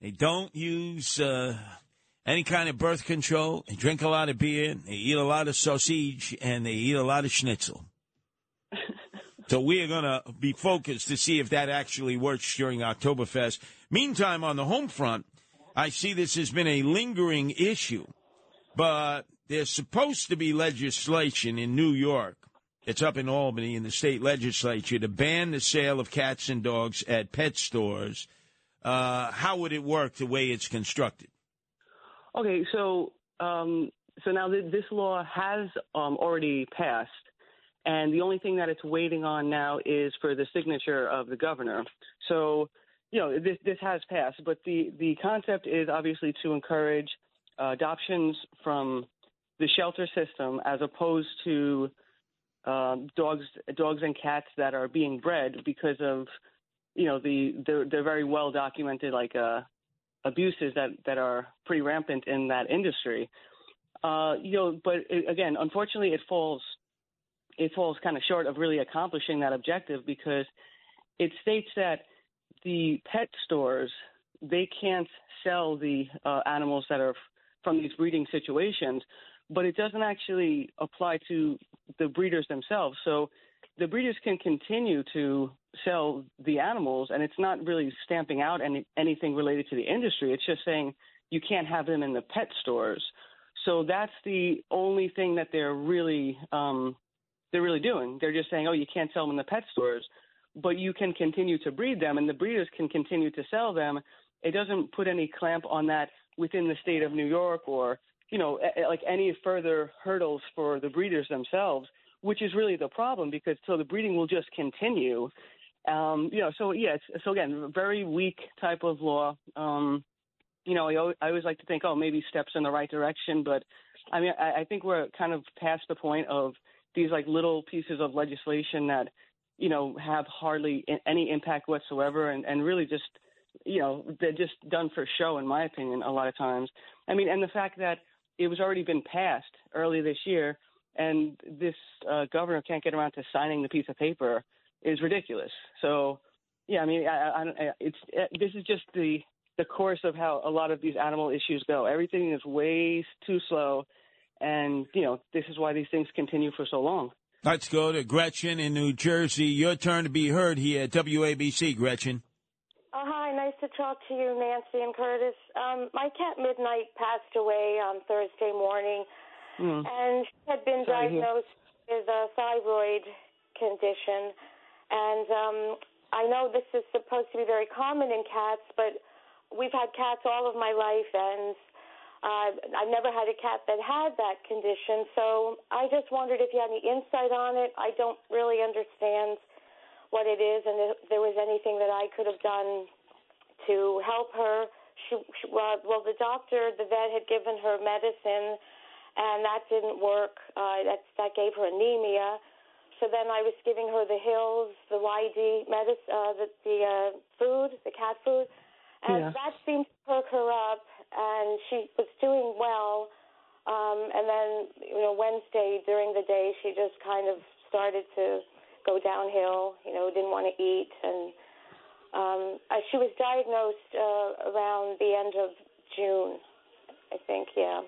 They don't use uh, any kind of birth control. They drink a lot of beer. They eat a lot of sausage, and they eat a lot of schnitzel. So we are going to be focused to see if that actually works during Oktoberfest. Meantime, on the home front, I see this has been a lingering issue, but there's supposed to be legislation in New York. It's up in Albany in the state legislature to ban the sale of cats and dogs at pet stores. Uh, how would it work the way it's constructed? Okay, so um, so now th- this law has um, already passed, and the only thing that it's waiting on now is for the signature of the governor. So you know this this has passed, but the the concept is obviously to encourage uh, adoptions from the shelter system as opposed to um, dogs dogs and cats that are being bred because of you know the they're, they're very well documented like uh, abuses that that are pretty rampant in that industry. Uh, you know, but it, again, unfortunately, it falls it falls kind of short of really accomplishing that objective because it states that the pet stores they can't sell the uh, animals that are f- from these breeding situations, but it doesn't actually apply to the breeders themselves. So the breeders can continue to sell the animals, and it's not really stamping out any, anything related to the industry. It's just saying you can't have them in the pet stores. So that's the only thing that they're really um, they're really doing. They're just saying, oh, you can't sell them in the pet stores, but you can continue to breed them, and the breeders can continue to sell them. It doesn't put any clamp on that within the state of New York or you know like any further hurdles for the breeders themselves, which is really the problem because so the breeding will just continue, Um, you know, so yeah, it's, so again, very weak type of law. Um, you know, I always like to think, oh, maybe steps in the right direction, but I mean, I, I think we're kind of past the point of these like little pieces of legislation that, you know, have hardly any impact whatsoever, and and really just, you know, they're just done for show, in my opinion, a lot of times. I mean, and the fact that it was already been passed early this year, and this uh, governor can't get around to signing the piece of paper is ridiculous. So, yeah, I mean, I, I, I, it's uh, this is just the the course of how a lot of these animal issues go. Everything is way too slow, and you know this is why these things continue for so long. Let's go to Gretchen in New Jersey. Your turn to be heard here at WABC, Gretchen. Oh, hi, nice to talk to you, Nancy and Curtis. Um, my cat Midnight passed away on Thursday morning, Mm. and she had been Sorry to hear. diagnosed with a thyroid condition. And um, I know this is supposed to be very common in cats, but we've had cats all of my life, and uh, I've never had a cat that had that condition. So I just wondered if you had any insight on it. I don't really understand what it is, and if there was anything that I could have done to help her. She, she well, well, the doctor, the vet, had given her medicine, and that didn't work. Uh, that that gave her anemia. So then I was giving her the Hills, the YD medicine, uh, the the uh, food, the cat food, and Yeah. that seemed to perk her up, and she was doing well. Um, and then, you know, Wednesday during the day, she just kind of started to go downhill. You know, didn't want to eat, and um, uh, she was diagnosed uh, around the end of June, I think. Yeah.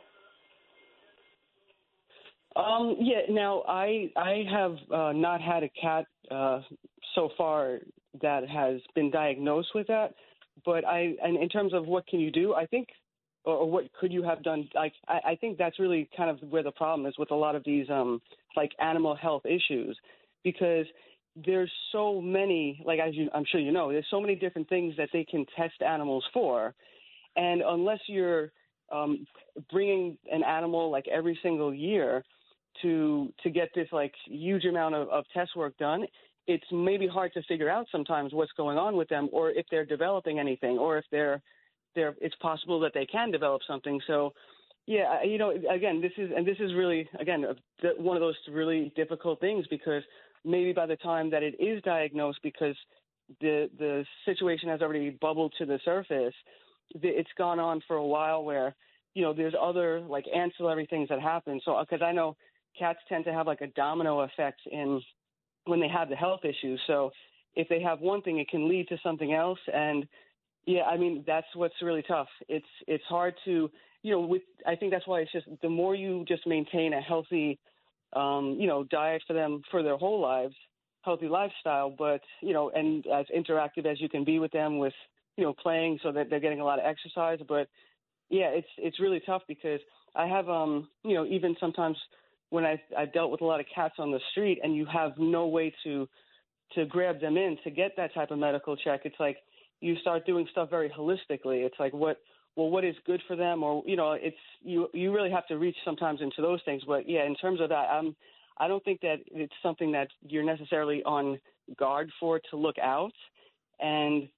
Um, yeah. Now, I I have uh, not had a cat uh, so far that has been diagnosed with that, but I and in terms of what can you do, I think, or, or what could you have done? Like, I, I think that's really kind of where the problem is with a lot of these um like animal health issues, because there's so many like as you I'm sure you know there's so many different things that they can test animals for, and unless you're um, bringing an animal like every single year to to get this like huge amount of, of test work done, it's maybe hard to figure out sometimes what's going on with them, or if they're developing anything, or if they're it's possible that they can develop something. So, yeah, you know, again, this is and this is really again uh, one of those really difficult things because maybe by the time that it is diagnosed, because the the situation has already bubbled to the surface, it's gone on for a while where you know there's other like ancillary things that happen. So because I know cats tend to have like a domino effect in when they have the health issues. So if they have one thing, it can lead to something else. And yeah, I mean that's what's really tough. It's it's hard to you know with I think that's why it's just the more you just maintain a healthy um, you know diet for them for their whole lives, healthy lifestyle, but you know and as interactive as you can be with them with you know playing so that they're getting a lot of exercise, but yeah, it's it's really tough because I have um you know even sometimes when I I've dealt with a lot of cats on the street and you have no way to to grab them in to get that type of medical check. It's like you start doing stuff very holistically. It's like what well what is good for them or you know it's you you really have to reach sometimes into those things. But yeah, in terms of that, I'm I don't think that it's something that you're necessarily on guard for to look out. And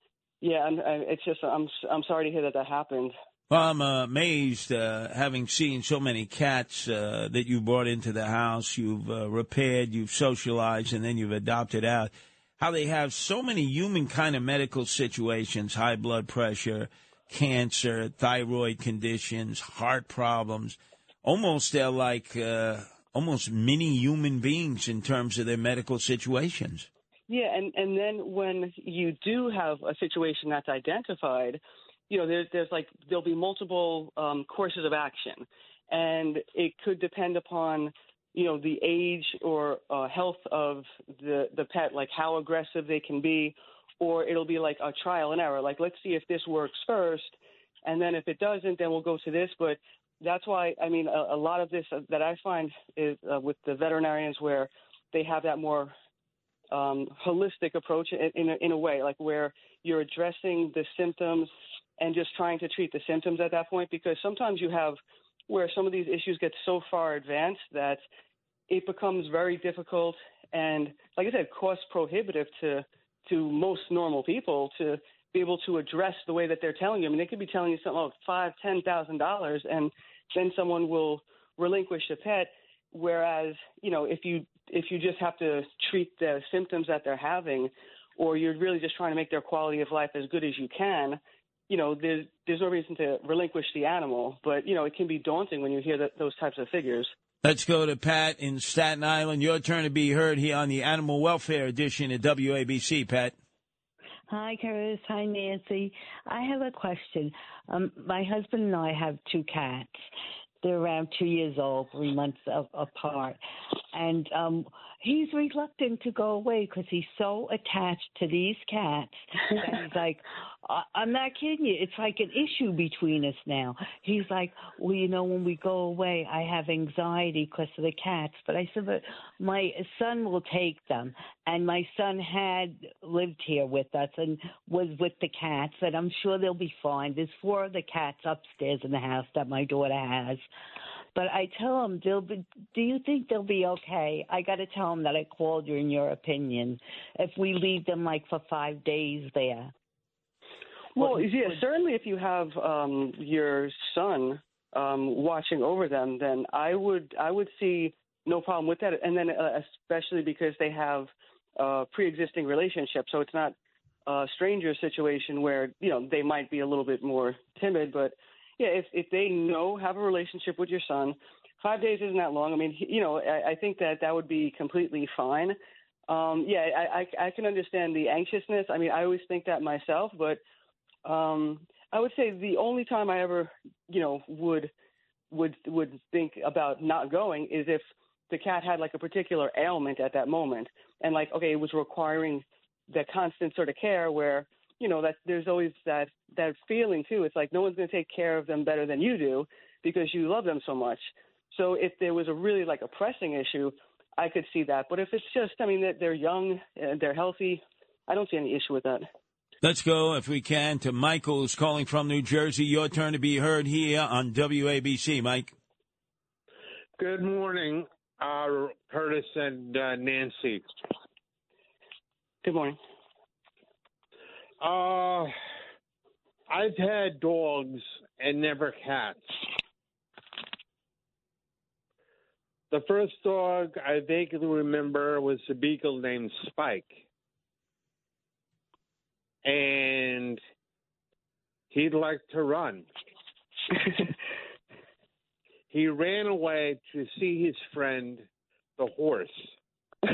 yeah, it's just I'm I'm sorry to hear that that happened. Well, I'm amazed, uh, having seen so many cats uh, that you brought into the house, you've uh, repaired, you've socialized, and then you've adopted out. How they have so many human kind of medical situations: high blood pressure, cancer, thyroid conditions, heart problems. Almost they're like uh, almost mini human beings in terms of their medical situations. Yeah, and and then when you do have a situation that's identified, you know, there's there's like there'll be multiple um, courses of action, and it could depend upon you know the age or uh, health of the the pet, like how aggressive they can be, or it'll be like a trial and error. Like let's see if this works first, and then if it doesn't, then we'll go to this. But that's why I mean a, a lot of this uh, that I find is uh, with the veterinarians where they have that more um, holistic approach in, in, a, in a way, like where you're addressing the symptoms and just trying to treat the symptoms at that point. Because sometimes you have where some of these issues get so far advanced that it becomes very difficult and, like I said, cost prohibitive to to most normal people to be able to address the way that they're telling you. I mean, they could be telling you something like five, ten thousand dollars, and then someone will relinquish the pet. Whereas, you know, if you if you just have to treat the symptoms that they're having, or you're really just trying to make their quality of life as good as you can, you know, there's there's no reason to relinquish the animal. But you know, it can be daunting when you hear that, those types of figures. Let's go to Pat in Staten Island. Your turn to be heard here on the Animal Welfare Edition at WABC, Pat. Hi, Curtis. Hi, Nancy. I have a question. Um, my husband and I have two cats. They're around two years old, three months a- apart. And um, he's reluctant to go away because he's so attached to these cats that he's like, I'm not kidding you. It's like an issue between us now. He's like, well, you know, when we go away, I have anxiety because of the cats. But I said, but my son will take them. And my son had lived here with us and was with the cats, and I'm sure they'll be fine. There's four of the cats upstairs in the house that my daughter has. But I tell them, they'll be, do you think they'll be okay? I got to tell them that I called you in your opinion. If we leave them like for five days there. Well, yeah, certainly if you have um, your son um, watching over them, then I would I would see no problem with that. And then uh, especially because they have uh, pre-existing relationship, so it's not a stranger situation where you know they might be a little bit more timid. But yeah, if if they know have a relationship with your son, five days isn't that long. I mean, you know, I, I think that that would be completely fine. Um, yeah, I, I I can understand the anxiousness. I mean, I always think that myself, but um, I would say the only time I ever, you know, would would would think about not going is if the cat had like a particular ailment at that moment, and like okay, it was requiring the constant sort of care where you know that there's always that that feeling too. It's like no one's going to take care of them better than you do because you love them so much. So if there was a really like a pressing issue, I could see that. But if it's just, I mean, they're, they're young, and they're healthy, I don't see any issue with that. Let's go, if we can, to Michael, who's calling from New Jersey. Your turn to be heard here on WABC, Mike. Good morning, uh, Curtis and uh, Nancy. Good morning. Uh, I've had dogs and never cats. The first dog I vaguely remember was a beagle named Spike. And he'd like to run. he ran away to see his friend, the horse.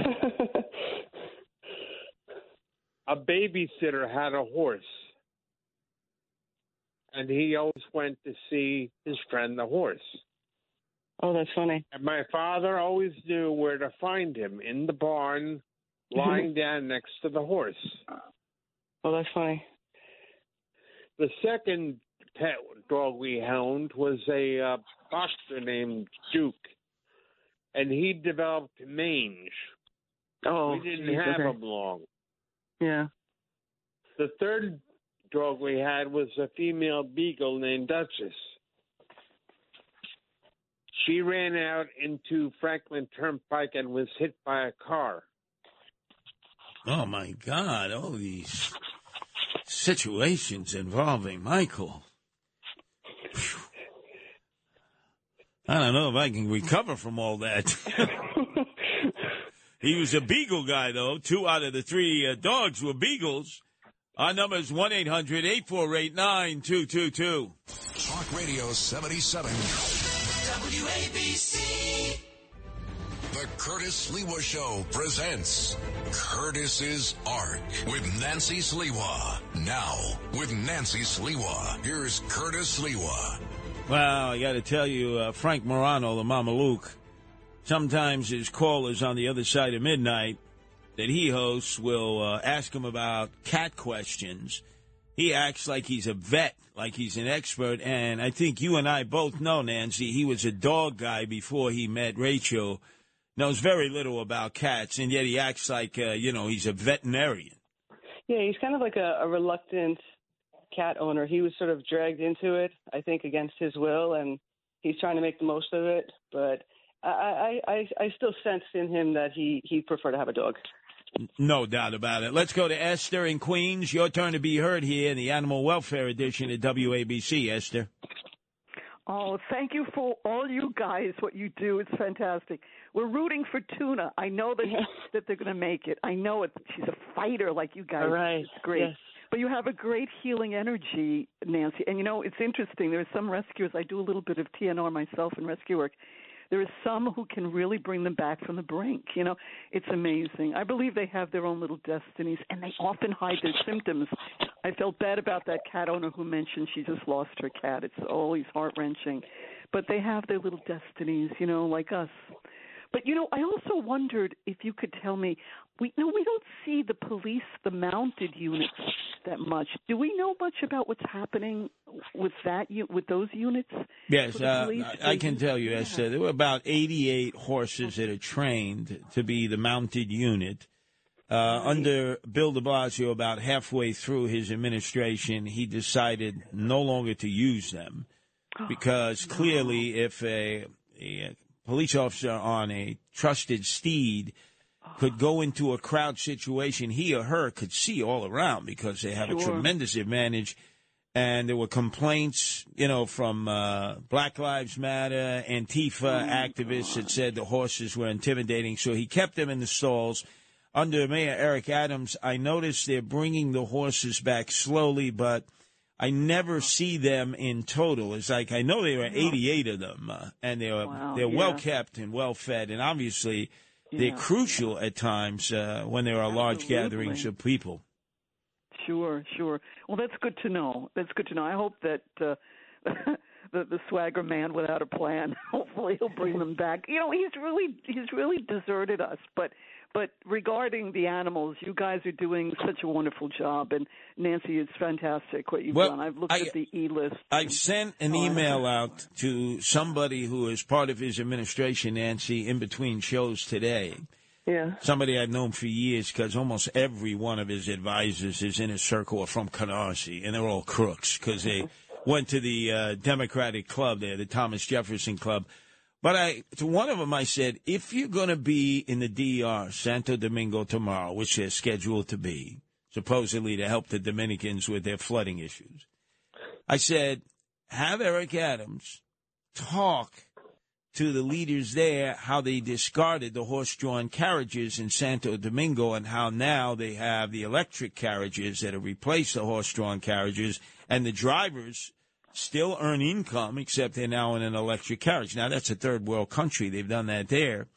a babysitter had a horse. And he always went to see his friend, the horse. Oh, that's funny. And my father always knew where to find him in the barn, lying down next to the horse. Oh, that's funny. The second pet dog we owned was a uh, boxer named Duke, and he developed mange. Oh, we didn't geez, have okay. him long. Yeah. The third dog we had was a female beagle named Duchess. She ran out into Franklin Turnpike and was hit by a car. Oh, my God. All these situations involving Michael. Phew. I don't know if I can recover from all that. he was a beagle guy, though. Two out of the three uh, dogs were beagles. Our number is 1 800 848 9222. Talk Radio 77. WABC. The Curtis Sliwa Show presents Curtis's Ark with Nancy Sliwa. Now, with Nancy Sliwa, here's Curtis Sliwa. Well, I got to tell you, uh, Frank Morano, the Mama Luke, sometimes his callers on the other side of midnight that he hosts will uh, ask him about cat questions. He acts like he's a vet, like he's an expert, and I think you and I both know, Nancy, he was a dog guy before he met Rachel. Knows very little about cats, and yet he acts like, uh, you know, he's a veterinarian. Yeah, he's kind of like a, a reluctant cat owner. He was sort of dragged into it, I think, against his will, and he's trying to make the most of it. But I, I, I, I still sense in him that he he'd prefer to have a dog. No doubt about it. Let's go to Esther in Queens. Your turn to be heard here in the Animal Welfare Edition at WABC. Esther. Oh, thank you for all you guys. What you do is fantastic. We're rooting for Tuna. I know that that they're going to make it. I know it. She's a fighter like you guys. All right. It's great. Yes. But you have a great healing energy, Nancy. And you know, it's interesting. There are some rescuers. I do a little bit of TNR myself in rescue work. There are some who can really bring them back from the brink. You know, it's amazing. I believe they have their own little destinies, and they often hide their symptoms. I felt bad about that cat owner who mentioned she just lost her cat. It's always heart wrenching, but they have their little destinies. You know, like us. But you know, I also wondered if you could tell me. We no, we don't see the police, the mounted units, that much. Do we know much about what's happening with that with those units? Yes, uh. I can tell you, Esther, there were about 88 horses that are trained to be the mounted unit. Uh, under Bill de Blasio, about halfway through his administration, he decided no longer to use them because clearly, if a, a police officer on a trusted steed could go into a crowd situation, he or her could see all around because they have a tremendous advantage. And there were complaints, you know, from uh, Black Lives Matter, Antifa activists that said the horses were intimidating. So he kept them in the stalls. Under Mayor Eric Adams, I noticed they're bringing the horses back slowly, but I never see them in total. It's like I know there are 88 of them, uh, and they're Wow, they're yeah. well kept and well fed, and obviously they're Yeah. crucial at times uh, when there are large gatherings of people. Sure, sure. Well, that's good to know. That's good to know. I hope that uh, the the swagger man without a plan. Hopefully, he'll bring them back. You know, he's really he's really deserted us. But but regarding the animals, you guys are doing such a wonderful job. And Nancy, it's fantastic what you've Well, done. I've looked I- at the e list. I've sent an Oh, email out to somebody who is part of his administration, Nancy, in between shows today. Yeah. Somebody I've known for years because almost every one of his advisors is in his circle or from Canarsie, and they're all crooks because they went to the uh, Democratic Club there, the Thomas Jefferson Club. But I, to one of them, I said, if you're going to be in the DR, Santo Domingo tomorrow, which they're scheduled to be, supposedly to help the Dominicans with their flooding issues, I said, have Eric Adams talk to the leaders there how they discarded the horse-drawn carriages in Santo Domingo and how now they have the electric carriages that have replaced the horse-drawn carriages and the drivers still earn income except they're now in an electric carriage. Now that's a third world country. They've done that there.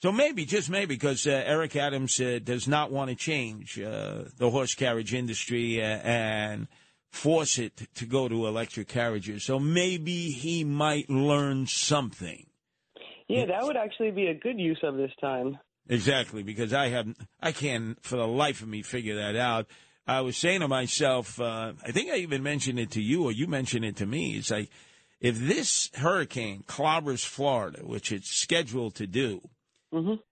So maybe, just maybe, because uh, Eric Adams uh, does not want to change uh, the horse carriage industry uh, and force it to go to electric carriages. So maybe he might learn something. Yeah, that would actually be a good use of this time. Exactly, because I have I can't for the life of me figure that out. I was saying to myself, uh, I think I even mentioned it to you, or you mentioned it to me. It's like if this hurricane clobbers Florida, which it's scheduled to do,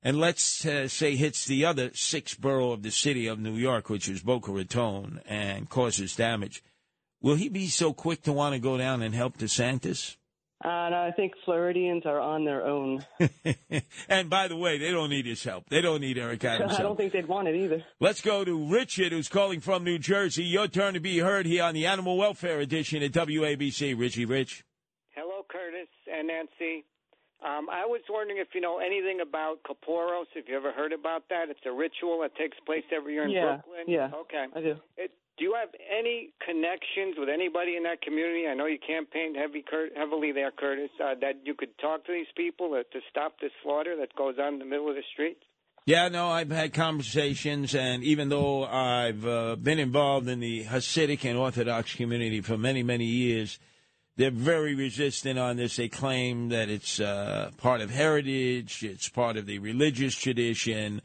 and let's uh, say hits the other sixth borough of the city of New York, which is Boca Raton, and causes damage, will he be so quick to want to go down and help DeSantis? Uh, and I think Floridians are on their own. and by the way, they don't need his help. They don't need Eric Adams' I don't think they'd want it either. Let's go to Richard, who's calling from New Jersey. Your turn to be heard here on the Animal Welfare Edition at WABC. Richie Rich. Hello, Curtis and Nancy. Um, I was wondering if you know anything about Kaporos. If you ever heard about that, it's a ritual that takes place every year in Yeah, Brooklyn. yeah, Okay. I do. It, do you have any connections with anybody in that community? I know you campaigned heavy, Cur- heavily there, Curtis. Uh, that you could talk to these people uh, to stop this slaughter that goes on in the middle of the streets. Yeah, no, I've had conversations, and even though I've uh, been involved in the Hasidic and Orthodox community for many, many years, they're very resistant on this. They claim that it's uh, part of heritage, it's part of the religious tradition.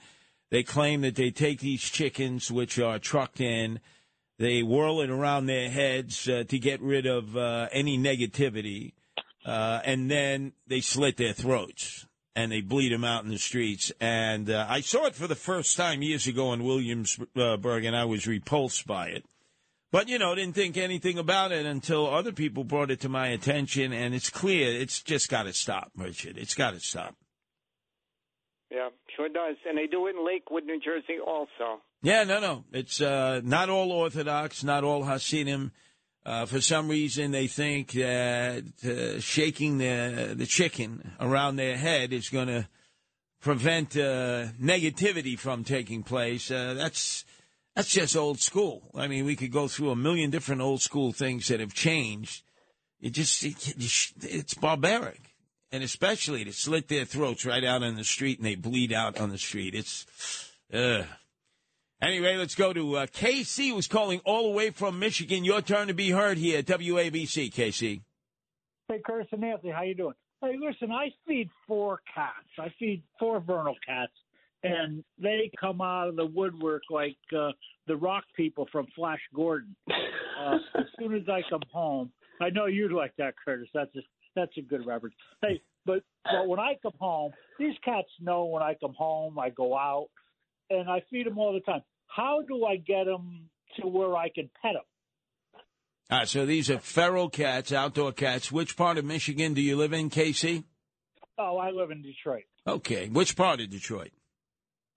They claim that they take these chickens, which are trucked in, they whirl it around their heads uh, to get rid of uh, any negativity, uh, and then they slit their throats and they bleed them out in the streets. And uh, I saw it for the first time years ago in Williamsburg, and I was repulsed by it. But, you know, didn't think anything about it until other people brought it to my attention, and it's clear it's just got to stop, Richard. It's got to stop. Yeah, sure does. And they do it in Lakewood, New Jersey, also. Yeah, no, no. It's uh, not all Orthodox, not all Hasidim. Uh, for some reason, they think that uh, shaking the the chicken around their head is going to prevent uh, negativity from taking place. Uh, that's that's just old school. I mean, we could go through a million different old school things that have changed. It just it, it's barbaric, and especially to slit their throats right out on the street and they bleed out on the street. It's. Uh. Anyway, let's go to uh, KC, who's calling all the way from Michigan. Your turn to be heard here at WABC, KC. Hey, Curtis and Nancy, how you doing? Hey, listen, I feed four cats. I feed four vernal cats, and they come out of the woodwork like uh, the rock people from Flash Gordon. Uh, as soon as I come home, I know you'd like that, Curtis. That's a, that's a good reference. Hey, but but when I come home, these cats know when I come home, I go out, and I feed them all the time. How do I get them to where I can pet them? All right, so these are feral cats, outdoor cats. Which part of Michigan do you live in, Casey? Oh, I live in Detroit. Okay, which part of Detroit?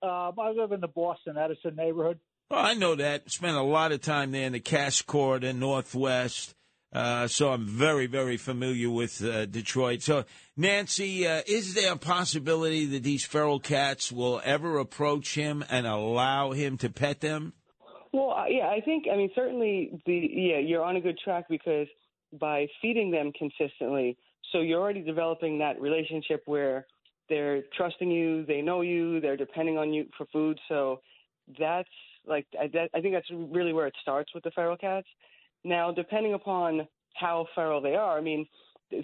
Um, I live in the Boston Edison neighborhood. Well, I know that. Spent a lot of time there in the Cass Corridor, Northwest. Uh, so I'm very, very familiar with uh, Detroit. So, Nancy, uh, is there a possibility that these feral cats will ever approach him and allow him to pet them? Well, yeah, I think I mean certainly the yeah you're on a good track because by feeding them consistently, so you're already developing that relationship where they're trusting you, they know you, they're depending on you for food. So that's like I, that, I think that's really where it starts with the feral cats. Now, depending upon how feral they are, I mean,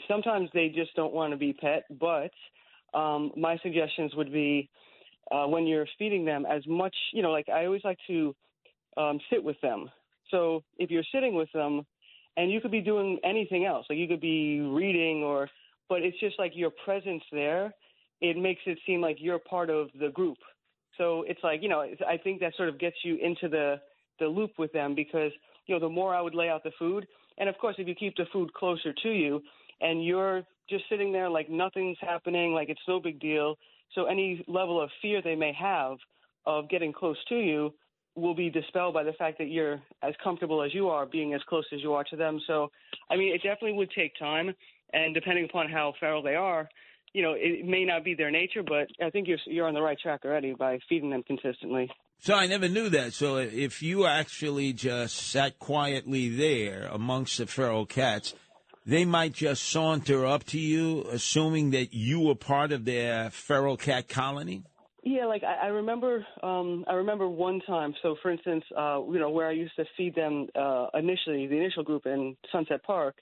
sometimes they just don't want to be pet, but um, my suggestions would be uh, when you're feeding them as much, you know, like I always like to um, sit with them. So if you're sitting with them, and you could be doing anything else, like you could be reading or, but it's just like your presence there. It makes it seem like you're part of the group. So it's like you know, I think that sort of gets you into the the loop with them because you know the more I would lay out the food, and of course if you keep the food closer to you, and you're just sitting there like nothing's happening, like it's no big deal. So any level of fear they may have of getting close to you will be dispelled by the fact that you're as comfortable as you are being as close as you are to them. So, I mean, it definitely would take time, and depending upon how feral they are, you know, it may not be their nature, but I think you're you're on the right track already by feeding them consistently. So I never knew that. So if you actually just sat quietly there amongst the feral cats, they might just saunter up to you, assuming that you were part of their feral cat colony. Yeah, like I, I remember, um, I remember one time. So, for instance, uh, you know, where I used to feed them uh, initially, the initial group in Sunset Park,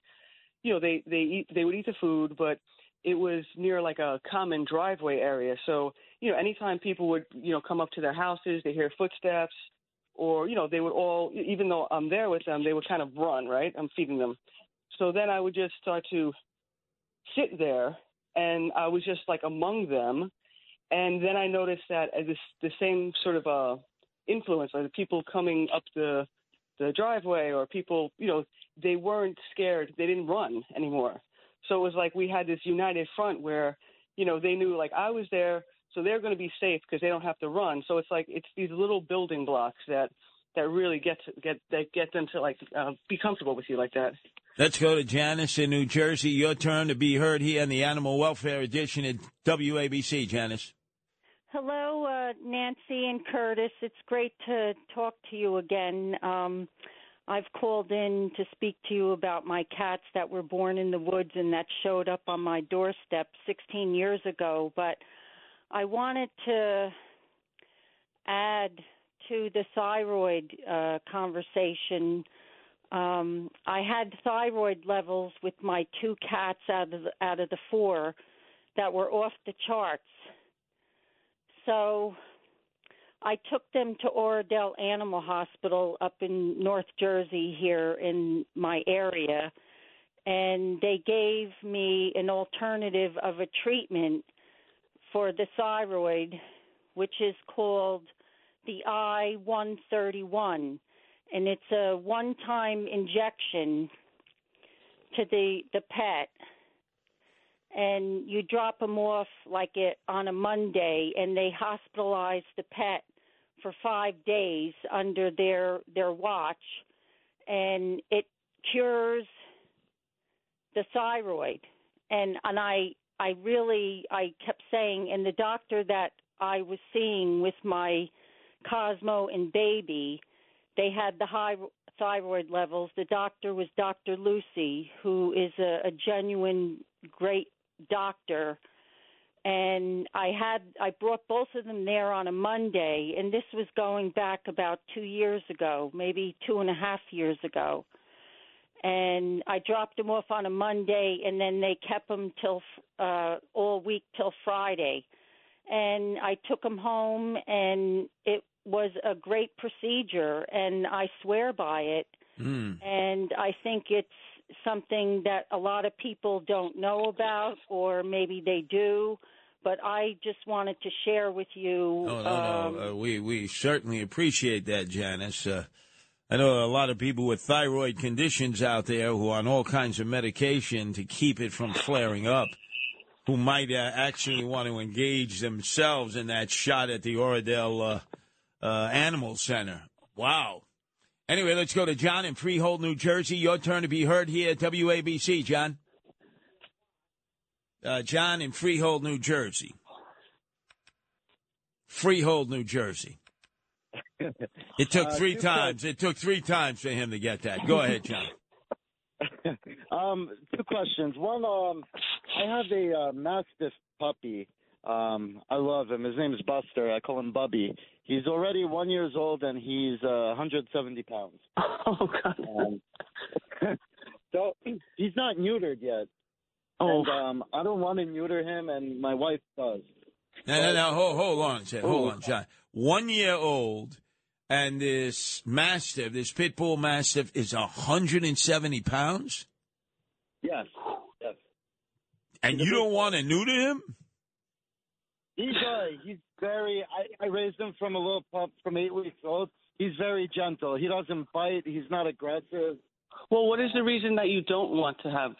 you know, they they eat, they would eat the food, but it was near like a common driveway area. So, you know, anytime people would, you know, come up to their houses, they hear footsteps, or you know, they would all, even though I'm there with them, they would kind of run. Right, I'm feeding them. So then I would just start to sit there, and I was just like among them and then I noticed that as this the same sort of uh, influence, like the people coming up the the driveway or people, you know, they weren't scared. They didn't run anymore. So it was like we had this united front where, you know, they knew like I was there, so they're going to be safe because they don't have to run. So it's like it's these little building blocks that that really get to, get that get them to like uh, be comfortable with you like that. Let's go to Janice in New Jersey. Your turn to be heard here in the Animal Welfare Edition at WABC, Janice. Hello, uh, Nancy and Curtis. It's great to talk to you again. Um, I've called in to speak to you about my cats that were born in the woods and that showed up on my doorstep 16 years ago. But I wanted to add to the thyroid uh, conversation. Um, I had thyroid levels with my two cats out of the, out of the four that were off the charts so I took them to Oradell Animal Hospital up in North Jersey here in my area, and they gave me an alternative of a treatment for the thyroid, which is called the I 131. And it's a one time injection to the, the pet. and you drop them off like it on a Monday, and they hospitalize the pet for five days under their their watch, and it cures the thyroid. And and I I really I kept saying, and the doctor that I was seeing with my Cosmo and baby, they had the high thyroid levels. The doctor was Dr. Lucy, who is a, a genuine great doctor. And I had I brought both of them there on a Monday, and this was going back about two years ago, maybe two and a half years ago. And I dropped them off on a Monday, and then they kept them till uh, all week till Friday. And I took them home, and it was a great procedure, and I swear by it. Mm. And I think it's something that a lot of people don't know about, or maybe they do. But I just wanted to share with you. Oh, no, um, no. Uh, we we certainly appreciate that, Janice. Uh, I know a lot of people with thyroid conditions out there who are on all kinds of medication to keep it from flaring up, who might uh, actually want to engage themselves in that shot at the Oradell uh, uh, Animal Center. Wow. Anyway, let's go to John in Freehold, New Jersey. Your turn to be heard here at WABC, John. Uh, John in Freehold, New Jersey. Freehold, New Jersey. It took Uh, three two times. It took three times for him to get that. Go ahead, John. um, two questions. One, um, I have a uh, Mastiff puppy. Um, I love him. His name is Buster. I call him Bubby. He's already one years old and he's uh, 170 pounds. Oh God. Um, so he's not neutered yet. Oh. And um, I don't want to neuter him, and my wife does. No, no, no. Hold, hold on, a second. hold on, John. One year old, and this mastiff, this pit bull mastiff, is 170 pounds, Yes. Yes. and you don't want to neuter him? He's uh, he's very. I, I raised him from a little pup from eight weeks old. He's very gentle. He doesn't bite. He's not aggressive. Well, what is the reason that you don't want to have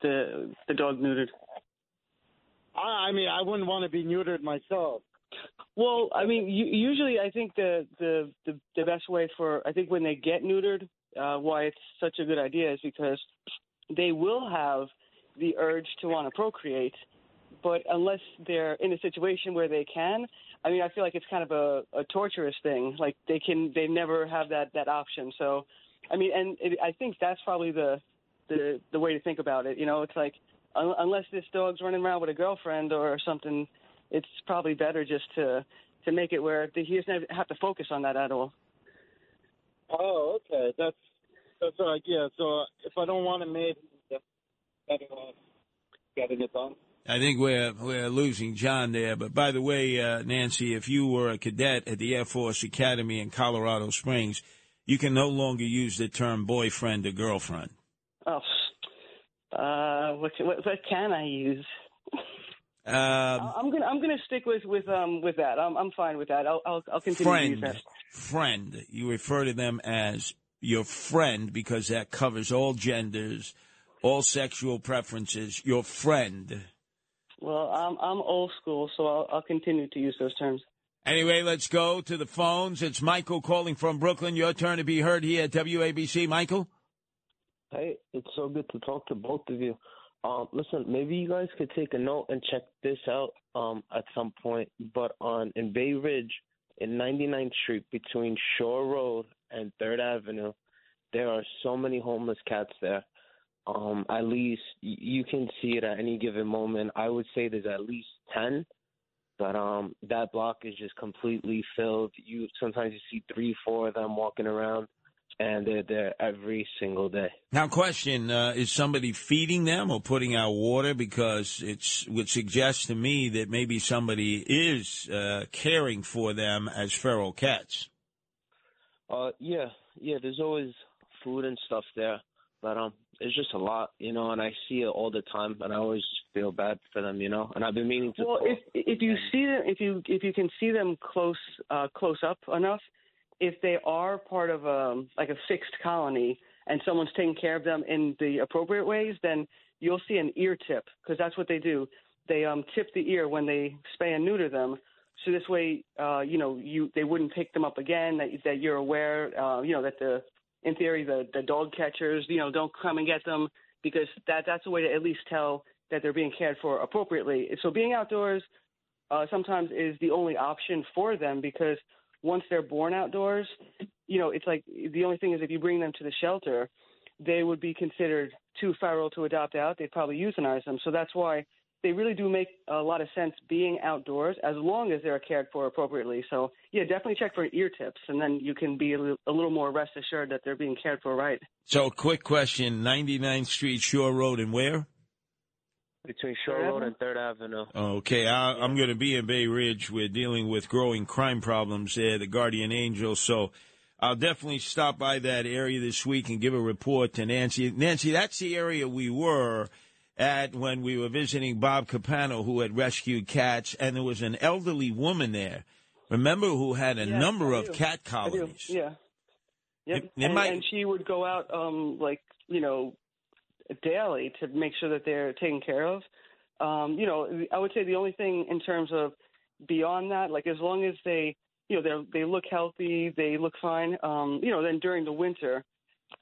the the dog neutered? I, I mean, I wouldn't want to be neutered myself. Well, I mean, u- usually I think the, the the the best way for I think when they get neutered, uh, why it's such a good idea is because they will have the urge to want to procreate, but unless they're in a situation where they can, I mean, I feel like it's kind of a, a torturous thing. Like they can, they never have that that option. So, I mean, and it, I think that's probably the the the way to think about it. You know, it's like un- unless this dog's running around with a girlfriend or something, it's probably better just to to make it where he doesn't have to focus on that at all. Oh, okay. That's that's right. Yeah. So uh, if I don't want to mate, better off getting it done. I think we're we're losing John there. But by the way, uh, Nancy, if you were a cadet at the Air Force Academy in Colorado Springs, you can no longer use the term boyfriend or girlfriend. Oh, uh, what what, what can I use? Um, I'm gonna I'm gonna stick with with um with that. I'm I'm fine with that. I'll I'll, I'll continue to use friend, that. friend. You refer to them as your friend because that covers all genders, all sexual preferences. Your friend. Well, I'm I'm old school, so I'll I'll continue to use those terms. Anyway, let's go to the phones. It's Michael calling from Brooklyn. Your turn to be heard here at WABC. Michael? Hey, it's so good to talk to both of you. Um, listen, maybe you guys could take a note and check this out um, at some point. But on in Bay Ridge, in 99th Street, between Shore Road and Third Avenue, there are so many homeless cats there. Um, at least you can see it at any given moment. I would say there's at least ten. But um, that block is just completely filled. You sometimes you see three, four of them walking around, and they're there every single day. Now, question: uh, Is somebody feeding them or putting out water? Because it's would suggest to me that maybe somebody is uh, caring for them as feral cats. Uh, yeah, yeah. There's always food and stuff there, but um, it's just a lot, you know. And I see it all the time, and I always feel bad for them, you know. And I've been meaning to. Well, if if you see them, if you if you can see them close uh, close up enough, if they are part of um like a fixed colony and someone's taking care of them in the appropriate ways, then you'll see an ear tip because that's what they do. They um, tip the ear when they spay and neuter them. So this way, uh, you know, you they wouldn't pick them up again. That that you're aware, uh, you know, that the in theory the the dog catchers, you know, don't come and get them because that that's a way to at least tell that they're being cared for appropriately. So being outdoors uh, sometimes is the only option for them because once they're born outdoors, you know, it's like the only thing is if you bring them to the shelter, they would be considered too feral to adopt out. They'd probably euthanize them. So that's why they really do make a lot of sense being outdoors as long as they're cared for appropriately. So yeah, definitely check for ear tips, and then you can be a little, a little more rest assured that they're being cared for right. So, quick question: 99th Street, Shore Road, and where? Between Shore Road and Third Avenue. Okay, I, I'm going to be in Bay Ridge. We're dealing with growing crime problems there, the Guardian Angel. So I'll definitely stop by that area this week and give a report to Nancy. Nancy, that's the area we were at when we were visiting Bob Capano, who had rescued cats, and there was an elderly woman there. Remember, who had a Yes, number of cat colonies. Yeah. Yep. It- it and, might- and she would go out, um, like you know, daily to make sure that they're taken care of. Um, you know, I would say the only thing in terms of beyond that, like as long as they, you know, they they look healthy, they look fine. Um, you know, then during the winter,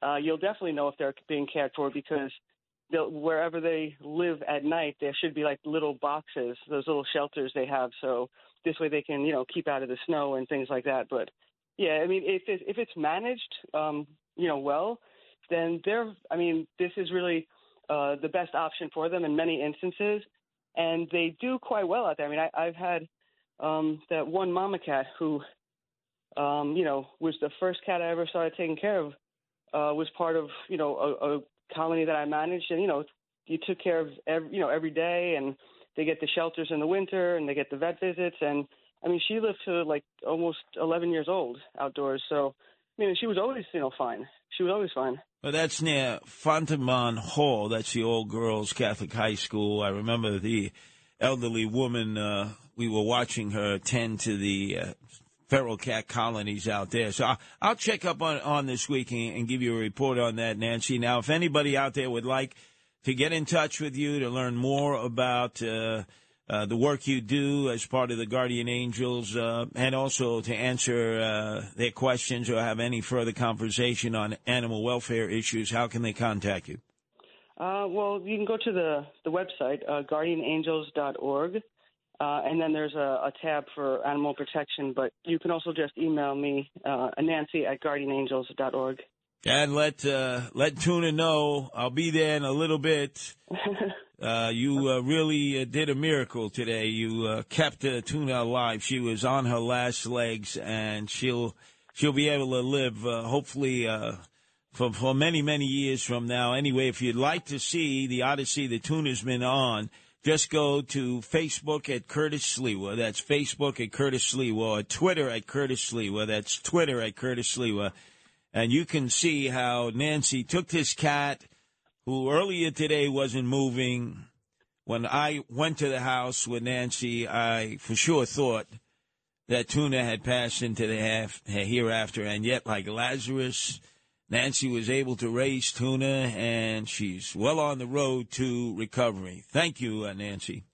uh, you'll definitely know if they're being cared for because wherever they live at night, there should be like little boxes, those little shelters they have. So this way they can, you know, keep out of the snow and things like that. But yeah, I mean, if if it's managed, um, you know, well, then they're. I mean, this is really uh, the best option for them in many instances, and they do quite well out there. I mean, I, I've had um, that one mama cat who, um, you know, was the first cat I ever started taking care of. Uh, was part of you know a, a colony that I managed, and you know, you took care of every, you know every day, and they get the shelters in the winter, and they get the vet visits, and I mean, she lived to like almost 11 years old outdoors. So, I mean, she was always, you know, fine. She was always fine. Well, that's near Fontainebleau Hall. That's the old girls' Catholic high school. I remember the elderly woman. Uh, we were watching her tend to the uh, feral cat colonies out there. So I'll, I'll check up on on this week and, and give you a report on that, Nancy. Now, if anybody out there would like to get in touch with you to learn more about uh, uh, the work you do as part of the Guardian Angels, uh, and also to answer uh, their questions or have any further conversation on animal welfare issues, how can they contact you? Uh, well, you can go to the the website uh, guardianangels.org, uh, and then there's a, a tab for animal protection. But you can also just email me, uh, Nancy at guardianangels.org. And let uh, let Tuna know I'll be there in a little bit. Uh, you uh, really uh, did a miracle today. You uh, kept uh, Tuna alive. She was on her last legs, and she'll she'll be able to live uh, hopefully uh, for for many many years from now. Anyway, if you'd like to see the Odyssey that Tuna's been on, just go to Facebook at Curtis Sliwa. That's Facebook at Curtis Sliwa, or Twitter at Curtis Sliwa. That's Twitter at Curtis Sliwa. And you can see how Nancy took this cat who earlier today wasn't moving. When I went to the house with Nancy, I for sure thought that Tuna had passed into the half, hereafter. And yet, like Lazarus, Nancy was able to raise Tuna, and she's well on the road to recovery. Thank you, uh, Nancy.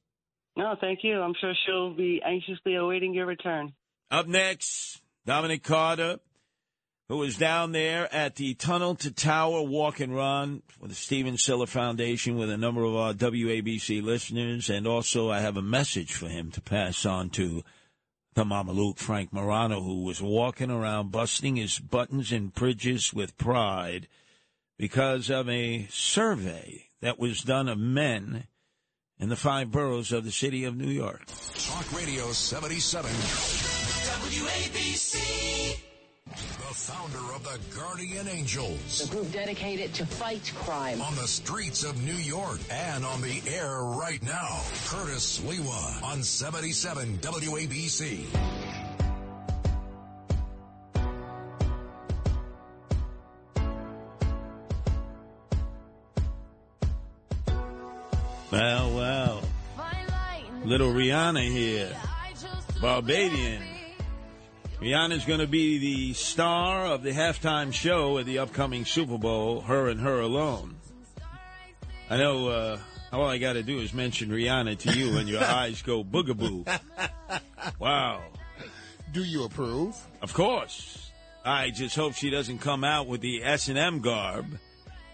No, thank you. I'm sure she'll be anxiously awaiting your return. Up next, Dominic Carter, who was down there at the Tunnel to Tower Walk and Run for the Stephen Siller Foundation with a number of our WABC listeners. And also, I have a message for him to pass on to the Mamaluke, Frank Morano, who was walking around busting his buttons and bridges with pride because of a survey that was done of men in the five boroughs of the city of New York. Talk Radio 77. WABC. The founder of the Guardian Angels. A group dedicated to fight crime. On the streets of New York and on the air right now. Curtis Sliwa on 77 WABC. Well, well. Little Rihanna here. Barbadian. Rihanna's going to be the star of the halftime show at the upcoming Super Bowl, her and her alone. I know uh, all I got to do is mention Rihanna to you, and your eyes go boogaboo. Wow. Do you approve? Of course. I just hope she doesn't come out with the S and M garb,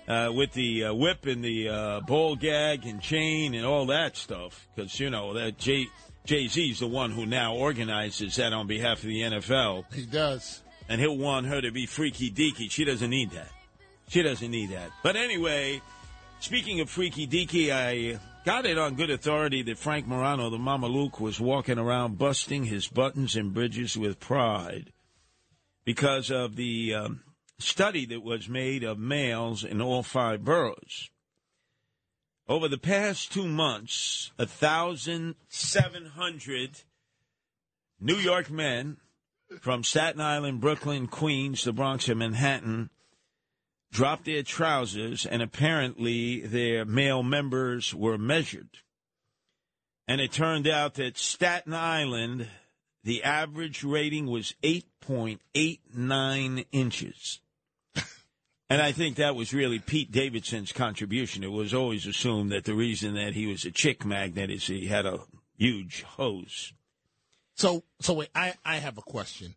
uh, with the uh, whip and the uh, ball gag and chain and all that stuff. Because you know that Jay Jay Z's the one who now organizes that on behalf of the NFL. He does, and he'll want her to be freaky deaky. She doesn't need that. She doesn't need that. But anyway, speaking of freaky deaky, I got it on good authority that Frank Morano, the Mama Luke, was walking around busting his buttons and bridges with pride because of the um, study that was made of males in all five boroughs. Over the past two months, 1,700 New York men from Staten Island, Brooklyn, Queens, the Bronx, and Manhattan dropped their trousers, and apparently their male members were measured. And it turned out that Staten Island, the average rating was 8.89 inches. And I think that was really Pete Davidson's contribution. It was always assumed that the reason that he was a chick magnet is he had a huge hose. So, so wait, I, I have a question.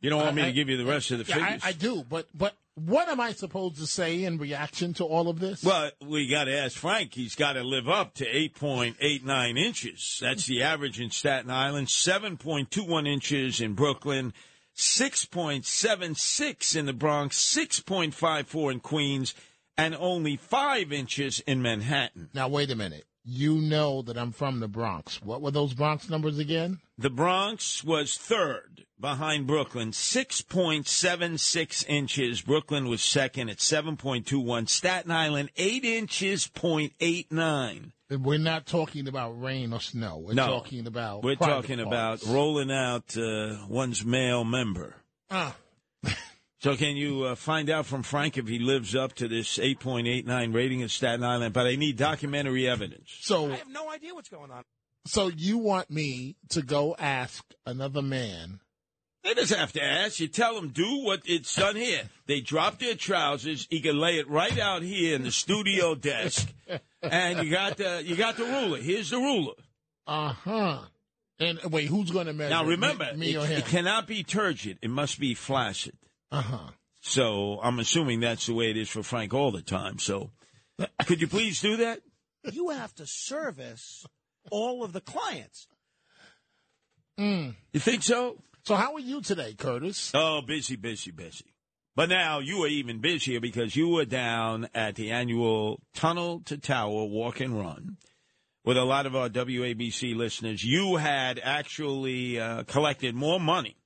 You don't want I- me I- to give you the rest of the Yeah, figures? I, I do, but but what am I supposed to say in reaction to all of this? Well, we got to ask Frank. He's got to live up to 8.89 inches. That's the average in Staten Island, 7.21 inches in Brooklyn, 6.76 in the Bronx, 6.54 in Queens, and only 5 inches in Manhattan. Now wait a minute. You know that I'm from the Bronx. What were those Bronx numbers again? The Bronx was third behind Brooklyn, 6.76 inches. Brooklyn was second at 7.21. Staten Island, 8 inches, 0.89. We're not talking about rain or snow. We're No. talking about We're talking parts. about rolling out uh, one's male member. Ah. So can you uh, find out from Frank if he lives up to this 8.89 rating in Staten Island? But I need documentary evidence. So I have no idea what's going on. so you want me to go ask another man? They just have to ask. You tell them, do what it's done here. They drop their trousers. You can lay it right out here in the studio desk. And you got the you got the ruler. Here's the ruler. Uh huh. And wait, who's going to measure? Now remember, me, me it, or him? it cannot be turgid. It must be flaccid. Uh huh. So I'm assuming that's the way it is for Frank all the time. So could you please do that? You have to service all of the clients. Mm. You think so? So how are you today, Curtis? Oh, busy, busy, busy. But now you are even busier because you were down at the annual Tunnel to Tower Walk and Run with a lot of our WABC listeners. You had actually uh, collected more money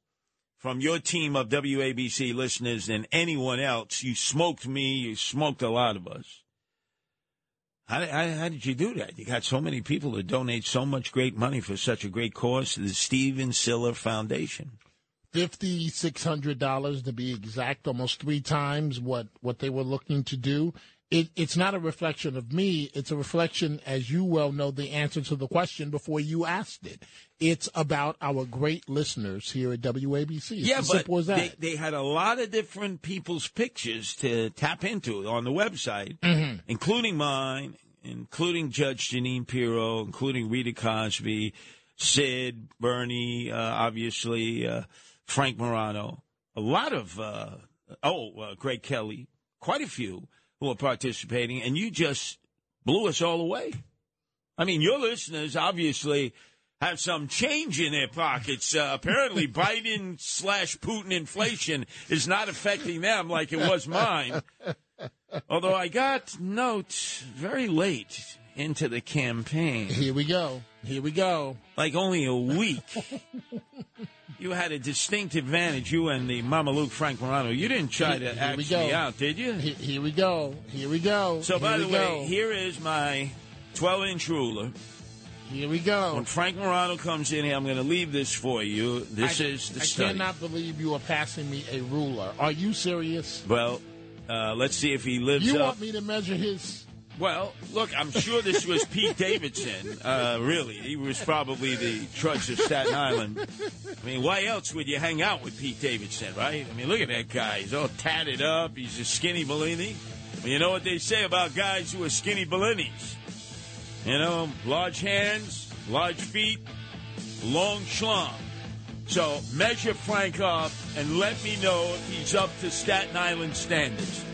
from your team of WABC listeners than anyone else. You smoked me. You smoked a lot of us. How, how, how did you do that? You got so many people to donate so much great money for such a great cause the Stephen Siller Foundation. Fifty six hundred dollars to be exact, almost three times what what they were looking to do. It, it's not a reflection of me. It's a reflection, as you well know, the answer to the question before you asked it. It's about our great listeners here at WABC. It's yeah, but they, they had a lot of different people's pictures to tap into on the website, Mhm. including mine, including Judge Jeanine Pirro, including Rita Cosby, Sid, Bernie, uh, obviously, uh, Frank Morano, a lot of, uh, oh, uh, Greg Kelly, quite a few who are participating, and you just blew us all away. I mean, your listeners obviously have some change in their pockets. Uh, apparently, Biden slash Putin inflation is not affecting them like it was mine. Although I got notes very late into the campaign. Here we go. Here we go. Like only a week. you had a distinct advantage, you and the Mama Luke Frank Morano. You didn't try to Here act we me go. out, did you? Here, here we go. Here we go. So, by the we way, go. here is my 12 inch ruler. Here we go. When Frank Morano comes in here, I'm going to leave this for you. This I, is the I study. cannot believe you are passing me a ruler. Are you serious? Well, uh, let's see if he lives You up. want me to measure his? Well, look, I'm sure this was Pete Davidson. Uh, really, he was probably the trudge of Staten Island. I mean, why else would you hang out with Pete Davidson, right? I mean, look at that guy. He's all tatted up. He's a skinny Bellini. Well, you know what they say about guys who are skinny Bellinis? You know, large hands, large feet, long schlong. So measure Frank up and let me know if he's up to Staten Island standards.